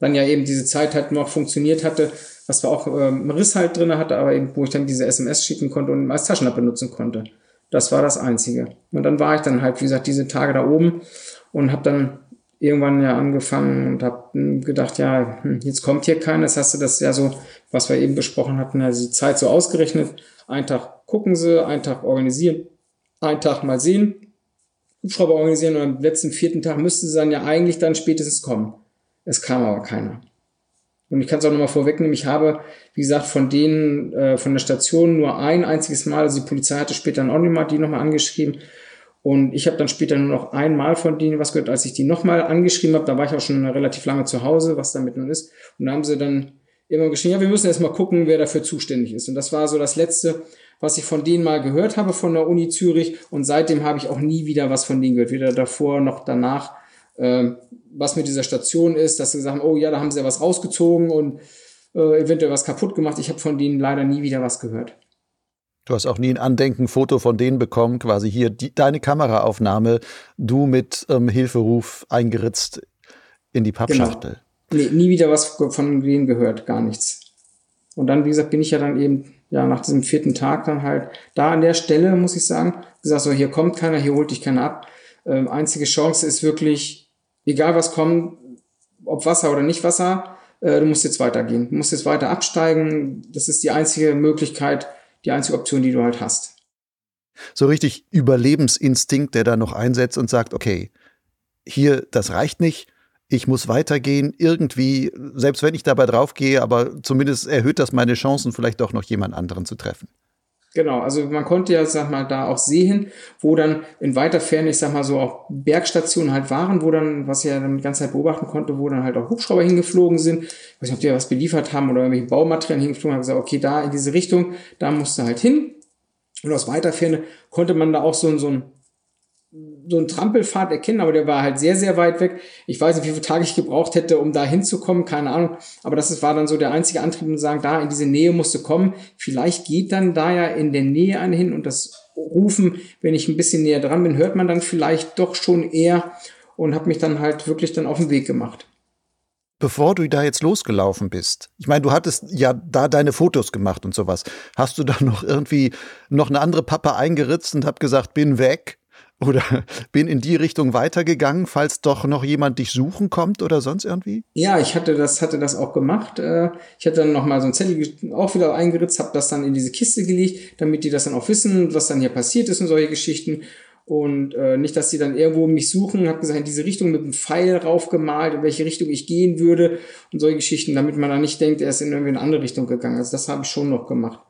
Speaker 1: dann ja eben diese Zeit halt noch funktioniert hatte, was zwar auch ähm, Riss halt drin hatte, aber eben, wo ich dann diese SMS schicken konnte und als Taschenlampe benutzen konnte. Das war das Einzige. Und dann war ich dann halt, wie gesagt, diese Tage da oben und habe dann irgendwann ja angefangen und habe hm, gedacht, ja, hm, jetzt kommt hier keiner. Jetzt hast du das ja so, was wir eben besprochen hatten, also die Zeit so ausgerechnet. Einen Tag gucken sie, einen Tag organisieren, einen Tag mal sehen, Hubschrauber organisieren und am letzten vierten Tag müssten sie dann ja eigentlich dann spätestens kommen. Es kam aber keiner. Und ich kann es auch nochmal vorwegnehmen, ich habe, wie gesagt, von denen, äh, von der Station nur ein einziges Mal, also die Polizei hatte später auch nochmal die nochmal angeschrieben. Und ich habe dann später nur noch einmal von denen was gehört, als ich die nochmal angeschrieben habe, da war ich auch schon relativ lange zu Hause, was damit nun ist. Und da haben sie dann immer geschrieben, ja, wir müssen erst mal gucken, wer dafür zuständig ist. Und das war so das Letzte, was ich von denen mal gehört habe von der Uni Zürich. Und seitdem habe ich auch nie wieder was von denen gehört, weder davor noch danach äh, was mit dieser Station ist, dass sie sagen, oh ja, da haben sie ja was rausgezogen und äh, eventuell was kaputt gemacht. Ich habe von denen leider nie wieder was gehört.
Speaker 2: Du hast auch nie ein Andenken-Foto von denen bekommen, quasi hier die, deine Kameraaufnahme, du mit ähm, Hilferuf eingeritzt in die Pappschachtel.
Speaker 1: Genau. Nee, nie wieder was von denen gehört, gar nichts. Und dann, wie gesagt, bin ich ja dann eben, ja, nach diesem vierten Tag dann halt da an der Stelle, muss ich sagen, gesagt, so, hier kommt keiner, hier holt dich keiner ab. Ähm, einzige Chance ist wirklich, egal was kommt, ob Wasser oder nicht Wasser, äh, du musst jetzt weitergehen, du musst jetzt weiter absteigen. Das ist die einzige Möglichkeit, die einzige Option, die du halt hast.
Speaker 2: So richtig Überlebensinstinkt, der da noch einsetzt und sagt, okay, hier, das reicht nicht, ich muss weitergehen, irgendwie, selbst wenn ich dabei draufgehe, aber zumindest erhöht das meine Chancen, vielleicht doch noch jemand anderen zu treffen.
Speaker 1: Genau, also man konnte ja, sag mal, da auch sehen, wo dann in weiter Ferne, ich sag mal so, auch Bergstationen halt waren, wo dann, was ich ja dann die ganze Zeit beobachten konnte, wo dann halt auch Hubschrauber hingeflogen sind. Ich weiß nicht, ob die was beliefert haben oder irgendwelche Baumaterialien hingeflogen haben, gesagt, okay, da in diese Richtung, da musste halt hin. Und aus weiter Ferne konnte man da auch so, so ein so einen Trampelpfad erkennen, aber der war halt sehr, sehr weit weg. Ich weiß nicht, wie viele Tage ich gebraucht hätte, um da hinzukommen, keine Ahnung. Aber das war dann so der einzige Antrieb, um zu sagen, da in diese Nähe musste kommen. Vielleicht geht dann da ja in der Nähe eine hin und das Rufen, wenn ich ein bisschen näher dran bin, hört man dann vielleicht doch schon eher und habe mich dann halt wirklich dann auf den Weg gemacht.
Speaker 2: Bevor du da jetzt losgelaufen bist, ich meine, du hattest ja da deine Fotos gemacht und sowas. Hast du da noch irgendwie noch eine andere Pappe eingeritzt und hab gesagt, bin weg? Oder bin in die Richtung weitergegangen, falls doch noch jemand dich suchen kommt oder sonst irgendwie?
Speaker 1: Ja, ich hatte das, hatte das auch gemacht. Äh, ich hatte dann noch mal so ein Zettel auch wieder eingeritzt, habe das dann in diese Kiste gelegt, damit die das dann auch wissen, was dann hier passiert ist und solche Geschichten. Und äh, nicht, dass sie dann irgendwo mich suchen, habe gesagt, in diese Richtung mit einem Pfeil raufgemalt, in welche Richtung ich gehen würde und solche Geschichten, damit man dann nicht denkt, er ist in irgendwie eine andere Richtung gegangen. Also das habe ich schon noch gemacht.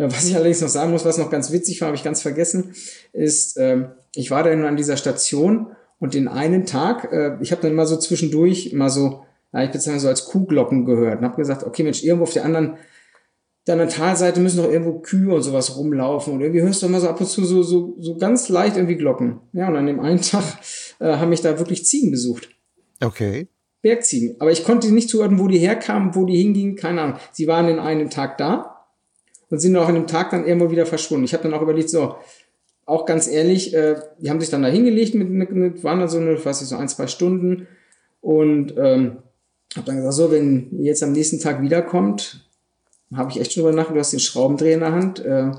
Speaker 1: Äh, was ich allerdings noch sagen muss, was noch ganz witzig war, habe ich ganz vergessen, ist, äh, ich war dann an dieser Station und den einen Tag, äh, ich habe dann immer so zwischendurch immer so, ja, ich bezeichne so als Kuhglocken gehört und habe gesagt, okay Mensch, irgendwo auf der anderen, der anderen Talseite müssen doch irgendwo Kühe und sowas rumlaufen und irgendwie hörst du immer so ab und zu so, so, so ganz leicht irgendwie Glocken. Ja, und an dem einen Tag äh, haben mich da wirklich Ziegen besucht.
Speaker 2: Okay.
Speaker 1: Bergziegen. Aber ich konnte nicht zuordnen, wo die herkamen, wo die hingingen, keine Ahnung. Sie waren den einen Tag da und sind auch an dem Tag dann irgendwo wieder verschwunden. Ich habe dann auch überlegt, so, auch ganz ehrlich, äh, die haben sich dann da hingelegt mit, mit, mit waren dann so eine, weiß ich, so ein, zwei Stunden und ähm, habe dann gesagt, so, wenn ihr jetzt am nächsten Tag wiederkommt, habe ich echt schon drüber nachgedacht, du hast den Schraubendreher in der Hand. Äh,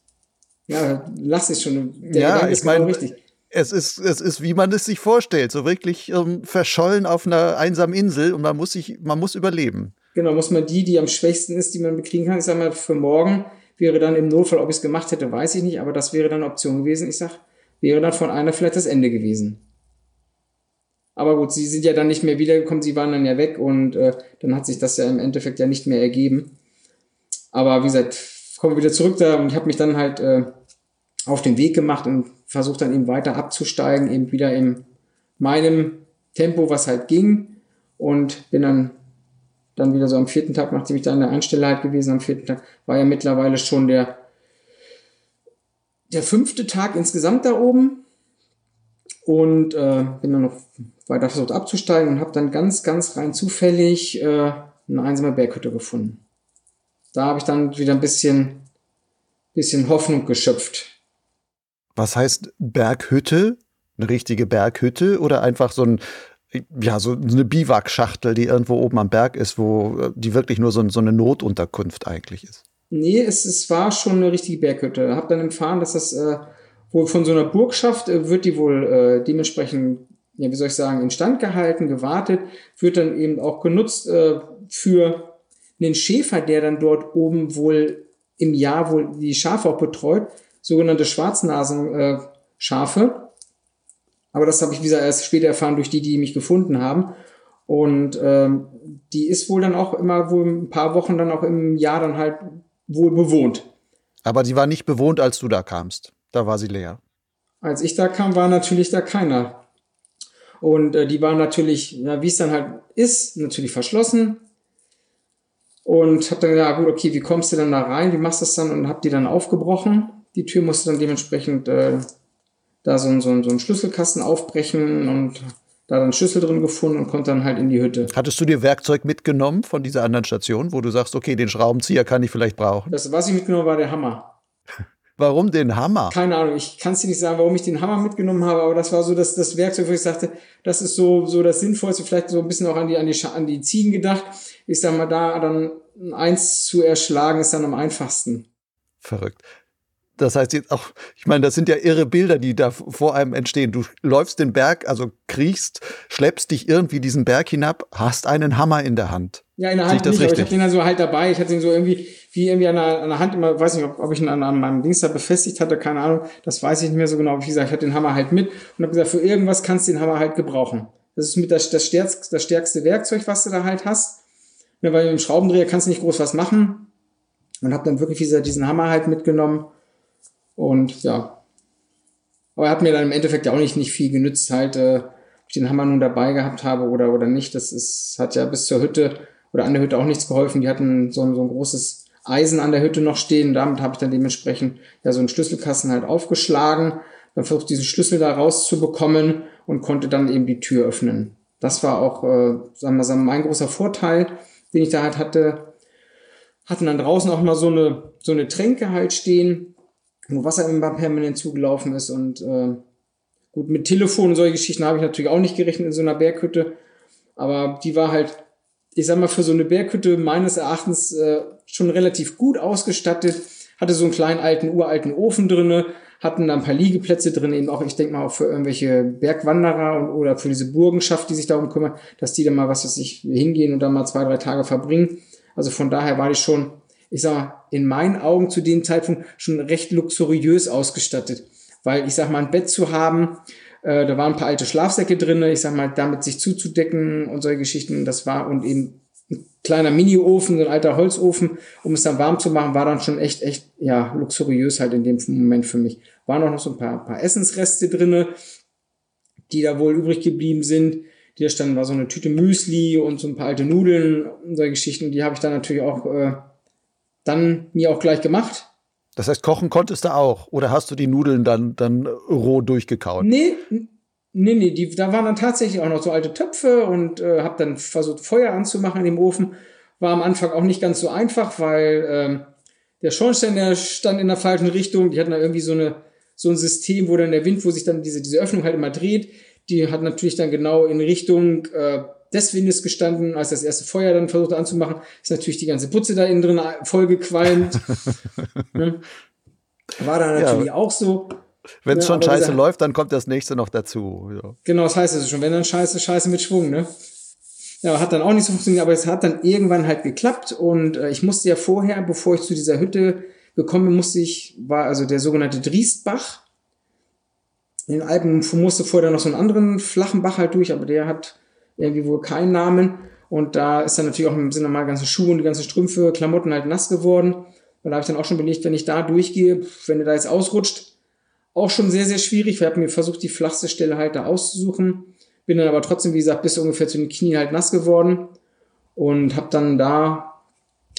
Speaker 1: ja, lass es schon.
Speaker 2: Der ja, ich genau meine, es ist, es ist, wie man es sich vorstellt, so wirklich ähm, verschollen auf einer einsamen Insel und man muss sich, man muss überleben.
Speaker 1: Genau, muss man die, die am schwächsten ist, die man bekriegen kann, ich sag mal, für morgen wäre dann im Notfall, ob ich es gemacht hätte, weiß ich nicht, aber das wäre dann eine Option gewesen. Ich sag, wäre dann von einer vielleicht das Ende gewesen. Aber gut, sie sind ja dann nicht mehr wiedergekommen, sie waren dann ja weg und äh, dann hat sich das ja im Endeffekt ja nicht mehr ergeben. Aber wie gesagt, kommen wir wieder zurück da und ich habe mich dann halt äh, auf den Weg gemacht und versucht dann eben weiter abzusteigen, eben wieder in meinem Tempo, was halt ging und bin dann dann wieder so am vierten Tag, nachdem ich da in der Einstellheit gewesen am vierten Tag, war ja mittlerweile schon der, der fünfte Tag insgesamt da oben und äh, bin dann noch weiter versucht abzusteigen und habe dann ganz, ganz rein zufällig äh, eine einsame Berghütte gefunden. Da habe ich dann wieder ein bisschen, bisschen Hoffnung geschöpft.
Speaker 2: Was heißt Berghütte? Eine richtige Berghütte oder einfach so ein ja, so eine Biwakschachtel, die irgendwo oben am Berg ist, wo äh, die wirklich nur so, so eine Notunterkunft eigentlich ist.
Speaker 1: Nee, es, es war schon eine richtige Berghütte. Hab dann erfahren, dass das äh, wohl von so einer Burgschaft äh, wird die wohl äh, dementsprechend, ja, wie soll ich sagen, instand gehalten, gewartet, wird dann eben auch genutzt äh, für einen Schäfer, der dann dort oben wohl im Jahr wohl die Schafe auch betreut, sogenannte Schwarznasenschafe. Aber das habe ich, wie gesagt, erst später erfahren durch die, die mich gefunden haben. Und ähm, die ist wohl dann auch immer wohl ein paar Wochen dann auch im Jahr dann halt wohl bewohnt.
Speaker 2: Aber sie war nicht bewohnt, als du da kamst. Da war sie leer.
Speaker 1: Als ich da kam, war natürlich da keiner. Und äh, die war natürlich, ja, wie es dann halt ist, natürlich verschlossen. Und hab dann gesagt, ja, gut, okay, wie kommst du dann da rein? Wie machst du das dann? Und hab die dann aufgebrochen. Die Tür musste dann dementsprechend äh, da so, so, so einen Schlüsselkasten aufbrechen und da dann Schlüssel drin gefunden und konnte dann halt in die Hütte.
Speaker 2: Hattest du dir Werkzeug mitgenommen von dieser anderen Station, wo du sagst, okay, den Schraubenzieher kann ich vielleicht brauchen?
Speaker 1: Das, was ich mitgenommen war der Hammer.
Speaker 2: Warum den Hammer?
Speaker 1: Keine Ahnung, ich kann es dir nicht sagen, warum ich den Hammer mitgenommen habe, aber das war so das, das Werkzeug, wo ich sagte, das ist so, so das Sinnvollste, vielleicht so ein bisschen auch an die, an die, an die Ziegen gedacht. Ich sag mal, da dann eins zu erschlagen ist dann am einfachsten.
Speaker 2: Verrückt das heißt jetzt auch, ich meine, das sind ja irre Bilder, die da vor einem entstehen. Du läufst den Berg, also kriechst, schleppst dich irgendwie diesen Berg hinab, hast einen Hammer in der Hand.
Speaker 1: Ja, in der Hand nicht,
Speaker 2: richtig?
Speaker 1: aber ich hatte den dann so halt dabei. Ich hatte ihn so irgendwie, wie irgendwie an der, an der Hand immer, weiß nicht, ob, ob ich ihn an, an meinem Dings da befestigt hatte, keine Ahnung. Das weiß ich nicht mehr so genau. Wie gesagt, ich hatte den Hammer halt mit und habe gesagt, für irgendwas kannst du den Hammer halt gebrauchen. Das ist mit das, das, stärkste, das stärkste Werkzeug, was du da halt hast. Ja, weil mit dem Schraubendreher kannst du nicht groß was machen. Und habe dann wirklich dieser, diesen Hammer halt mitgenommen. Und ja. Aber er hat mir dann im Endeffekt ja auch nicht, nicht viel genützt, halt, äh, ob ich den Hammer nun dabei gehabt habe oder, oder nicht. Das ist, hat ja bis zur Hütte oder an der Hütte auch nichts geholfen. Die hatten so ein, so ein großes Eisen an der Hütte noch stehen. Damit habe ich dann dementsprechend ja so einen Schlüsselkasten halt aufgeschlagen, dann versucht diesen Schlüssel da rauszubekommen und konnte dann eben die Tür öffnen. Das war auch, äh, sagen wir mal, mein großer Vorteil, den ich da halt hatte hatten dann draußen auch mal so eine, so eine Tränke halt stehen, wo Wasser immer permanent zugelaufen ist und äh, gut, mit Telefon und solche Geschichten habe ich natürlich auch nicht gerechnet in so einer Berghütte, aber die war halt, ich sag mal, für so eine Berghütte meines Erachtens äh, schon relativ gut ausgestattet, hatte so einen kleinen alten, uralten Ofen drinne, hatten da ein paar Liegeplätze drin, eben auch, ich denke mal, auch für irgendwelche Bergwanderer und, oder für diese Burgenschaft, die sich darum kümmern, dass die dann mal, was weiß ich, hingehen und dann mal zwei, drei Tage verbringen. Also von daher war ich schon, ich sag mal, in meinen Augen zu dem Zeitpunkt schon recht luxuriös ausgestattet. Weil ich sag mal, ein Bett zu haben, äh, da waren ein paar alte Schlafsäcke drin, ich sag mal, damit sich zuzudecken und solche Geschichten, das war und eben ein kleiner Mini-Ofen, so ein alter Holzofen, um es dann warm zu machen, war dann schon echt, echt, ja, luxuriös halt in dem Moment für mich. Waren auch noch so ein paar, paar Essensreste drinne, die da wohl übrig geblieben sind. Die da standen, war so eine Tüte Müsli und so ein paar alte Nudeln und solche Geschichten. Die habe ich dann natürlich auch äh, dann mir auch gleich gemacht.
Speaker 2: Das heißt, kochen konntest du auch? Oder hast du die Nudeln dann, dann roh durchgekaut?
Speaker 1: Nee, nee, nee, die, da waren dann tatsächlich auch noch so alte Töpfe und äh, habe dann versucht, Feuer anzumachen in dem Ofen. War am Anfang auch nicht ganz so einfach, weil ähm, der Schornstein, der stand in der falschen Richtung. Die hatten da irgendwie so, eine, so ein System, wo dann der Wind, wo sich dann diese, diese Öffnung halt immer dreht. Die hat natürlich dann genau in Richtung äh, des Windes gestanden, als das erste Feuer dann versucht anzumachen, ist natürlich die ganze Putze da innen drin vollgequalmt. ne? War da natürlich ja. auch so.
Speaker 2: Wenn es ja, schon scheiße gesagt, läuft, dann kommt das nächste noch dazu. Ja.
Speaker 1: Genau, das heißt es schon. Wenn dann scheiße, scheiße mit Schwung, ne? Ja, hat dann auch nicht so funktioniert, aber es hat dann irgendwann halt geklappt und äh, ich musste ja vorher, bevor ich zu dieser Hütte gekommen bin, musste ich, war also der sogenannte Driestbach. In den Alpen musste vorher noch so einen anderen flachen Bach halt durch, aber der hat irgendwie wohl keinen Namen. Und da ist dann natürlich auch im Sinne mal ganze Schuhe und die ganzen Strümpfe, Klamotten halt nass geworden. Und da habe ich dann auch schon belegt, wenn ich da durchgehe, wenn der da jetzt ausrutscht, auch schon sehr, sehr schwierig. Wir haben mir versucht, die flachste Stelle halt da auszusuchen. Bin dann aber trotzdem, wie gesagt, bis ungefähr zu den Knien halt nass geworden. Und habe dann da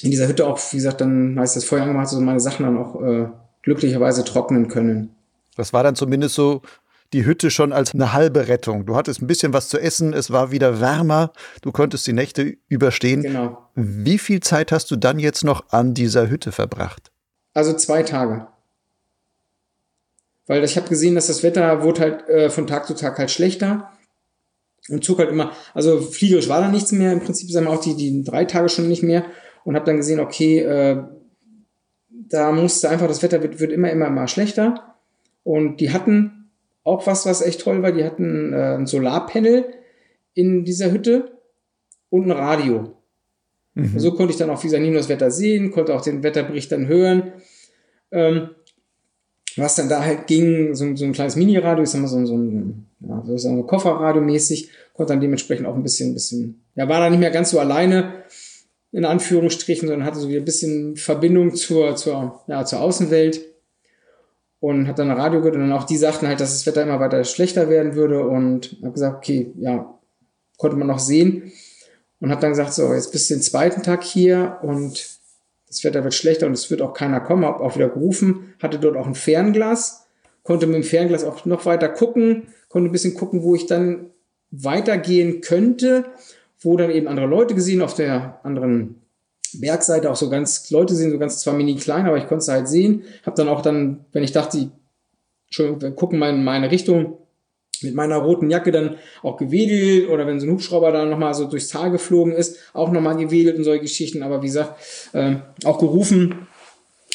Speaker 1: in dieser Hütte auch, wie gesagt, dann, als das Feuer angemacht, so meine Sachen dann auch äh, glücklicherweise trocknen können.
Speaker 2: Das war dann zumindest so die Hütte schon als eine halbe Rettung. Du hattest ein bisschen was zu essen, es war wieder wärmer, du konntest die Nächte überstehen.
Speaker 1: Genau.
Speaker 2: Wie viel Zeit hast du dann jetzt noch an dieser Hütte verbracht?
Speaker 1: Also zwei Tage. Weil ich habe gesehen, dass das Wetter wurde halt äh, von Tag zu Tag halt schlechter und zog halt immer, also fliegerisch war da nichts mehr, im Prinzip sagen wir auch die, die drei Tage schon nicht mehr und habe dann gesehen, okay, äh, da musste einfach, das Wetter wird, wird immer, immer, immer schlechter und die hatten auch was, was echt toll war, die hatten äh, ein Solarpanel in dieser Hütte und ein Radio. Mhm. So konnte ich dann auch, das Wetter sehen, konnte auch den Wetterbericht dann hören. Ähm, was dann da halt ging, so, so ein kleines Mini-Radio, ich sag mal so, so ein ja, so ein Kofferradio mäßig, konnte dann dementsprechend auch ein bisschen, ein bisschen, ja, war da nicht mehr ganz so alleine, in Anführungsstrichen, sondern hatte so wieder ein bisschen Verbindung zur, zur, ja, zur Außenwelt und habe dann Radio gehört und dann auch die sagten halt, dass das Wetter immer weiter schlechter werden würde und habe gesagt, okay, ja, konnte man noch sehen und habe dann gesagt, so, jetzt bist du den zweiten Tag hier und das Wetter wird schlechter und es wird auch keiner kommen, habe auch wieder gerufen, hatte dort auch ein Fernglas, konnte mit dem Fernglas auch noch weiter gucken, konnte ein bisschen gucken, wo ich dann weitergehen könnte, wo dann eben andere Leute gesehen auf der anderen Bergseite auch so ganz, Leute sehen so ganz zwar mini klein, aber ich konnte es halt sehen. Hab dann auch dann, wenn ich dachte, die schon gucken mal in meine Richtung, mit meiner roten Jacke dann auch gewedelt oder wenn so ein Hubschrauber dann nochmal so durchs Tal geflogen ist, auch nochmal gewedelt und solche Geschichten. Aber wie gesagt, äh, auch gerufen.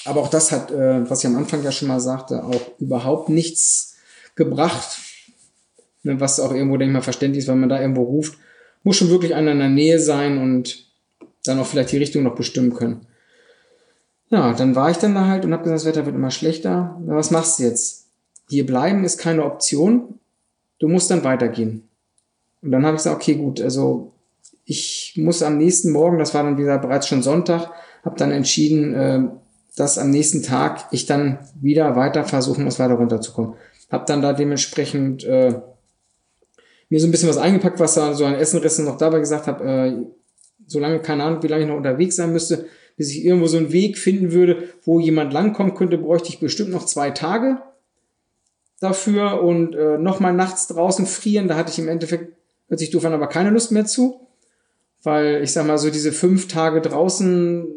Speaker 1: Aber auch das hat, äh, was ich am Anfang ja schon mal sagte, auch überhaupt nichts gebracht, ne, was auch irgendwo, denke ich mal, verständlich ist, weil man da irgendwo ruft. Muss schon wirklich einer in der Nähe sein und dann auch vielleicht die Richtung noch bestimmen können. Ja, dann war ich dann da halt und habe gesagt, das Wetter wird immer schlechter. Na, was machst du jetzt? Hier bleiben ist keine Option. Du musst dann weitergehen. Und dann habe ich gesagt, okay, gut, also ich muss am nächsten Morgen, das war dann wieder bereits schon Sonntag, habe dann entschieden, äh, dass am nächsten Tag ich dann wieder weiter versuchen muss, weiter runterzukommen. Hab dann da dementsprechend äh, mir so ein bisschen was eingepackt, was da so an Essenrissen noch dabei gesagt habe, äh, solange, keine Ahnung, wie lange ich noch unterwegs sein müsste, bis ich irgendwo so einen Weg finden würde, wo jemand langkommen könnte, bräuchte ich bestimmt noch zwei Tage dafür und äh, nochmal nachts draußen frieren. Da hatte ich im Endeffekt, hört sich doof an, aber keine Lust mehr zu. Weil ich sag mal, so diese fünf Tage draußen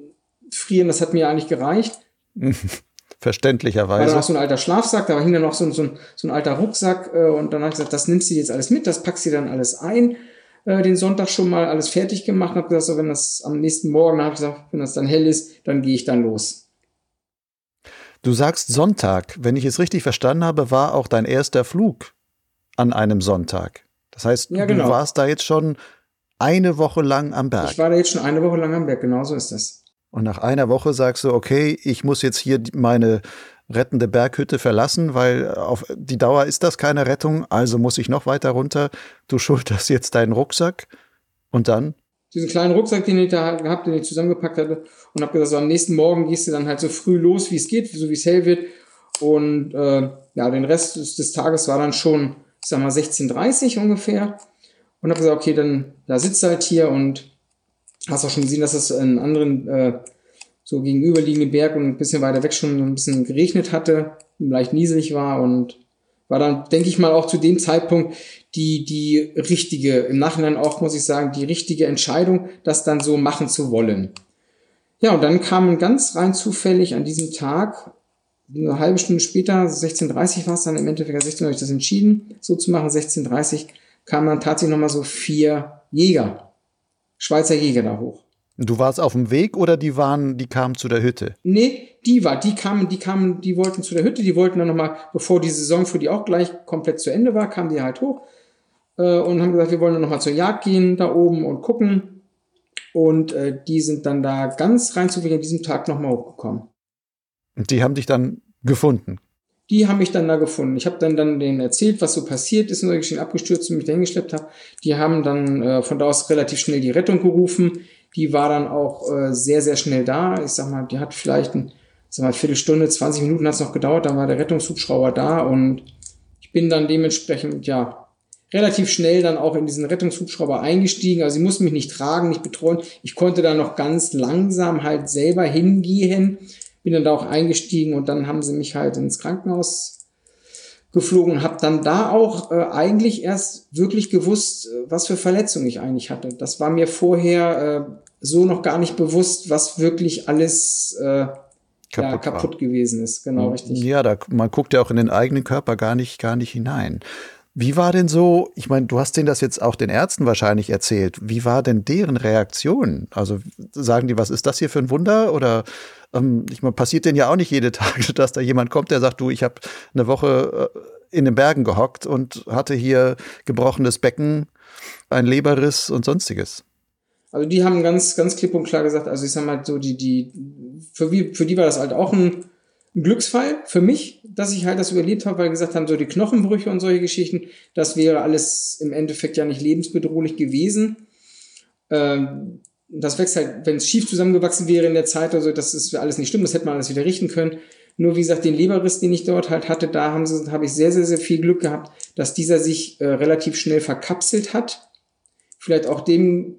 Speaker 1: frieren, das hat mir eigentlich gereicht.
Speaker 2: Verständlicherweise.
Speaker 1: War auch so ein alter Schlafsack, da hing dann noch so, so, ein, so ein alter Rucksack äh, und dann habe ich gesagt, das nimmst du jetzt alles mit, das packst du dann alles ein äh, den Sonntag schon mal alles fertig gemacht und habe gesagt, so, wenn das am nächsten Morgen, habe ich gesagt, wenn das dann hell ist, dann gehe ich dann los.
Speaker 2: Du sagst Sonntag. Wenn ich es richtig verstanden habe, war auch dein erster Flug an einem Sonntag. Das heißt, ja, genau. du warst da jetzt schon eine Woche lang am Berg.
Speaker 1: Ich war da jetzt schon eine Woche lang am Berg, genau so ist das.
Speaker 2: Und nach einer Woche sagst du, okay, ich muss jetzt hier meine rettende Berghütte verlassen, weil auf die Dauer ist das keine Rettung, also muss ich noch weiter runter. Du schulterst jetzt deinen Rucksack und dann?
Speaker 1: Diesen kleinen Rucksack, den ich da gehabt, den ich zusammengepackt hatte und habe gesagt, so am nächsten Morgen gehst du dann halt so früh los, wie es geht, so wie es hell wird. Und äh, ja, den Rest des, des, Tages war dann schon, ich sag mal, 16.30 ungefähr. Und habe gesagt, okay, dann da sitzt halt hier und hast auch schon gesehen, dass es in anderen äh, so gegenüberliegenden Berg und ein bisschen weiter weg schon ein bisschen geregnet hatte, leicht nieselig war und war dann, denke ich mal, auch zu dem Zeitpunkt die, die richtige, im Nachhinein auch, muss ich sagen, die richtige Entscheidung, das dann so machen zu wollen. Ja, und dann kam ganz rein zufällig an diesem Tag, eine halbe Stunde später, 16.30 war es dann im Endeffekt, 16 habe ich das entschieden, so zu machen, 16.30 kamen dann tatsächlich nochmal so vier Jäger, Schweizer Jäger da hoch.
Speaker 2: Du warst auf dem Weg oder die waren, die kamen zu der Hütte?
Speaker 1: Nee, die war, die kamen, die kamen, die wollten zu der Hütte, die wollten dann nochmal, bevor die Saison für die auch gleich komplett zu Ende war, kamen die halt hoch äh, und haben gesagt, wir wollen dann nochmal zur Jagd gehen da oben und gucken. Und äh, die sind dann da ganz rein zufällig an diesem Tag nochmal hochgekommen.
Speaker 2: Und die haben dich dann gefunden?
Speaker 1: Die haben mich dann da gefunden. Ich habe dann, dann denen erzählt, was so passiert ist und ich bin abgestürzt und mich dahin geschleppt habe. Die haben dann äh, von da aus relativ schnell die Rettung gerufen. Die war dann auch äh, sehr, sehr schnell da. Ich sag mal, die hat vielleicht ein, sag mal, Viertelstunde, 20 Minuten hat es noch gedauert, dann war der Rettungshubschrauber da und ich bin dann dementsprechend, ja, relativ schnell dann auch in diesen Rettungshubschrauber eingestiegen. Also sie mussten mich nicht tragen, nicht betreuen. Ich konnte da noch ganz langsam halt selber hingehen. Bin dann da auch eingestiegen und dann haben sie mich halt ins Krankenhaus geflogen und habe dann da auch äh, eigentlich erst wirklich gewusst, äh, was für Verletzungen ich eigentlich hatte. Das war mir vorher äh, so noch gar nicht bewusst, was wirklich alles äh, kaputt, ja, kaputt gewesen ist. Genau, richtig.
Speaker 2: Ja, da, man guckt ja auch in den eigenen Körper gar nicht, gar nicht hinein. Wie war denn so, ich meine, du hast denen das jetzt auch den Ärzten wahrscheinlich erzählt. Wie war denn deren Reaktion? Also sagen die, was ist das hier für ein Wunder? Oder ähm, ich meine, passiert denn ja auch nicht jede Tag, dass da jemand kommt, der sagt, du, ich habe eine Woche äh, in den Bergen gehockt und hatte hier gebrochenes Becken, ein Leberriss und sonstiges.
Speaker 1: Also die haben ganz, ganz klipp und klar gesagt, also ich sag mal so, die, die, für, wie, für die war das halt auch ein, ein Glücksfall für mich, dass ich halt das überlebt habe, weil gesagt haben, so die Knochenbrüche und solche Geschichten, das wäre alles im Endeffekt ja nicht lebensbedrohlich gewesen. Ähm, das wächst halt, wenn es schief zusammengewachsen wäre in der Zeit oder so, das ist alles nicht schlimm, das hätte man alles wieder richten können. Nur wie gesagt, den Leberriss, den ich dort halt hatte, da haben sie, habe ich sehr, sehr, sehr viel Glück gehabt, dass dieser sich äh, relativ schnell verkapselt hat. Vielleicht auch dem,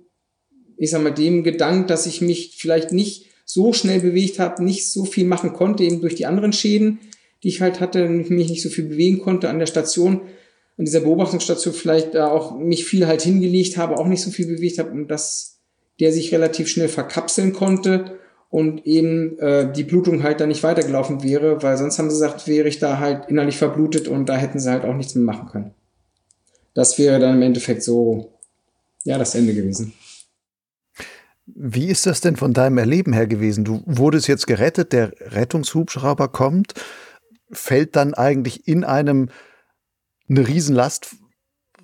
Speaker 1: ich sag mal, dem Gedank, dass ich mich vielleicht nicht so schnell bewegt habe, nicht so viel machen konnte, eben durch die anderen Schäden, die ich halt hatte, mich nicht so viel bewegen konnte an der Station, an dieser Beobachtungsstation vielleicht da auch mich viel halt hingelegt habe, auch nicht so viel bewegt habe und das der sich relativ schnell verkapseln konnte und eben äh, die Blutung halt da nicht weitergelaufen wäre, weil sonst haben sie gesagt, wäre ich da halt innerlich verblutet und da hätten sie halt auch nichts mehr machen können. Das wäre dann im Endeffekt so, ja, das Ende gewesen.
Speaker 2: Wie ist das denn von deinem Erleben her gewesen? Du wurdest jetzt gerettet, der Rettungshubschrauber kommt, fällt dann eigentlich in einem eine Riesenlast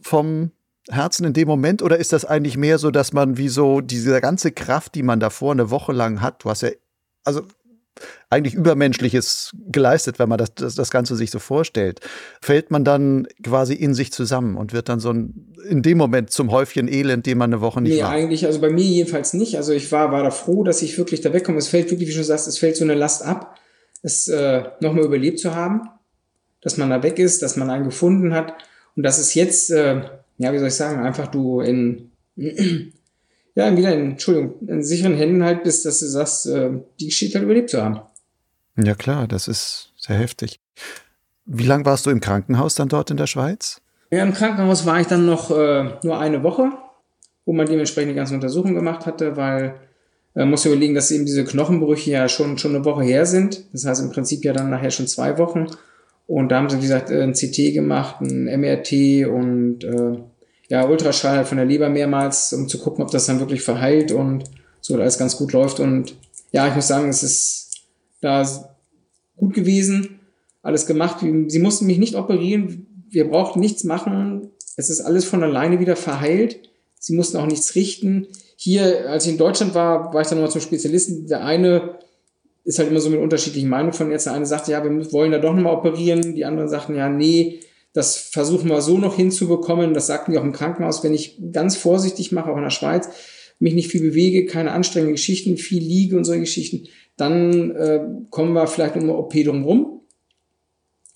Speaker 2: vom Herzen in dem Moment oder ist das eigentlich mehr so, dass man wie so diese ganze Kraft, die man davor eine Woche lang hat, du hast ja, also eigentlich Übermenschliches geleistet, wenn man das, das, das Ganze sich so vorstellt, fällt man dann quasi in sich zusammen und wird dann so ein, in dem Moment zum Häufchen Elend, dem man eine Woche nicht
Speaker 1: nee,
Speaker 2: war.
Speaker 1: Nee, eigentlich, also bei mir jedenfalls nicht. Also ich war, war da froh, dass ich wirklich da wegkomme. Es fällt wirklich, wie du sagst, es fällt so eine Last ab, es äh, nochmal überlebt zu haben, dass man da weg ist, dass man einen gefunden hat und dass es jetzt, äh, ja, wie soll ich sagen, einfach du in ja, wieder in, Entschuldigung, in sicheren Händen halt bist, dass du sagst, äh, die Geschichte halt überlebt zu haben.
Speaker 2: Ja klar, das ist sehr heftig. Wie lange warst du im Krankenhaus dann dort in der Schweiz?
Speaker 1: Ja, im Krankenhaus war ich dann noch äh, nur eine Woche, wo man dementsprechend die ganzen Untersuchungen gemacht hatte, weil man äh, muss überlegen, dass eben diese Knochenbrüche ja schon, schon eine Woche her sind. Das heißt im Prinzip ja dann nachher schon zwei Wochen. Und da haben sie, wie gesagt, ein CT gemacht, ein MRT und äh, ja, Ultraschall von der Leber mehrmals, um zu gucken, ob das dann wirklich verheilt und so alles ganz gut läuft. Und ja, ich muss sagen, es ist da gut gewesen, alles gemacht. Sie mussten mich nicht operieren, wir brauchten nichts machen. Es ist alles von alleine wieder verheilt. Sie mussten auch nichts richten. Hier, als ich in Deutschland war, war ich dann nochmal zum Spezialisten. Der eine ist halt immer so mit unterschiedlichen Meinungen von jetzt. Der eine sagte, ja, wir wollen da doch nochmal operieren. Die anderen sagten, ja, nee, das versuchen wir so noch hinzubekommen. Das sagten die auch im Krankenhaus, wenn ich ganz vorsichtig mache, auch in der Schweiz, mich nicht viel bewege, keine anstrengenden Geschichten, viel liege und solche Geschichten, dann äh, kommen wir vielleicht um eine OP drumherum.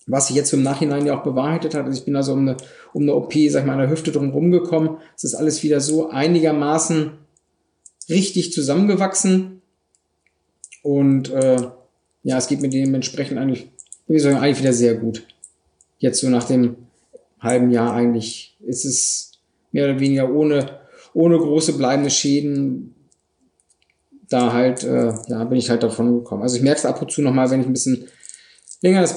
Speaker 1: Was sich jetzt im Nachhinein ja auch bewahrheitet hat. Also ich bin also um eine, um eine OP, sag ich mal, an der Hüfte drumherum gekommen. Es ist alles wieder so einigermaßen richtig zusammengewachsen. Und äh, ja, es geht mir dementsprechend eigentlich, wie soll ich sagen, eigentlich wieder sehr gut jetzt so nach dem halben Jahr eigentlich ist es mehr oder weniger ohne, ohne große bleibende Schäden da halt, äh, ja, bin ich halt davon gekommen. Also ich merke es ab und zu nochmal, wenn ich ein bisschen länger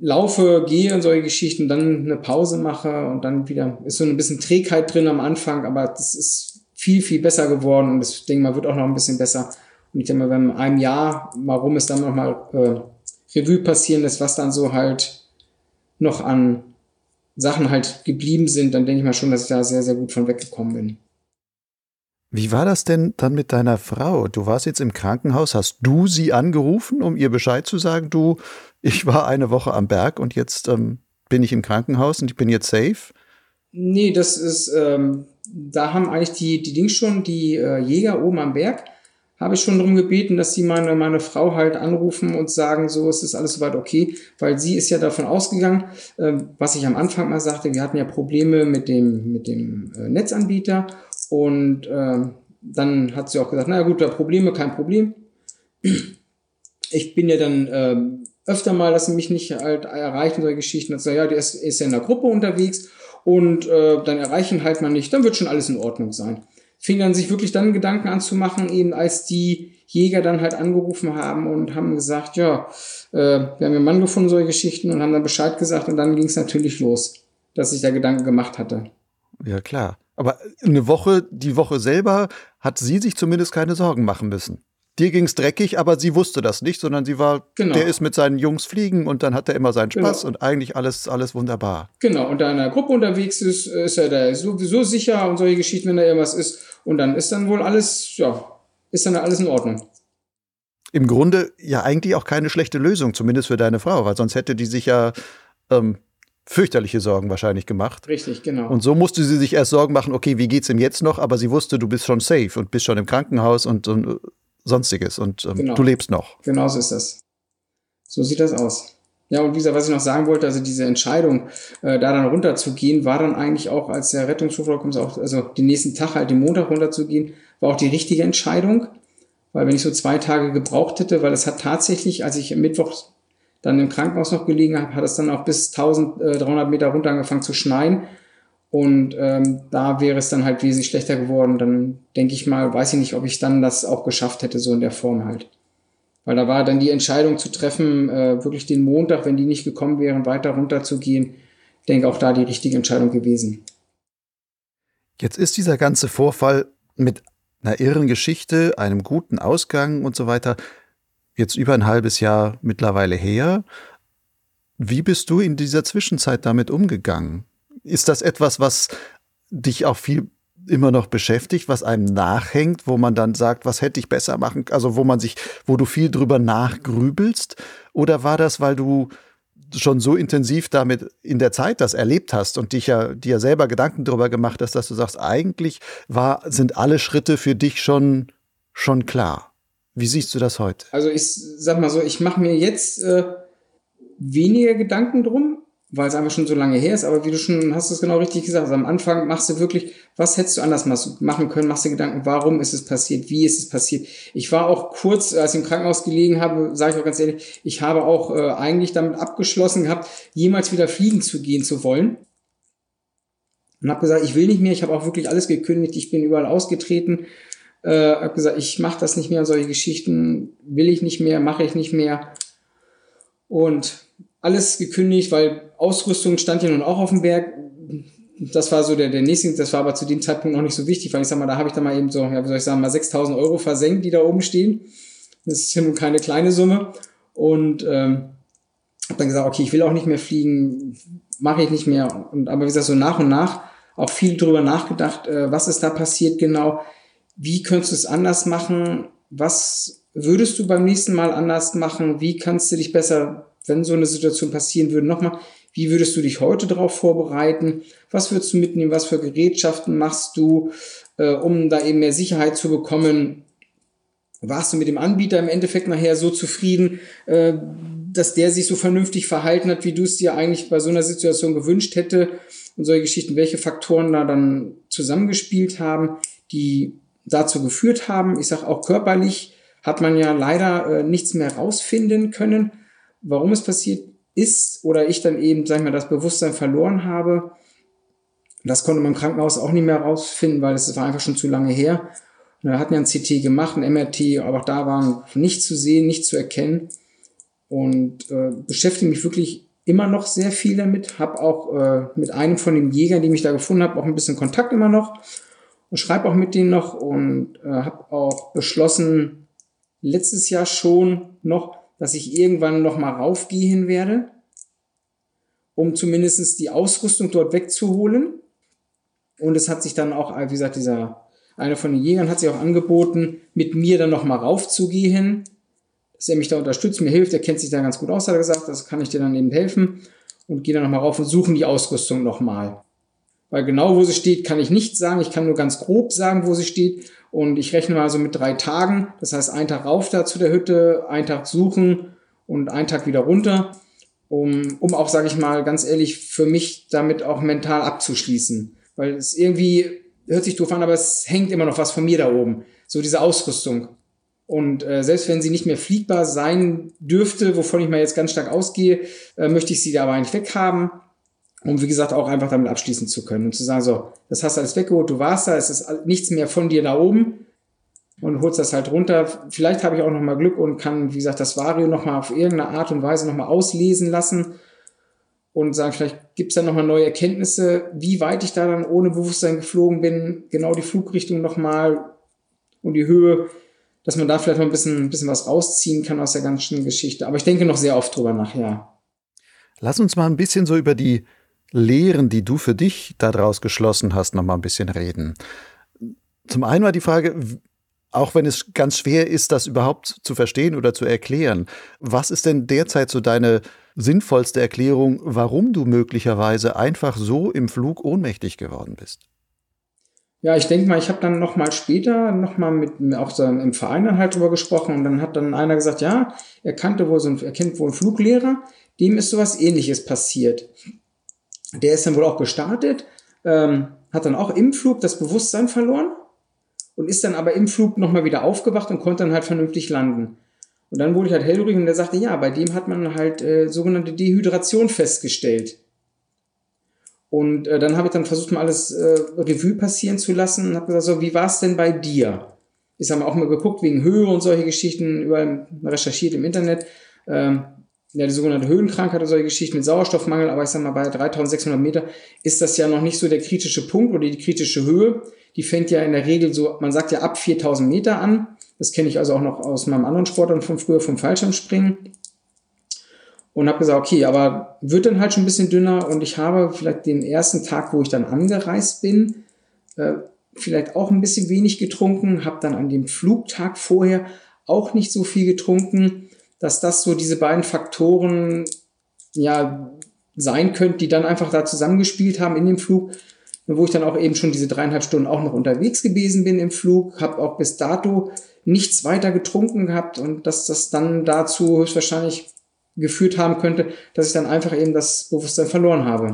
Speaker 1: laufe, gehe und solche Geschichten, dann eine Pause mache und dann wieder ist so ein bisschen Trägheit drin am Anfang, aber das ist viel, viel besser geworden und das Ding mal wird auch noch ein bisschen besser. Und ich denke mal, wenn in einem Jahr mal rum ist, dann nochmal äh, Revue passieren lässt, was dann so halt noch an Sachen halt geblieben sind, dann denke ich mal schon, dass ich da sehr, sehr gut von weggekommen bin.
Speaker 2: Wie war das denn dann mit deiner Frau? Du warst jetzt im Krankenhaus, hast du sie angerufen, um ihr Bescheid zu sagen, du, ich war eine Woche am Berg und jetzt ähm, bin ich im Krankenhaus und ich bin jetzt safe?
Speaker 1: Nee, das ist, ähm, da haben eigentlich die, die Dings schon, die äh, Jäger oben am Berg, habe ich schon darum gebeten, dass sie meine, meine Frau halt anrufen und sagen, so es ist alles soweit okay, weil sie ist ja davon ausgegangen, äh, was ich am Anfang mal sagte, wir hatten ja Probleme mit dem, mit dem äh, Netzanbieter und äh, dann hat sie auch gesagt, naja gut, da Probleme, kein Problem. Ich bin ja dann äh, öfter mal, dass sie mich nicht halt erreichen, solche Geschichten. Und so, ja, der ist, ist ja in der Gruppe unterwegs und äh, dann erreichen halt man nicht, dann wird schon alles in Ordnung sein fing dann sich wirklich dann Gedanken anzumachen, eben als die Jäger dann halt angerufen haben und haben gesagt, ja, äh, wir haben einen Mann gefunden, solche Geschichten und haben dann Bescheid gesagt und dann ging es natürlich los, dass ich da Gedanken gemacht hatte.
Speaker 2: Ja, klar. Aber eine Woche, die Woche selber, hat sie sich zumindest keine Sorgen machen müssen. Dir ging's dreckig, aber sie wusste das nicht, sondern sie war, genau. der ist mit seinen Jungs fliegen und dann hat er immer seinen Spaß genau. und eigentlich alles, alles wunderbar.
Speaker 1: Genau, und da in der Gruppe unterwegs ist, ist er da sowieso sicher und solche Geschichten, wenn da irgendwas ist. Und dann ist dann wohl alles, ja, ist dann alles in Ordnung.
Speaker 2: Im Grunde ja eigentlich auch keine schlechte Lösung, zumindest für deine Frau, weil sonst hätte die sich ja ähm, fürchterliche Sorgen wahrscheinlich gemacht.
Speaker 1: Richtig, genau.
Speaker 2: Und so musste sie sich erst Sorgen machen, okay, wie geht's ihm jetzt noch? Aber sie wusste, du bist schon safe und bist schon im Krankenhaus und, und sonstiges und ähm, genau. du lebst noch.
Speaker 1: Genau so ist das. So sieht das aus. Ja, und wie gesagt, was ich noch sagen wollte, also diese Entscheidung, äh, da dann runterzugehen, war dann eigentlich auch, als der Rettungsrufer kommt, auch, also den nächsten Tag halt den Montag runterzugehen, war auch die richtige Entscheidung. Weil wenn ich so zwei Tage gebraucht hätte, weil es hat tatsächlich, als ich am Mittwoch dann im Krankenhaus noch gelegen habe, hat es dann auch bis 1300 Meter runter angefangen zu schneien. Und ähm, da wäre es dann halt wesentlich schlechter geworden. Dann denke ich mal, weiß ich nicht, ob ich dann das auch geschafft hätte, so in der Form halt. Weil da war dann die Entscheidung zu treffen, äh, wirklich den Montag, wenn die nicht gekommen wären, weiter runter zu gehen. Ich denke auch da die richtige Entscheidung gewesen.
Speaker 2: Jetzt ist dieser ganze Vorfall mit einer irren Geschichte, einem guten Ausgang und so weiter, jetzt über ein halbes Jahr mittlerweile her. Wie bist du in dieser Zwischenzeit damit umgegangen? Ist das etwas, was dich auch viel immer noch beschäftigt, was einem nachhängt, wo man dann sagt, was hätte ich besser machen, also wo man sich, wo du viel drüber nachgrübelst? Oder war das, weil du schon so intensiv damit in der Zeit das erlebt hast und dich ja dir selber Gedanken darüber gemacht hast, dass du sagst, eigentlich war, sind alle Schritte für dich schon, schon klar. Wie siehst du das heute?
Speaker 1: Also ich sag mal so, ich mache mir jetzt äh, weniger Gedanken drum, weil es einfach schon so lange her ist, aber wie du schon hast es genau richtig gesagt, also am Anfang machst du wirklich, was hättest du anders machen können, machst du Gedanken, warum ist es passiert, wie ist es passiert. Ich war auch kurz, als ich im Krankenhaus gelegen habe, sage ich auch ganz ehrlich, ich habe auch äh, eigentlich damit abgeschlossen gehabt, jemals wieder fliegen zu gehen zu wollen. Und habe gesagt, ich will nicht mehr, ich habe auch wirklich alles gekündigt, ich bin überall ausgetreten, äh, habe gesagt, ich mache das nicht mehr, solche Geschichten will ich nicht mehr, mache ich nicht mehr. Und alles gekündigt, weil Ausrüstung stand ja nun auch auf dem Berg. Das war so der, der nächste, das war aber zu dem Zeitpunkt noch nicht so wichtig, weil ich sag mal, da habe ich dann mal eben so, ja, wie soll ich sagen, mal 6000 Euro versenkt, die da oben stehen. Das ist ja nun keine kleine Summe. Und ähm, habe dann gesagt, okay, ich will auch nicht mehr fliegen, mache ich nicht mehr. Und aber wie gesagt, so nach und nach auch viel drüber nachgedacht, äh, was ist da passiert genau, wie könntest du es anders machen, was würdest du beim nächsten Mal anders machen, wie kannst du dich besser wenn so eine Situation passieren würde, nochmal, wie würdest du dich heute darauf vorbereiten? Was würdest du mitnehmen? Was für Gerätschaften machst du, äh, um da eben mehr Sicherheit zu bekommen? Warst du mit dem Anbieter im Endeffekt nachher so zufrieden, äh, dass der sich so vernünftig verhalten hat, wie du es dir eigentlich bei so einer Situation gewünscht hätte? Und solche Geschichten, welche Faktoren da dann zusammengespielt haben, die dazu geführt haben. Ich sage auch körperlich hat man ja leider äh, nichts mehr rausfinden können warum es passiert ist oder ich dann eben, sag ich mal, das Bewusstsein verloren habe. Das konnte man im Krankenhaus auch nicht mehr rausfinden, weil es war einfach schon zu lange her. Und wir hatten ja ein CT gemacht, ein MRT, aber auch da waren nichts zu sehen, nichts zu erkennen. Und äh, beschäftige mich wirklich immer noch sehr viel damit. Habe auch äh, mit einem von den Jägern, die mich da gefunden habe, auch ein bisschen Kontakt immer noch. Und schreibe auch mit denen noch und äh, habe auch beschlossen, letztes Jahr schon noch dass ich irgendwann nochmal raufgehen werde, um zumindest die Ausrüstung dort wegzuholen. Und es hat sich dann auch, wie gesagt, dieser einer von den Jägern hat sich auch angeboten, mit mir dann nochmal raufzugehen, dass er mich da unterstützt, mir hilft, er kennt sich da ganz gut aus, hat er gesagt, das kann ich dir dann eben helfen und gehe dann nochmal rauf und suchen die Ausrüstung nochmal. Weil genau wo sie steht, kann ich nicht sagen, ich kann nur ganz grob sagen, wo sie steht und ich rechne mal so mit drei Tagen. Das heißt, ein Tag rauf da zu der Hütte, ein Tag suchen und ein Tag wieder runter, um, um auch, sage ich mal, ganz ehrlich, für mich damit auch mental abzuschließen. Weil es irgendwie, hört sich doof an, aber es hängt immer noch was von mir da oben. So diese Ausrüstung. Und äh, selbst wenn sie nicht mehr fliegbar sein dürfte, wovon ich mal jetzt ganz stark ausgehe, äh, möchte ich sie da aber eigentlich weghaben um wie gesagt auch einfach damit abschließen zu können und zu sagen, so, das hast du alles weggeholt, du warst da, es ist nichts mehr von dir da oben und holst das halt runter. Vielleicht habe ich auch nochmal Glück und kann, wie gesagt, das Vario nochmal auf irgendeine Art und Weise nochmal auslesen lassen und sagen, vielleicht gibt es da nochmal neue Erkenntnisse, wie weit ich da dann ohne Bewusstsein geflogen bin, genau die Flugrichtung nochmal und die Höhe, dass man da vielleicht noch ein bisschen, ein bisschen was rausziehen kann aus der ganzen Geschichte. Aber ich denke noch sehr oft drüber nach, ja.
Speaker 2: Lass uns mal ein bisschen so über die Lehren, die du für dich daraus geschlossen hast, noch mal ein bisschen reden. Zum einen war die Frage, auch wenn es ganz schwer ist, das überhaupt zu verstehen oder zu erklären, was ist denn derzeit so deine sinnvollste Erklärung, warum du möglicherweise einfach so im Flug ohnmächtig geworden bist?
Speaker 1: Ja, ich denke mal, ich habe dann noch mal später noch mal mit auch so im Verein dann halt drüber gesprochen und dann hat dann einer gesagt, ja, er kannte wohl so ein, er kennt wohl einen Fluglehrer, dem ist sowas Ähnliches passiert. Der ist dann wohl auch gestartet, ähm, hat dann auch im Flug das Bewusstsein verloren und ist dann aber im Flug nochmal wieder aufgewacht und konnte dann halt vernünftig landen. Und dann wurde ich halt hellhörig und der sagte, ja, bei dem hat man halt äh, sogenannte Dehydration festgestellt. Und äh, dann habe ich dann versucht, mal alles äh, Revue passieren zu lassen und habe gesagt, so, wie war es denn bei dir? Ich habe auch mal geguckt, wegen Höhe und solche Geschichten, überall recherchiert im Internet. Ähm, ja, die sogenannte Höhenkrankheit oder solche Geschichten mit Sauerstoffmangel, aber ich sag mal, bei 3600 Meter ist das ja noch nicht so der kritische Punkt oder die kritische Höhe. Die fängt ja in der Regel so, man sagt ja ab 4000 Meter an. Das kenne ich also auch noch aus meinem anderen Sport und von früher vom Fallschirmspringen. Und habe gesagt, okay, aber wird dann halt schon ein bisschen dünner und ich habe vielleicht den ersten Tag, wo ich dann angereist bin, äh, vielleicht auch ein bisschen wenig getrunken, habe dann an dem Flugtag vorher auch nicht so viel getrunken, dass das so diese beiden Faktoren ja sein könnte, die dann einfach da zusammengespielt haben in dem Flug, wo ich dann auch eben schon diese dreieinhalb Stunden auch noch unterwegs gewesen bin im Flug, habe auch bis dato nichts weiter getrunken gehabt und dass das dann dazu höchstwahrscheinlich geführt haben könnte, dass ich dann einfach eben das Bewusstsein verloren habe.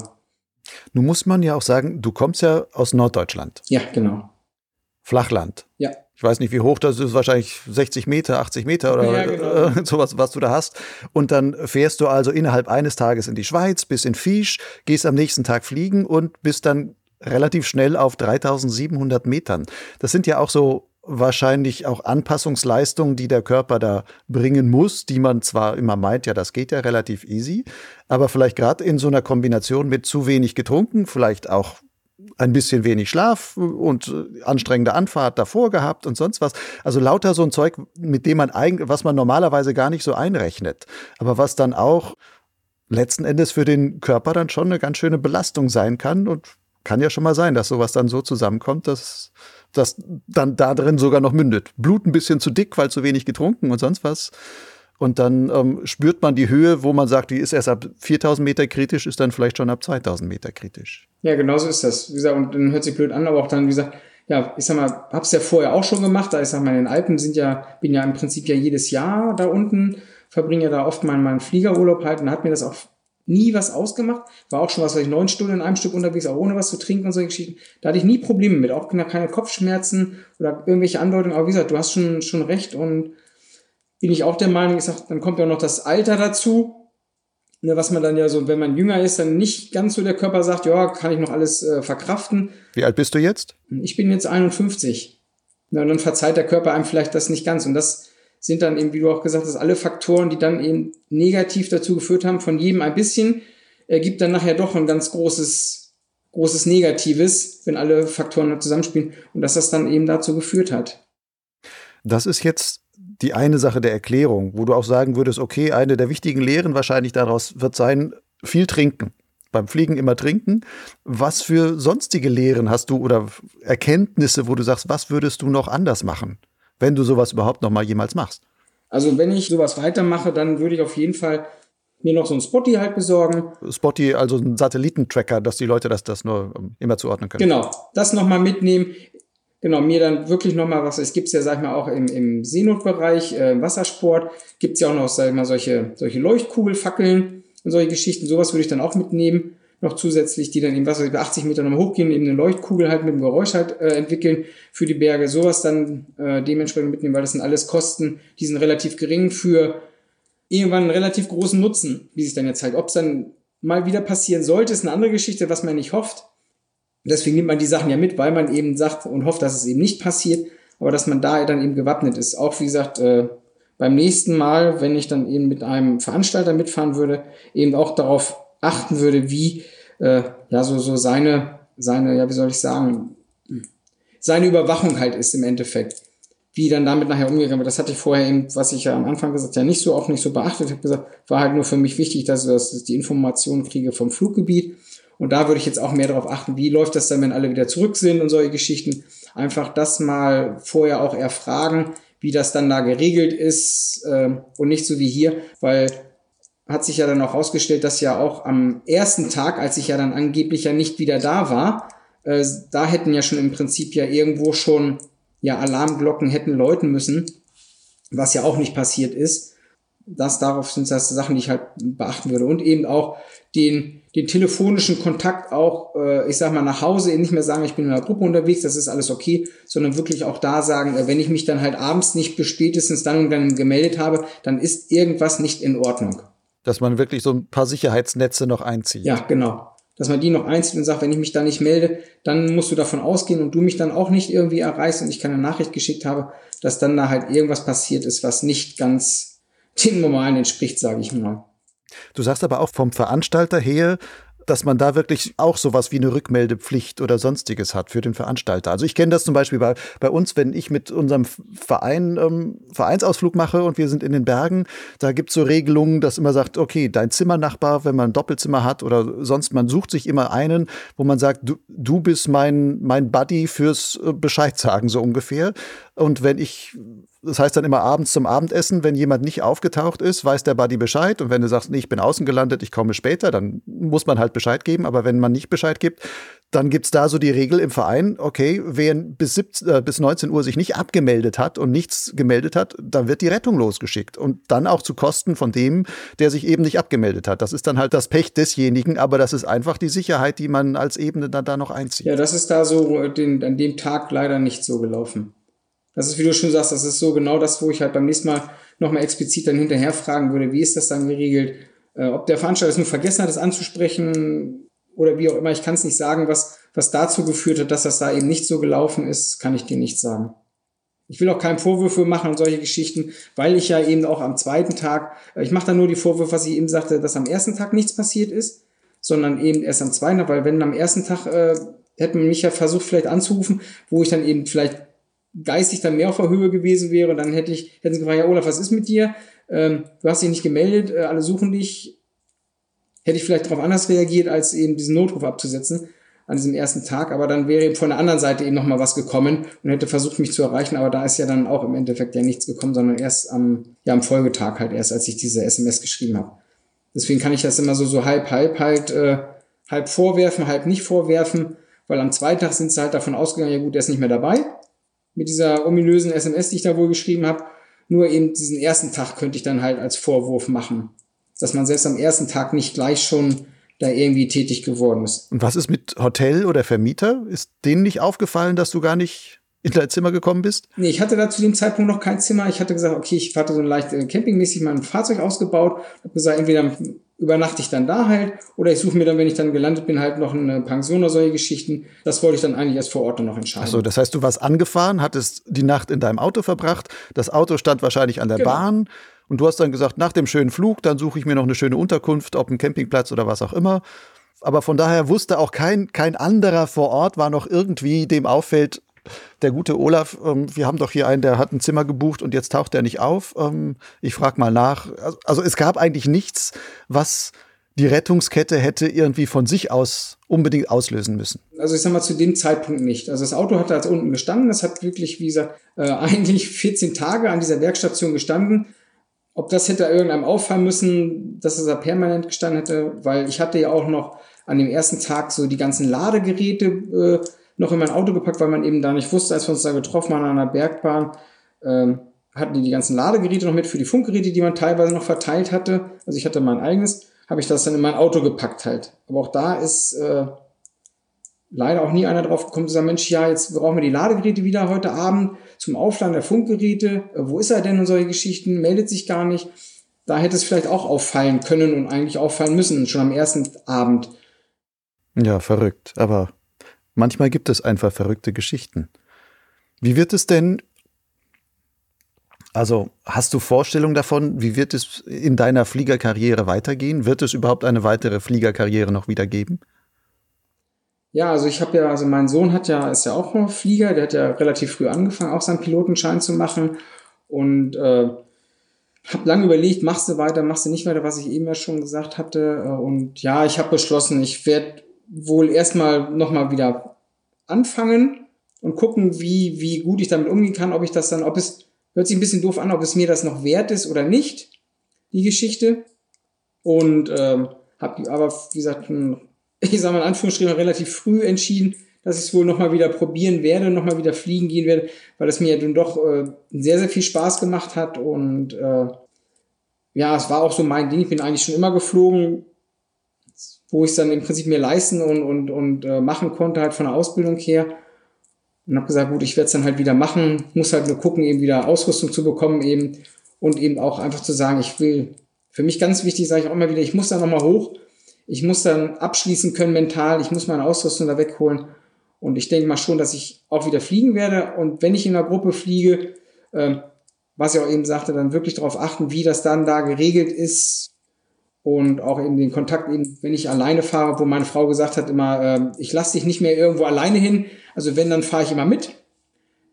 Speaker 2: Nun muss man ja auch sagen, du kommst ja aus Norddeutschland.
Speaker 1: Ja, genau.
Speaker 2: Flachland.
Speaker 1: Ja.
Speaker 2: Ich weiß nicht, wie hoch das ist, wahrscheinlich 60 Meter, 80 Meter oder ja, genau. äh, sowas, was du da hast. Und dann fährst du also innerhalb eines Tages in die Schweiz, bis in Fisch, gehst am nächsten Tag fliegen und bist dann relativ schnell auf 3700 Metern. Das sind ja auch so wahrscheinlich auch Anpassungsleistungen, die der Körper da bringen muss, die man zwar immer meint, ja, das geht ja relativ easy, aber vielleicht gerade in so einer Kombination mit zu wenig getrunken, vielleicht auch ein bisschen wenig Schlaf und anstrengende Anfahrt davor gehabt und sonst was. Also lauter so ein Zeug, mit dem man eigentlich, was man normalerweise gar nicht so einrechnet, aber was dann auch letzten Endes für den Körper dann schon eine ganz schöne Belastung sein kann und kann ja schon mal sein, dass sowas dann so zusammenkommt, dass das dann da drin sogar noch mündet. Blut ein bisschen zu dick, weil zu wenig getrunken und sonst was. Und dann ähm, spürt man die Höhe, wo man sagt, die ist erst ab 4000 Meter kritisch, ist dann vielleicht schon ab 2000 Meter kritisch.
Speaker 1: Ja, genau so ist das. Wie gesagt, und dann hört sich blöd an, aber auch dann, wie gesagt, ja, ich sag mal, hab's ja vorher auch schon gemacht. Da ich sag mal, in den Alpen sind ja, bin ja im Prinzip ja jedes Jahr da unten, verbringe ja da oft mal meinen Fliegerurlaub halt und hat mir das auch nie was ausgemacht. War auch schon was, weil ich neun Stunden in einem Stück unterwegs, auch ohne was zu trinken und solche Geschichten. Da hatte ich nie Probleme mit, auch keine Kopfschmerzen oder irgendwelche Andeutungen. Aber wie gesagt, du hast schon, schon recht und bin ich auch der Meinung, ich sag, dann kommt ja auch noch das Alter dazu. Ne, was man dann ja so, wenn man jünger ist, dann nicht ganz so der Körper sagt, ja, kann ich noch alles äh, verkraften.
Speaker 2: Wie alt bist du jetzt?
Speaker 1: Ich bin jetzt 51. Ne, und dann verzeiht der Körper einem vielleicht das nicht ganz. Und das sind dann eben, wie du auch gesagt hast, alle Faktoren, die dann eben negativ dazu geführt haben, von jedem ein bisschen, ergibt dann nachher doch ein ganz großes, großes Negatives, wenn alle Faktoren zusammenspielen und dass das dann eben dazu geführt hat.
Speaker 2: Das ist jetzt die eine Sache der Erklärung, wo du auch sagen würdest, okay, eine der wichtigen Lehren wahrscheinlich daraus wird sein, viel trinken. Beim Fliegen immer trinken. Was für sonstige Lehren hast du oder Erkenntnisse, wo du sagst, was würdest du noch anders machen? wenn du sowas überhaupt noch mal jemals machst?
Speaker 1: Also wenn ich sowas weitermache, dann würde ich auf jeden Fall mir noch so ein Spotty halt besorgen.
Speaker 2: Spotty, also ein Satellitentracker, dass die Leute das, das nur ähm, immer zuordnen können.
Speaker 1: Genau, das nochmal mitnehmen. Genau, mir dann wirklich nochmal was, es gibt es ja, sag ich mal, auch im, im Seenotbereich, äh, Wassersport, gibt es ja auch noch, sag ich mal, solche, solche Leuchtkugelfackeln und solche Geschichten. Sowas würde ich dann auch mitnehmen noch zusätzlich, die dann eben, was weiß ich, bei 80 Meter nochmal hochgehen, eben eine Leuchtkugel halt mit dem Geräusch halt äh, entwickeln für die Berge, sowas dann äh, dementsprechend mitnehmen, weil das sind alles Kosten, die sind relativ gering für irgendwann einen relativ großen Nutzen, wie sich dann jetzt zeigt. Ob es dann mal wieder passieren sollte, ist eine andere Geschichte, was man nicht hofft. Deswegen nimmt man die Sachen ja mit, weil man eben sagt und hofft, dass es eben nicht passiert, aber dass man da dann eben gewappnet ist. Auch wie gesagt, äh, beim nächsten Mal, wenn ich dann eben mit einem Veranstalter mitfahren würde, eben auch darauf achten würde, wie äh, ja so, so seine, seine, ja, wie soll ich sagen, seine Überwachung halt ist im Endeffekt. Wie dann damit nachher umgegangen wird. Das hatte ich vorher eben, was ich ja am Anfang gesagt ja nicht so auch nicht so beachtet. Ich habe gesagt, war halt nur für mich wichtig, dass ich die Informationen kriege vom Fluggebiet. Und da würde ich jetzt auch mehr darauf achten, wie läuft das dann, wenn alle wieder zurück sind und solche Geschichten. Einfach das mal vorher auch erfragen, wie das dann da geregelt ist äh, und nicht so wie hier, weil hat sich ja dann auch herausgestellt, dass ja auch am ersten Tag, als ich ja dann angeblich ja nicht wieder da war, äh, da hätten ja schon im Prinzip ja irgendwo schon ja Alarmglocken hätten läuten müssen, was ja auch nicht passiert ist. Das darauf sind das Sachen, die ich halt beachten würde und eben auch den den telefonischen Kontakt auch, äh, ich sag mal, nach Hause nicht mehr sagen, ich bin in einer Gruppe unterwegs, das ist alles okay, sondern wirklich auch da sagen, äh, wenn ich mich dann halt abends nicht bis spätestens dann und dann gemeldet habe, dann ist irgendwas nicht in Ordnung.
Speaker 2: Dass man wirklich so ein paar Sicherheitsnetze noch einzieht.
Speaker 1: Ja, genau. Dass man die noch einzieht und sagt, wenn ich mich da nicht melde, dann musst du davon ausgehen und du mich dann auch nicht irgendwie erreichst und ich keine Nachricht geschickt habe, dass dann da halt irgendwas passiert ist, was nicht ganz den Normalen entspricht, sage ich mal.
Speaker 2: Du sagst aber auch vom Veranstalter her, dass man da wirklich auch sowas wie eine Rückmeldepflicht oder sonstiges hat für den Veranstalter. Also ich kenne das zum Beispiel bei, bei uns, wenn ich mit unserem Verein ähm, Vereinsausflug mache und wir sind in den Bergen, da gibt es so Regelungen, dass immer sagt, okay, dein Zimmernachbar, wenn man ein Doppelzimmer hat oder sonst, man sucht sich immer einen, wo man sagt, du, du bist mein, mein Buddy fürs äh, Bescheid sagen, so ungefähr. Und wenn ich das heißt dann immer abends zum Abendessen, wenn jemand nicht aufgetaucht ist, weiß der Buddy Bescheid. Und wenn du sagst, nee, ich bin außen gelandet, ich komme später, dann muss man halt Bescheid geben. Aber wenn man nicht Bescheid gibt, dann gibt's da so die Regel im Verein, okay, wer bis, 17, äh, bis 19 Uhr sich nicht abgemeldet hat und nichts gemeldet hat, dann wird die Rettung losgeschickt. Und dann auch zu Kosten von dem, der sich eben nicht abgemeldet hat. Das ist dann halt das Pech desjenigen, aber das ist einfach die Sicherheit, die man als Ebene dann da noch einzieht.
Speaker 1: Ja, das ist da so den, an dem Tag leider nicht so gelaufen. Das ist, wie du schon sagst, das ist so genau das, wo ich halt beim nächsten Mal nochmal explizit dann hinterher fragen würde, wie ist das dann geregelt? Äh, ob der Veranstalter es nur vergessen hat, es anzusprechen oder wie auch immer, ich kann es nicht sagen, was, was dazu geführt hat, dass das da eben nicht so gelaufen ist, kann ich dir nicht sagen. Ich will auch keinen Vorwürfe machen an solche Geschichten, weil ich ja eben auch am zweiten Tag, äh, ich mache da nur die Vorwürfe, was ich eben sagte, dass am ersten Tag nichts passiert ist, sondern eben erst am zweiten Tag, weil wenn am ersten Tag äh, hätte man mich ja versucht vielleicht anzurufen, wo ich dann eben vielleicht geistig dann mehr auf der Höhe gewesen wäre, dann hätte ich, hätten sie gefragt, ja Olaf, was ist mit dir? Ähm, du hast dich nicht gemeldet, äh, alle suchen dich. Hätte ich vielleicht darauf anders reagiert, als eben diesen Notruf abzusetzen an diesem ersten Tag, aber dann wäre eben von der anderen Seite eben nochmal was gekommen und hätte versucht, mich zu erreichen, aber da ist ja dann auch im Endeffekt ja nichts gekommen, sondern erst am, ja, am Folgetag halt erst, als ich diese SMS geschrieben habe. Deswegen kann ich das immer so, so halb, halb halt, äh, halb vorwerfen, halb nicht vorwerfen, weil am zweiten Tag sind sie halt davon ausgegangen, ja gut, der ist nicht mehr dabei mit dieser ominösen SMS, die ich da wohl geschrieben habe. Nur eben diesen ersten Tag könnte ich dann halt als Vorwurf machen, dass man selbst am ersten Tag nicht gleich schon da irgendwie tätig geworden ist.
Speaker 2: Und was ist mit Hotel oder Vermieter? Ist denen nicht aufgefallen, dass du gar nicht in dein Zimmer gekommen bist?
Speaker 1: Nee, ich hatte da zu dem Zeitpunkt noch kein Zimmer. Ich hatte gesagt, okay, ich hatte so ein leicht äh, campingmäßig mein Fahrzeug ausgebaut. Habe gesagt, entweder übernachte ich dann da halt oder ich suche mir dann, wenn ich dann gelandet bin, halt noch eine Pension oder solche Geschichten. Das wollte ich dann eigentlich erst vor Ort dann noch entscheiden.
Speaker 2: Achso, das heißt, du warst angefahren, hattest die Nacht in deinem Auto verbracht, das Auto stand wahrscheinlich an der genau. Bahn und du hast dann gesagt, nach dem schönen Flug, dann suche ich mir noch eine schöne Unterkunft, ob ein Campingplatz oder was auch immer. Aber von daher wusste auch kein, kein anderer vor Ort, war noch irgendwie dem auffällt, der gute Olaf, ähm, wir haben doch hier einen, der hat ein Zimmer gebucht und jetzt taucht er nicht auf. Ähm, ich frage mal nach. Also, also es gab eigentlich nichts, was die Rettungskette hätte irgendwie von sich aus unbedingt auslösen müssen.
Speaker 1: Also ich sag mal zu dem Zeitpunkt nicht. Also das Auto hat da unten gestanden. Das hat wirklich, wie gesagt, äh, eigentlich 14 Tage an dieser Werkstation gestanden. Ob das hätte irgendeinem auffallen müssen, dass es da permanent gestanden hätte, weil ich hatte ja auch noch an dem ersten Tag so die ganzen Ladegeräte äh, noch in mein Auto gepackt, weil man eben da nicht wusste, als wir uns da getroffen haben an einer Bergbahn, ähm, hatten die die ganzen Ladegeräte noch mit für die Funkgeräte, die man teilweise noch verteilt hatte. Also ich hatte mein eigenes, habe ich das dann in mein Auto gepackt halt. Aber auch da ist äh, leider auch nie einer drauf gekommen zu sagen, Mensch, ja, jetzt brauchen wir die Ladegeräte wieder heute Abend zum Aufladen der Funkgeräte. Äh, wo ist er denn und solche Geschichten? Meldet sich gar nicht. Da hätte es vielleicht auch auffallen können und eigentlich auffallen müssen, schon am ersten Abend.
Speaker 2: Ja, verrückt. Aber Manchmal gibt es einfach verrückte Geschichten. Wie wird es denn, also hast du Vorstellung davon, wie wird es in deiner Fliegerkarriere weitergehen? Wird es überhaupt eine weitere Fliegerkarriere noch wieder geben?
Speaker 1: Ja, also ich habe ja, also mein Sohn hat ja, ist ja auch Flieger, der hat ja relativ früh angefangen, auch seinen Pilotenschein zu machen und äh, habe lange überlegt, machst du weiter, machst du nicht weiter, was ich eben ja schon gesagt hatte. Und ja, ich habe beschlossen, ich werde wohl erstmal nochmal wieder anfangen und gucken, wie, wie gut ich damit umgehen kann, ob ich das dann, ob es, hört sich ein bisschen doof an, ob es mir das noch wert ist oder nicht, die Geschichte. Und ähm, habe aber, wie gesagt, ich sage mal in Anführungsstrichen relativ früh entschieden, dass ich es wohl nochmal wieder probieren werde, nochmal wieder fliegen gehen werde, weil es mir ja dann doch äh, sehr, sehr viel Spaß gemacht hat und äh, ja, es war auch so mein Ding. Ich bin eigentlich schon immer geflogen, wo ich es dann im Prinzip mir leisten und, und, und äh, machen konnte, halt von der Ausbildung her. Und habe gesagt, gut, ich werde es dann halt wieder machen, muss halt nur gucken, eben wieder Ausrüstung zu bekommen eben. Und eben auch einfach zu sagen, ich will, für mich ganz wichtig, sage ich auch immer wieder, ich muss da nochmal hoch, ich muss dann abschließen können mental, ich muss meine Ausrüstung da wegholen. Und ich denke mal schon, dass ich auch wieder fliegen werde. Und wenn ich in einer Gruppe fliege, äh, was ich auch eben sagte, dann wirklich darauf achten, wie das dann da geregelt ist, und auch in den Kontakt, eben, wenn ich alleine fahre, wo meine Frau gesagt hat immer, äh, ich lasse dich nicht mehr irgendwo alleine hin. Also wenn, dann fahre ich immer mit,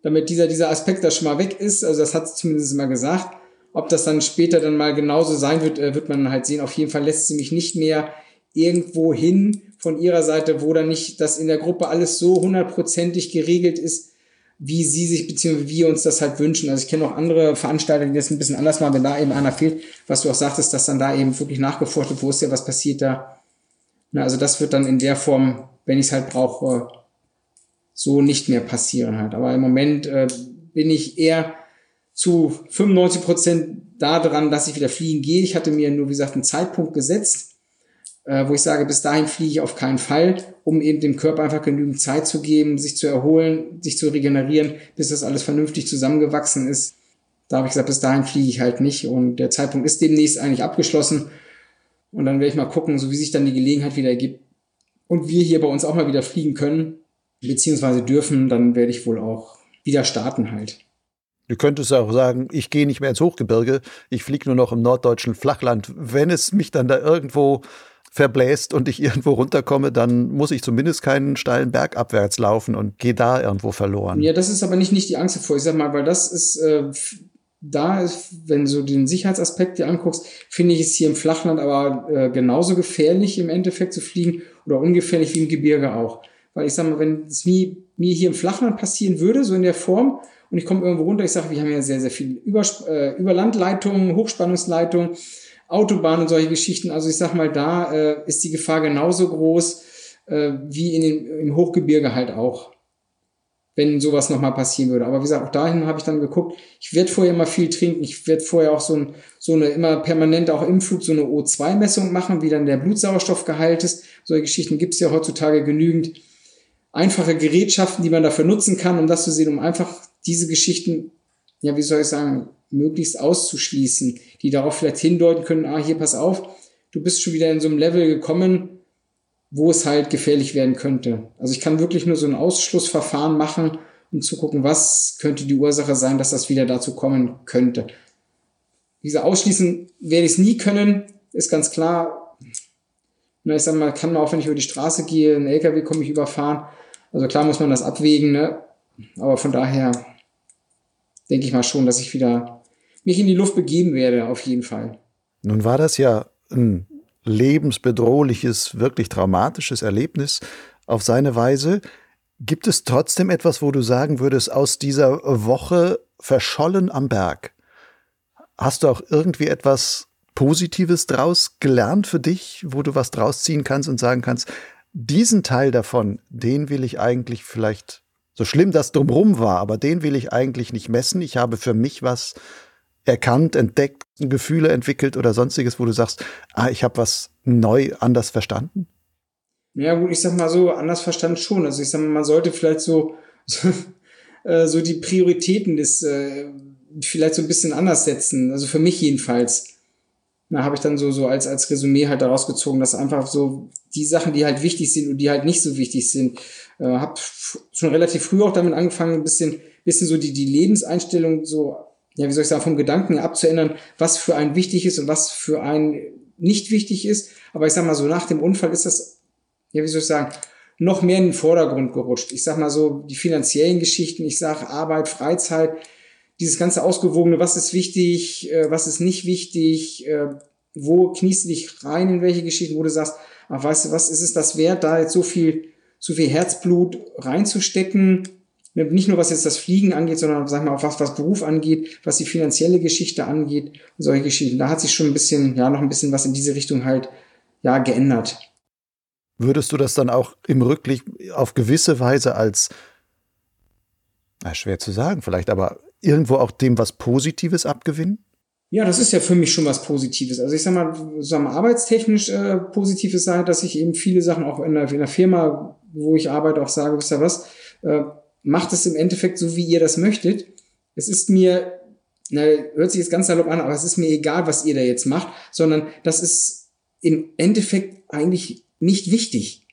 Speaker 1: damit dieser, dieser Aspekt da schon mal weg ist. Also das hat sie zumindest immer gesagt. Ob das dann später dann mal genauso sein wird, äh, wird man halt sehen. Auf jeden Fall lässt sie mich nicht mehr irgendwo hin von ihrer Seite, wo dann nicht, dass in der Gruppe alles so hundertprozentig geregelt ist, wie sie sich beziehungsweise wir uns das halt wünschen. Also ich kenne auch andere Veranstalter, die das ein bisschen anders machen, wenn da eben einer fehlt, was du auch sagtest, dass dann da eben wirklich nachgeforscht wird, wo ist ja was passiert da. Na, also das wird dann in der Form, wenn ich es halt brauche, so nicht mehr passieren halt. Aber im Moment äh, bin ich eher zu 95 Prozent da dran, dass ich wieder fliegen gehe. Ich hatte mir nur, wie gesagt, einen Zeitpunkt gesetzt, wo ich sage, bis dahin fliege ich auf keinen Fall, um eben dem Körper einfach genügend Zeit zu geben, sich zu erholen, sich zu regenerieren, bis das alles vernünftig zusammengewachsen ist. Da habe ich gesagt, bis dahin fliege ich halt nicht und der Zeitpunkt ist demnächst eigentlich abgeschlossen und dann werde ich mal gucken, so wie sich dann die Gelegenheit wieder ergibt und wir hier bei uns auch mal wieder fliegen können, beziehungsweise dürfen, dann werde ich wohl auch wieder starten halt.
Speaker 2: Du könntest auch sagen, ich gehe nicht mehr ins Hochgebirge, ich fliege nur noch im norddeutschen Flachland. Wenn es mich dann da irgendwo verbläst und ich irgendwo runterkomme, dann muss ich zumindest keinen steilen Berg abwärts laufen und gehe da irgendwo verloren.
Speaker 1: Ja, das ist aber nicht, nicht die Angst davor. Ich sag mal, weil das ist, äh, da ist, wenn du den Sicherheitsaspekt dir anguckst, finde ich es hier im Flachland aber äh, genauso gefährlich im Endeffekt zu fliegen oder ungefährlich wie im Gebirge auch. Weil ich sag mal, wenn es mir, mir hier im Flachland passieren würde, so in der Form, und ich komme irgendwo runter, ich sage, wir haben ja sehr, sehr viel Über, äh, Überlandleitungen, Hochspannungsleitungen, Autobahnen und solche Geschichten. Also ich sag mal, da äh, ist die Gefahr genauso groß äh, wie in den, im Hochgebirge halt auch, wenn sowas nochmal passieren würde. Aber wie gesagt, auch dahin habe ich dann geguckt, ich werde vorher immer viel trinken, ich werde vorher auch so, ein, so eine immer permanent auch im Flug so eine O2-Messung machen, wie dann der Blutsauerstoffgehalt ist. Solche Geschichten gibt es ja heutzutage genügend. Einfache Gerätschaften, die man dafür nutzen kann, um das zu sehen, um einfach diese Geschichten, ja, wie soll ich sagen, möglichst auszuschließen, die darauf vielleicht hindeuten können, ah, hier pass auf, du bist schon wieder in so einem Level gekommen, wo es halt gefährlich werden könnte. Also ich kann wirklich nur so ein Ausschlussverfahren machen, um zu gucken, was könnte die Ursache sein, dass das wieder dazu kommen könnte. Gesagt, ausschließen werde ich es nie können, ist ganz klar. Na, ich sag mal, kann man auch, wenn ich über die Straße gehe, ein LKW komme ich überfahren. Also klar muss man das abwägen, ne? Aber von daher denke ich mal schon, dass ich wieder mich in die Luft begeben werde, auf jeden Fall.
Speaker 2: Nun war das ja ein lebensbedrohliches, wirklich traumatisches Erlebnis auf seine Weise. Gibt es trotzdem etwas, wo du sagen würdest, aus dieser Woche verschollen am Berg? Hast du auch irgendwie etwas Positives draus gelernt für dich, wo du was draus ziehen kannst und sagen kannst, diesen Teil davon, den will ich eigentlich vielleicht so schlimm das drumrum war, aber den will ich eigentlich nicht messen. Ich habe für mich was erkannt, entdeckt, Gefühle entwickelt oder sonstiges, wo du sagst, ah, ich habe was neu anders verstanden?
Speaker 1: Ja, gut, ich sag mal so, anders verstanden schon. Also ich sag mal, man sollte vielleicht so, so, äh, so die Prioritäten des äh, vielleicht so ein bisschen anders setzen. Also für mich jedenfalls. Da habe ich dann so, so als, als Resümee halt daraus gezogen, dass einfach so die Sachen, die halt wichtig sind und die halt nicht so wichtig sind, äh, habe schon relativ früh auch damit angefangen, ein bisschen, bisschen so die, die Lebenseinstellung so, ja, wie soll ich sagen, vom Gedanken abzuändern, was für einen wichtig ist und was für einen nicht wichtig ist. Aber ich sag mal so, nach dem Unfall ist das, ja, wie soll ich sagen, noch mehr in den Vordergrund gerutscht. Ich sag mal so, die finanziellen Geschichten, ich sag Arbeit, Freizeit, dieses ganze Ausgewogene, was ist wichtig, äh, was ist nicht wichtig, äh, wo kniest du dich rein in welche Geschichten, wo du sagst, ach, weißt du was, ist es das wert, da jetzt so viel so viel Herzblut reinzustecken. Nicht nur was jetzt das Fliegen angeht, sondern sag mal auch was, was Beruf angeht, was die finanzielle Geschichte angeht und solche Geschichten. Da hat sich schon ein bisschen, ja, noch ein bisschen was in diese Richtung halt, ja, geändert.
Speaker 2: Würdest du das dann auch im Rückblick auf gewisse Weise als, na, schwer zu sagen vielleicht, aber irgendwo auch dem was Positives abgewinnen?
Speaker 1: Ja, das ist ja für mich schon was Positives. Also ich sag mal, sag mal arbeitstechnisch äh, Positives sei, dass ich eben viele Sachen auch in der, in der Firma, wo ich arbeite, auch sage, wisst ihr was, äh, macht es im Endeffekt so, wie ihr das möchtet. Es ist mir, na, hört sich jetzt ganz salopp an, aber es ist mir egal, was ihr da jetzt macht, sondern das ist im Endeffekt eigentlich nicht wichtig.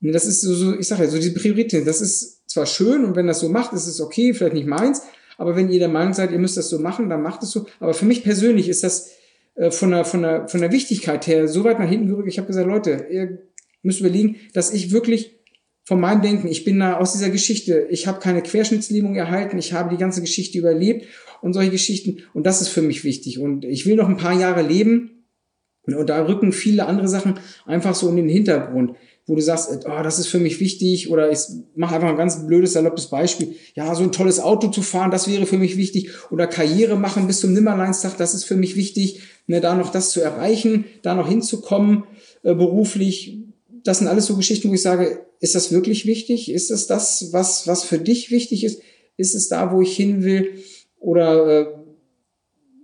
Speaker 1: Das ist so, ich sage ja, so diese Priorität, das ist zwar schön und wenn das so macht, ist es okay, vielleicht nicht meins, aber wenn ihr der Meinung seid, ihr müsst das so machen, dann macht es so. Aber für mich persönlich ist das äh, von, der, von, der, von der Wichtigkeit her so weit nach hinten gerückt. Ich habe gesagt, Leute, ihr müsst überlegen, dass ich wirklich von meinem Denken, ich bin da aus dieser Geschichte, ich habe keine Querschnittslähmung erhalten, ich habe die ganze Geschichte überlebt und solche Geschichten. Und das ist für mich wichtig. Und ich will noch ein paar Jahre leben. Und da rücken viele andere Sachen einfach so in den Hintergrund, wo du sagst, oh, das ist für mich wichtig oder ich mache einfach ein ganz blödes, saloppes Beispiel, ja, so ein tolles Auto zu fahren, das wäre für mich wichtig. Oder Karriere machen bis zum Nimmerleinstag, das ist für mich wichtig, ne, da noch das zu erreichen, da noch hinzukommen, äh, beruflich, das sind alles so Geschichten, wo ich sage, ist das wirklich wichtig? Ist es das, was, was für dich wichtig ist? Ist es da, wo ich hin will? Oder äh,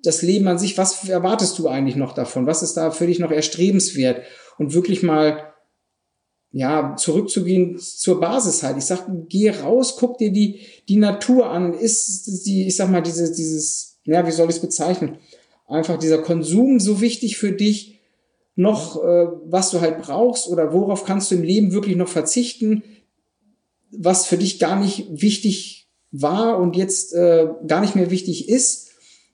Speaker 1: das Leben an sich, was erwartest du eigentlich noch davon? Was ist da für dich noch erstrebenswert? Und wirklich mal ja, zurückzugehen zur Basis halt. Ich sag, geh raus, guck dir die, die Natur an. Ist die, ich sag mal, diese, dieses, ja, wie soll ich es bezeichnen? Einfach dieser Konsum so wichtig für dich, noch, äh, was du halt brauchst oder worauf kannst du im Leben wirklich noch verzichten, was für dich gar nicht wichtig war und jetzt äh, gar nicht mehr wichtig ist.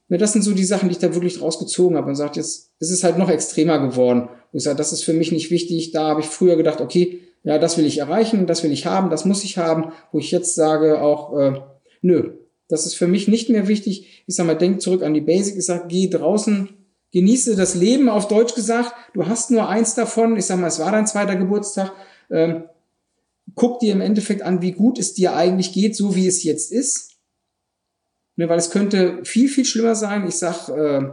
Speaker 1: Ne, das sind so die Sachen, die ich da wirklich rausgezogen habe und sagt, jetzt ist es halt noch extremer geworden. Ich sage, das ist für mich nicht wichtig. Da habe ich früher gedacht, okay, ja, das will ich erreichen, das will ich haben, das muss ich haben, wo ich jetzt sage auch, äh, nö, das ist für mich nicht mehr wichtig. Ich sage mal, denk zurück an die Basic. Ich sage, geh draußen genieße das Leben, auf Deutsch gesagt. Du hast nur eins davon. Ich sag mal, es war dein zweiter Geburtstag. Ähm, guck dir im Endeffekt an, wie gut es dir eigentlich geht, so wie es jetzt ist. Ne, weil es könnte viel, viel schlimmer sein. Ich sag, äh,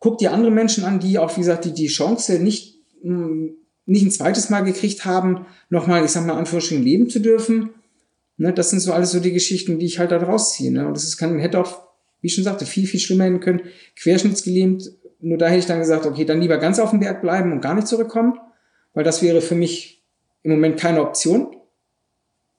Speaker 1: guck dir andere Menschen an, die auch, wie gesagt, die die Chance nicht, mh, hm, nicht ein zweites Mal gekriegt haben, nochmal, ich sag mal, Anführungsstrichen leben zu dürfen. Ne, das sind so alles so die Geschichten, die ich halt da rausziehe. Ne? Und das ist, kann, hätte auch wie ich schon sagte, viel, viel schlimmer hin können. Querschnittsgelähmt, nur da hätte ich dann gesagt, okay, dann lieber ganz auf dem Berg bleiben und gar nicht zurückkommen, weil das wäre für mich im Moment keine Option.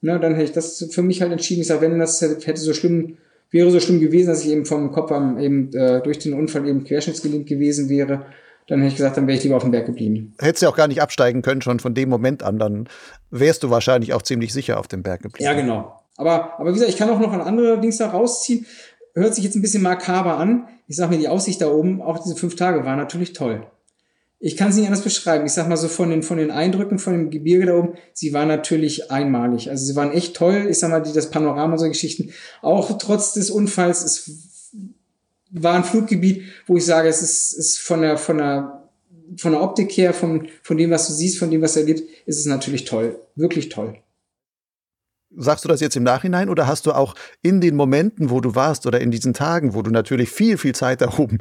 Speaker 1: Ne, dann hätte ich das für mich halt entschieden. Ich sage, wenn das hätte so schlimm, wäre so schlimm gewesen, dass ich eben vom Kopf am, eben äh, durch den Unfall eben querschnittsgelähmt gewesen wäre, dann hätte ich gesagt, dann wäre ich lieber auf dem Berg geblieben.
Speaker 2: Hättest du auch gar nicht absteigen können, schon von dem Moment an, dann wärst du wahrscheinlich auch ziemlich sicher auf dem Berg geblieben.
Speaker 1: Ja, genau. Aber, aber wie gesagt, ich kann auch noch ein andere Dings da rausziehen hört sich jetzt ein bisschen makaber an. Ich sag mir, die Aussicht da oben, auch diese fünf Tage, war natürlich toll. Ich kann es nicht anders beschreiben. Ich sag mal so von den, von den Eindrücken von dem Gebirge da oben, sie waren natürlich einmalig. Also sie waren echt toll. Ich sag mal, die, das Panorama so Geschichten. Auch trotz des Unfalls, es war ein Fluggebiet, wo ich sage, es ist, ist von der, von der, von der Optik her, von, von dem, was du siehst, von dem, was er erlebt, ist es natürlich toll. Wirklich toll.
Speaker 2: Sagst du das jetzt im Nachhinein oder hast du auch in den Momenten, wo du warst oder in diesen Tagen, wo du natürlich viel, viel Zeit da oben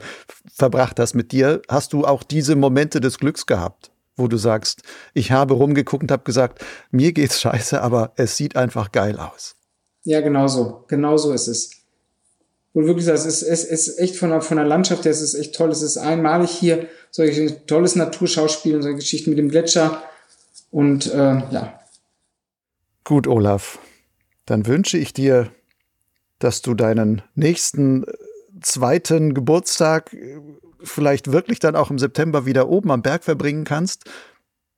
Speaker 2: verbracht hast mit dir, hast du auch diese Momente des Glücks gehabt, wo du sagst, ich habe rumgeguckt und habe gesagt, mir geht's scheiße, aber es sieht einfach geil aus.
Speaker 1: Ja, genau so. Genau so ist es. Du wirklich es ist, es ist echt von der, von der Landschaft her, es ist echt toll. Es ist einmalig hier, solche tolles Naturschauspiel und solche Geschichten mit dem Gletscher. Und äh, ja,
Speaker 2: Gut, Olaf, dann wünsche ich dir, dass du deinen nächsten äh, zweiten Geburtstag äh, vielleicht wirklich dann auch im September wieder oben am Berg verbringen kannst.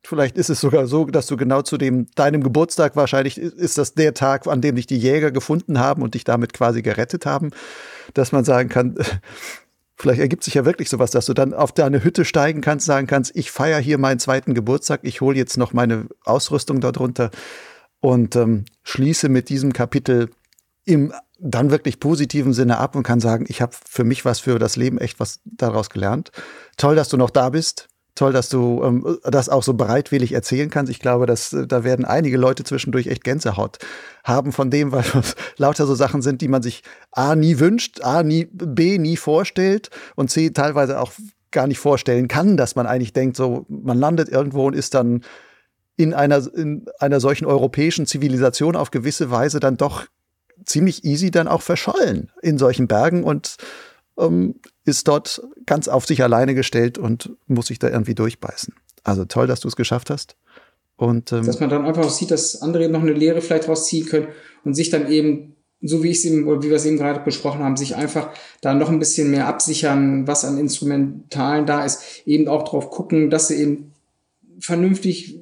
Speaker 2: Vielleicht ist es sogar so, dass du genau zu dem deinem Geburtstag wahrscheinlich ist das der Tag, an dem dich die Jäger gefunden haben und dich damit quasi gerettet haben, dass man sagen kann, vielleicht ergibt sich ja wirklich sowas, dass du dann auf deine Hütte steigen kannst, sagen kannst, ich feiere hier meinen zweiten Geburtstag, ich hole jetzt noch meine Ausrüstung darunter und ähm, schließe mit diesem Kapitel im dann wirklich positiven Sinne ab und kann sagen, ich habe für mich was für das Leben echt was daraus gelernt. Toll, dass du noch da bist. Toll, dass du ähm, das auch so bereitwillig erzählen kannst. Ich glaube, dass äh, da werden einige Leute zwischendurch echt Gänsehaut haben von dem, weil das lauter so Sachen sind, die man sich A nie wünscht, A nie, B nie vorstellt und C teilweise auch gar nicht vorstellen kann, dass man eigentlich denkt, so man landet irgendwo und ist dann in einer, in einer solchen europäischen Zivilisation auf gewisse Weise dann doch ziemlich easy dann auch verschollen in solchen Bergen und ähm, ist dort ganz auf sich alleine gestellt und muss sich da irgendwie durchbeißen. Also toll, dass du es geschafft hast. Und, ähm,
Speaker 1: dass man dann einfach sieht, dass andere noch eine Lehre vielleicht rausziehen können und sich dann eben, so wie ich es eben, wie wir es eben gerade besprochen haben, sich einfach da noch ein bisschen mehr absichern, was an Instrumentalen da ist, eben auch drauf gucken, dass sie eben vernünftig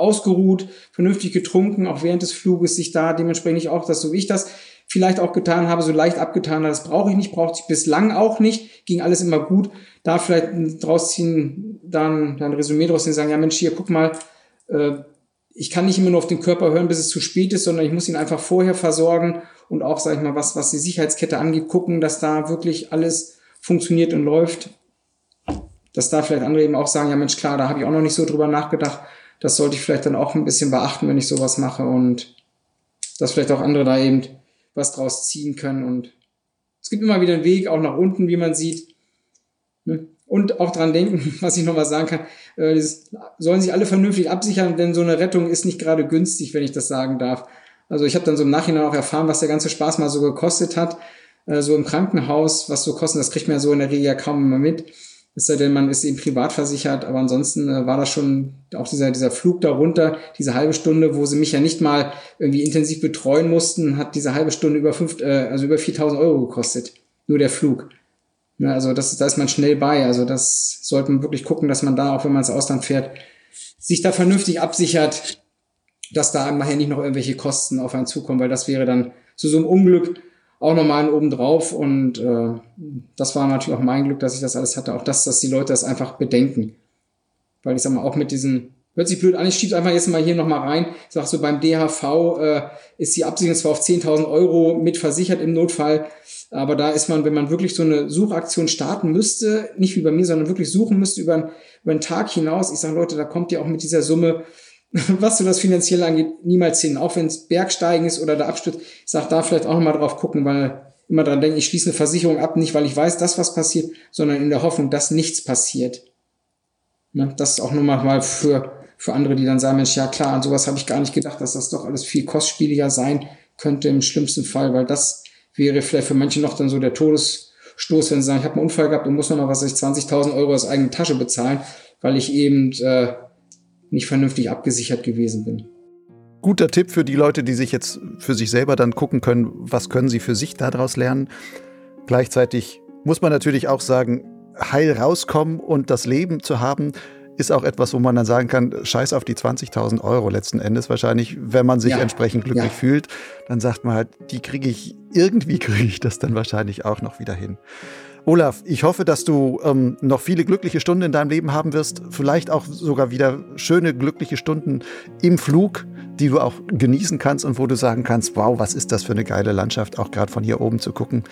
Speaker 1: ausgeruht, vernünftig getrunken, auch während des Fluges sich da dementsprechend auch, dass so wie ich das vielleicht auch getan habe, so leicht abgetan habe, das brauche ich nicht, brauchte ich bislang auch nicht, ging alles immer gut. Da vielleicht draus ziehen, dann, dann ein Resümee draus ziehen, sagen, ja Mensch, hier, guck mal, äh, ich kann nicht immer nur auf den Körper hören, bis es zu spät ist, sondern ich muss ihn einfach vorher versorgen und auch, sag ich mal, was, was die Sicherheitskette angeht, gucken, dass da wirklich alles funktioniert und läuft. Dass da vielleicht andere eben auch sagen, ja Mensch, klar, da habe ich auch noch nicht so drüber nachgedacht. Das sollte ich vielleicht dann auch ein bisschen beachten, wenn ich sowas mache und dass vielleicht auch andere da eben was draus ziehen können. Und es gibt immer wieder einen Weg, auch nach unten, wie man sieht. Ne? Und auch dran denken, was ich nochmal sagen kann, äh, das sollen sich alle vernünftig absichern, denn so eine Rettung ist nicht gerade günstig, wenn ich das sagen darf. Also ich habe dann so im Nachhinein auch erfahren, was der ganze Spaß mal so gekostet hat. Äh, so im Krankenhaus, was so kosten, das kriegt man ja so in der Regel ja kaum immer mit. Es sei denn, man ist eben privat versichert, aber ansonsten äh, war das schon auch dieser, dieser Flug darunter, diese halbe Stunde, wo sie mich ja nicht mal irgendwie intensiv betreuen mussten, hat diese halbe Stunde über fünf, äh, also über 4000 Euro gekostet. Nur der Flug. Ja, also das, da ist man schnell bei. Also das sollte man wirklich gucken, dass man da, auch wenn man ins Ausland fährt, sich da vernünftig absichert, dass da nachher nicht noch irgendwelche Kosten auf einen zukommen, weil das wäre dann zu so einem Unglück auch nochmal einen obendrauf und äh, das war natürlich auch mein Glück, dass ich das alles hatte. Auch das, dass die Leute das einfach bedenken. Weil ich sag mal, auch mit diesen, hört sich blöd an, ich schieb's einfach jetzt mal hier nochmal rein. Ich sag so, beim DHV äh, ist die Absicherung zwar auf 10.000 Euro mit versichert im Notfall, aber da ist man, wenn man wirklich so eine Suchaktion starten müsste, nicht wie bei mir, sondern wirklich suchen müsste über, über einen Tag hinaus. Ich sage, Leute, da kommt ihr auch mit dieser Summe was so das finanziell angeht, niemals hin. Auch wenn es Bergsteigen ist oder der Absturz. Ich sage da vielleicht auch nochmal drauf gucken, weil immer dran denken, ich schließe eine Versicherung ab, nicht weil ich weiß, dass was passiert, sondern in der Hoffnung, dass nichts passiert. Ne? Das ist auch nochmal mal für, für andere, die dann sagen, Mensch, ja klar, an sowas habe ich gar nicht gedacht, dass das doch alles viel kostspieliger sein könnte im schlimmsten Fall, weil das wäre vielleicht für manche noch dann so der Todesstoß, wenn sie sagen, ich habe einen Unfall gehabt und muss nochmal, was weiß ich, 20.000 Euro aus eigener Tasche bezahlen, weil ich eben äh, nicht vernünftig abgesichert gewesen bin.
Speaker 2: Guter Tipp für die Leute, die sich jetzt für sich selber dann gucken können, was können sie für sich daraus lernen. Gleichzeitig muss man natürlich auch sagen, heil rauskommen und das Leben zu haben, ist auch etwas, wo man dann sagen kann, scheiß auf die 20.000 Euro letzten Endes wahrscheinlich, wenn man sich ja. entsprechend glücklich ja. fühlt, dann sagt man halt, die kriege ich, irgendwie kriege ich das dann wahrscheinlich auch noch wieder hin. Olaf, ich hoffe, dass du ähm, noch viele glückliche Stunden in deinem Leben haben wirst. Vielleicht auch sogar wieder schöne, glückliche Stunden im Flug, die du auch genießen kannst und wo du sagen kannst, wow, was ist das für eine geile Landschaft, auch gerade von hier oben zu gucken.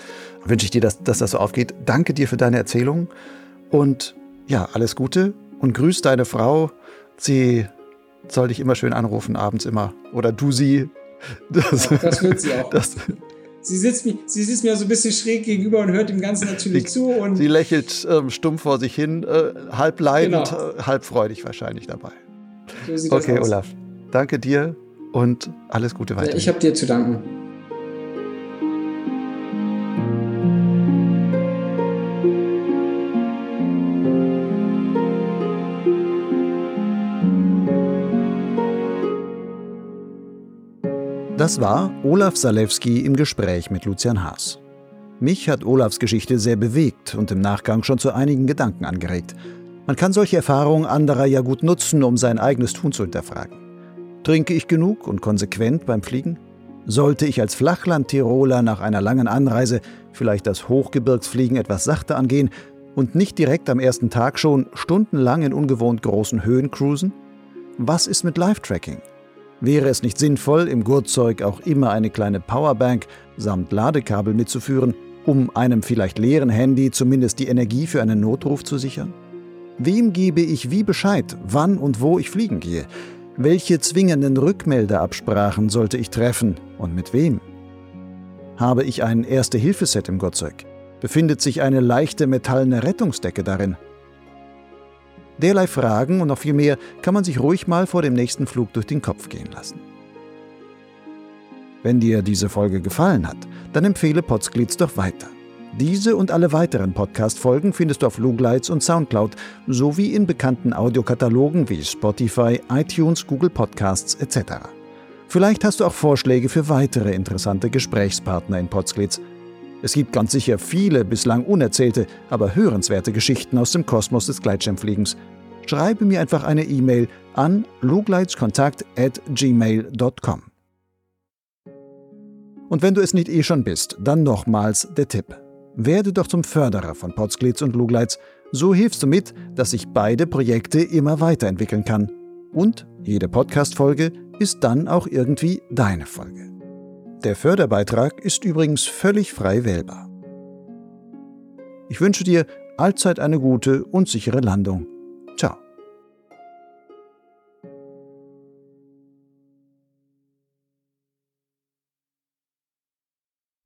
Speaker 2: Wünsche ich dir, dass, dass das so aufgeht. Danke dir für deine Erzählung und ja, alles Gute und grüß deine Frau. Sie soll dich immer schön anrufen, abends immer. Oder du sie.
Speaker 1: Das, ja, das wird sie auch. Das, sie sitzt, mir, sie sitzt mir so ein bisschen schräg gegenüber und hört dem Ganzen natürlich
Speaker 2: sie,
Speaker 1: zu. Und
Speaker 2: sie lächelt ähm, stumm vor sich hin, äh, halb leidend, genau. äh, halb freudig wahrscheinlich dabei. So okay, Olaf. Danke dir und alles Gute weiter.
Speaker 1: Ich habe dir zu danken.
Speaker 2: Das war Olaf Salewski im Gespräch mit Lucian Haas. Mich hat Olafs Geschichte sehr bewegt und im Nachgang schon zu einigen Gedanken angeregt. Man kann solche Erfahrungen anderer ja gut nutzen, um sein eigenes Tun zu hinterfragen. Trinke ich genug und konsequent beim Fliegen? Sollte ich als Flachland-Tiroler nach einer langen Anreise vielleicht das Hochgebirgsfliegen etwas sachter angehen und nicht direkt am ersten Tag schon stundenlang in ungewohnt großen Höhen cruisen? Was ist mit Live-Tracking? Wäre es nicht sinnvoll, im Gurtzeug auch immer eine kleine Powerbank samt Ladekabel mitzuführen, um einem vielleicht leeren Handy zumindest die Energie für einen Notruf zu sichern? Wem gebe ich wie Bescheid, wann und wo ich fliegen gehe? Welche zwingenden Rückmeldeabsprachen sollte ich treffen und mit wem? Habe ich ein Erste-Hilfe-Set im Gurtzeug? Befindet sich eine leichte metallene Rettungsdecke darin? Derlei Fragen und noch viel mehr kann man sich ruhig mal vor dem nächsten Flug durch den Kopf gehen lassen. Wenn dir diese Folge gefallen hat, dann empfehle Potsglitz doch weiter. Diese und alle weiteren Podcast-Folgen findest du auf Lugleitz und Soundcloud sowie in bekannten Audiokatalogen wie Spotify, iTunes, Google Podcasts etc. Vielleicht hast du auch Vorschläge für weitere interessante Gesprächspartner in Potsglitz. Es gibt ganz sicher viele bislang unerzählte, aber hörenswerte Geschichten aus dem Kosmos des Gleitschirmfliegens. Schreibe mir einfach eine E-Mail an lugleitskontakt@gmail.com. Und wenn du es nicht eh schon bist, dann nochmals der Tipp. Werde doch zum Förderer von Potsglitz und Lugleitz. So hilfst du mit, dass sich beide Projekte immer weiterentwickeln kann. Und jede Podcast-Folge ist dann auch irgendwie deine Folge. Der Förderbeitrag ist übrigens völlig frei wählbar. Ich wünsche dir allzeit eine gute und sichere Landung.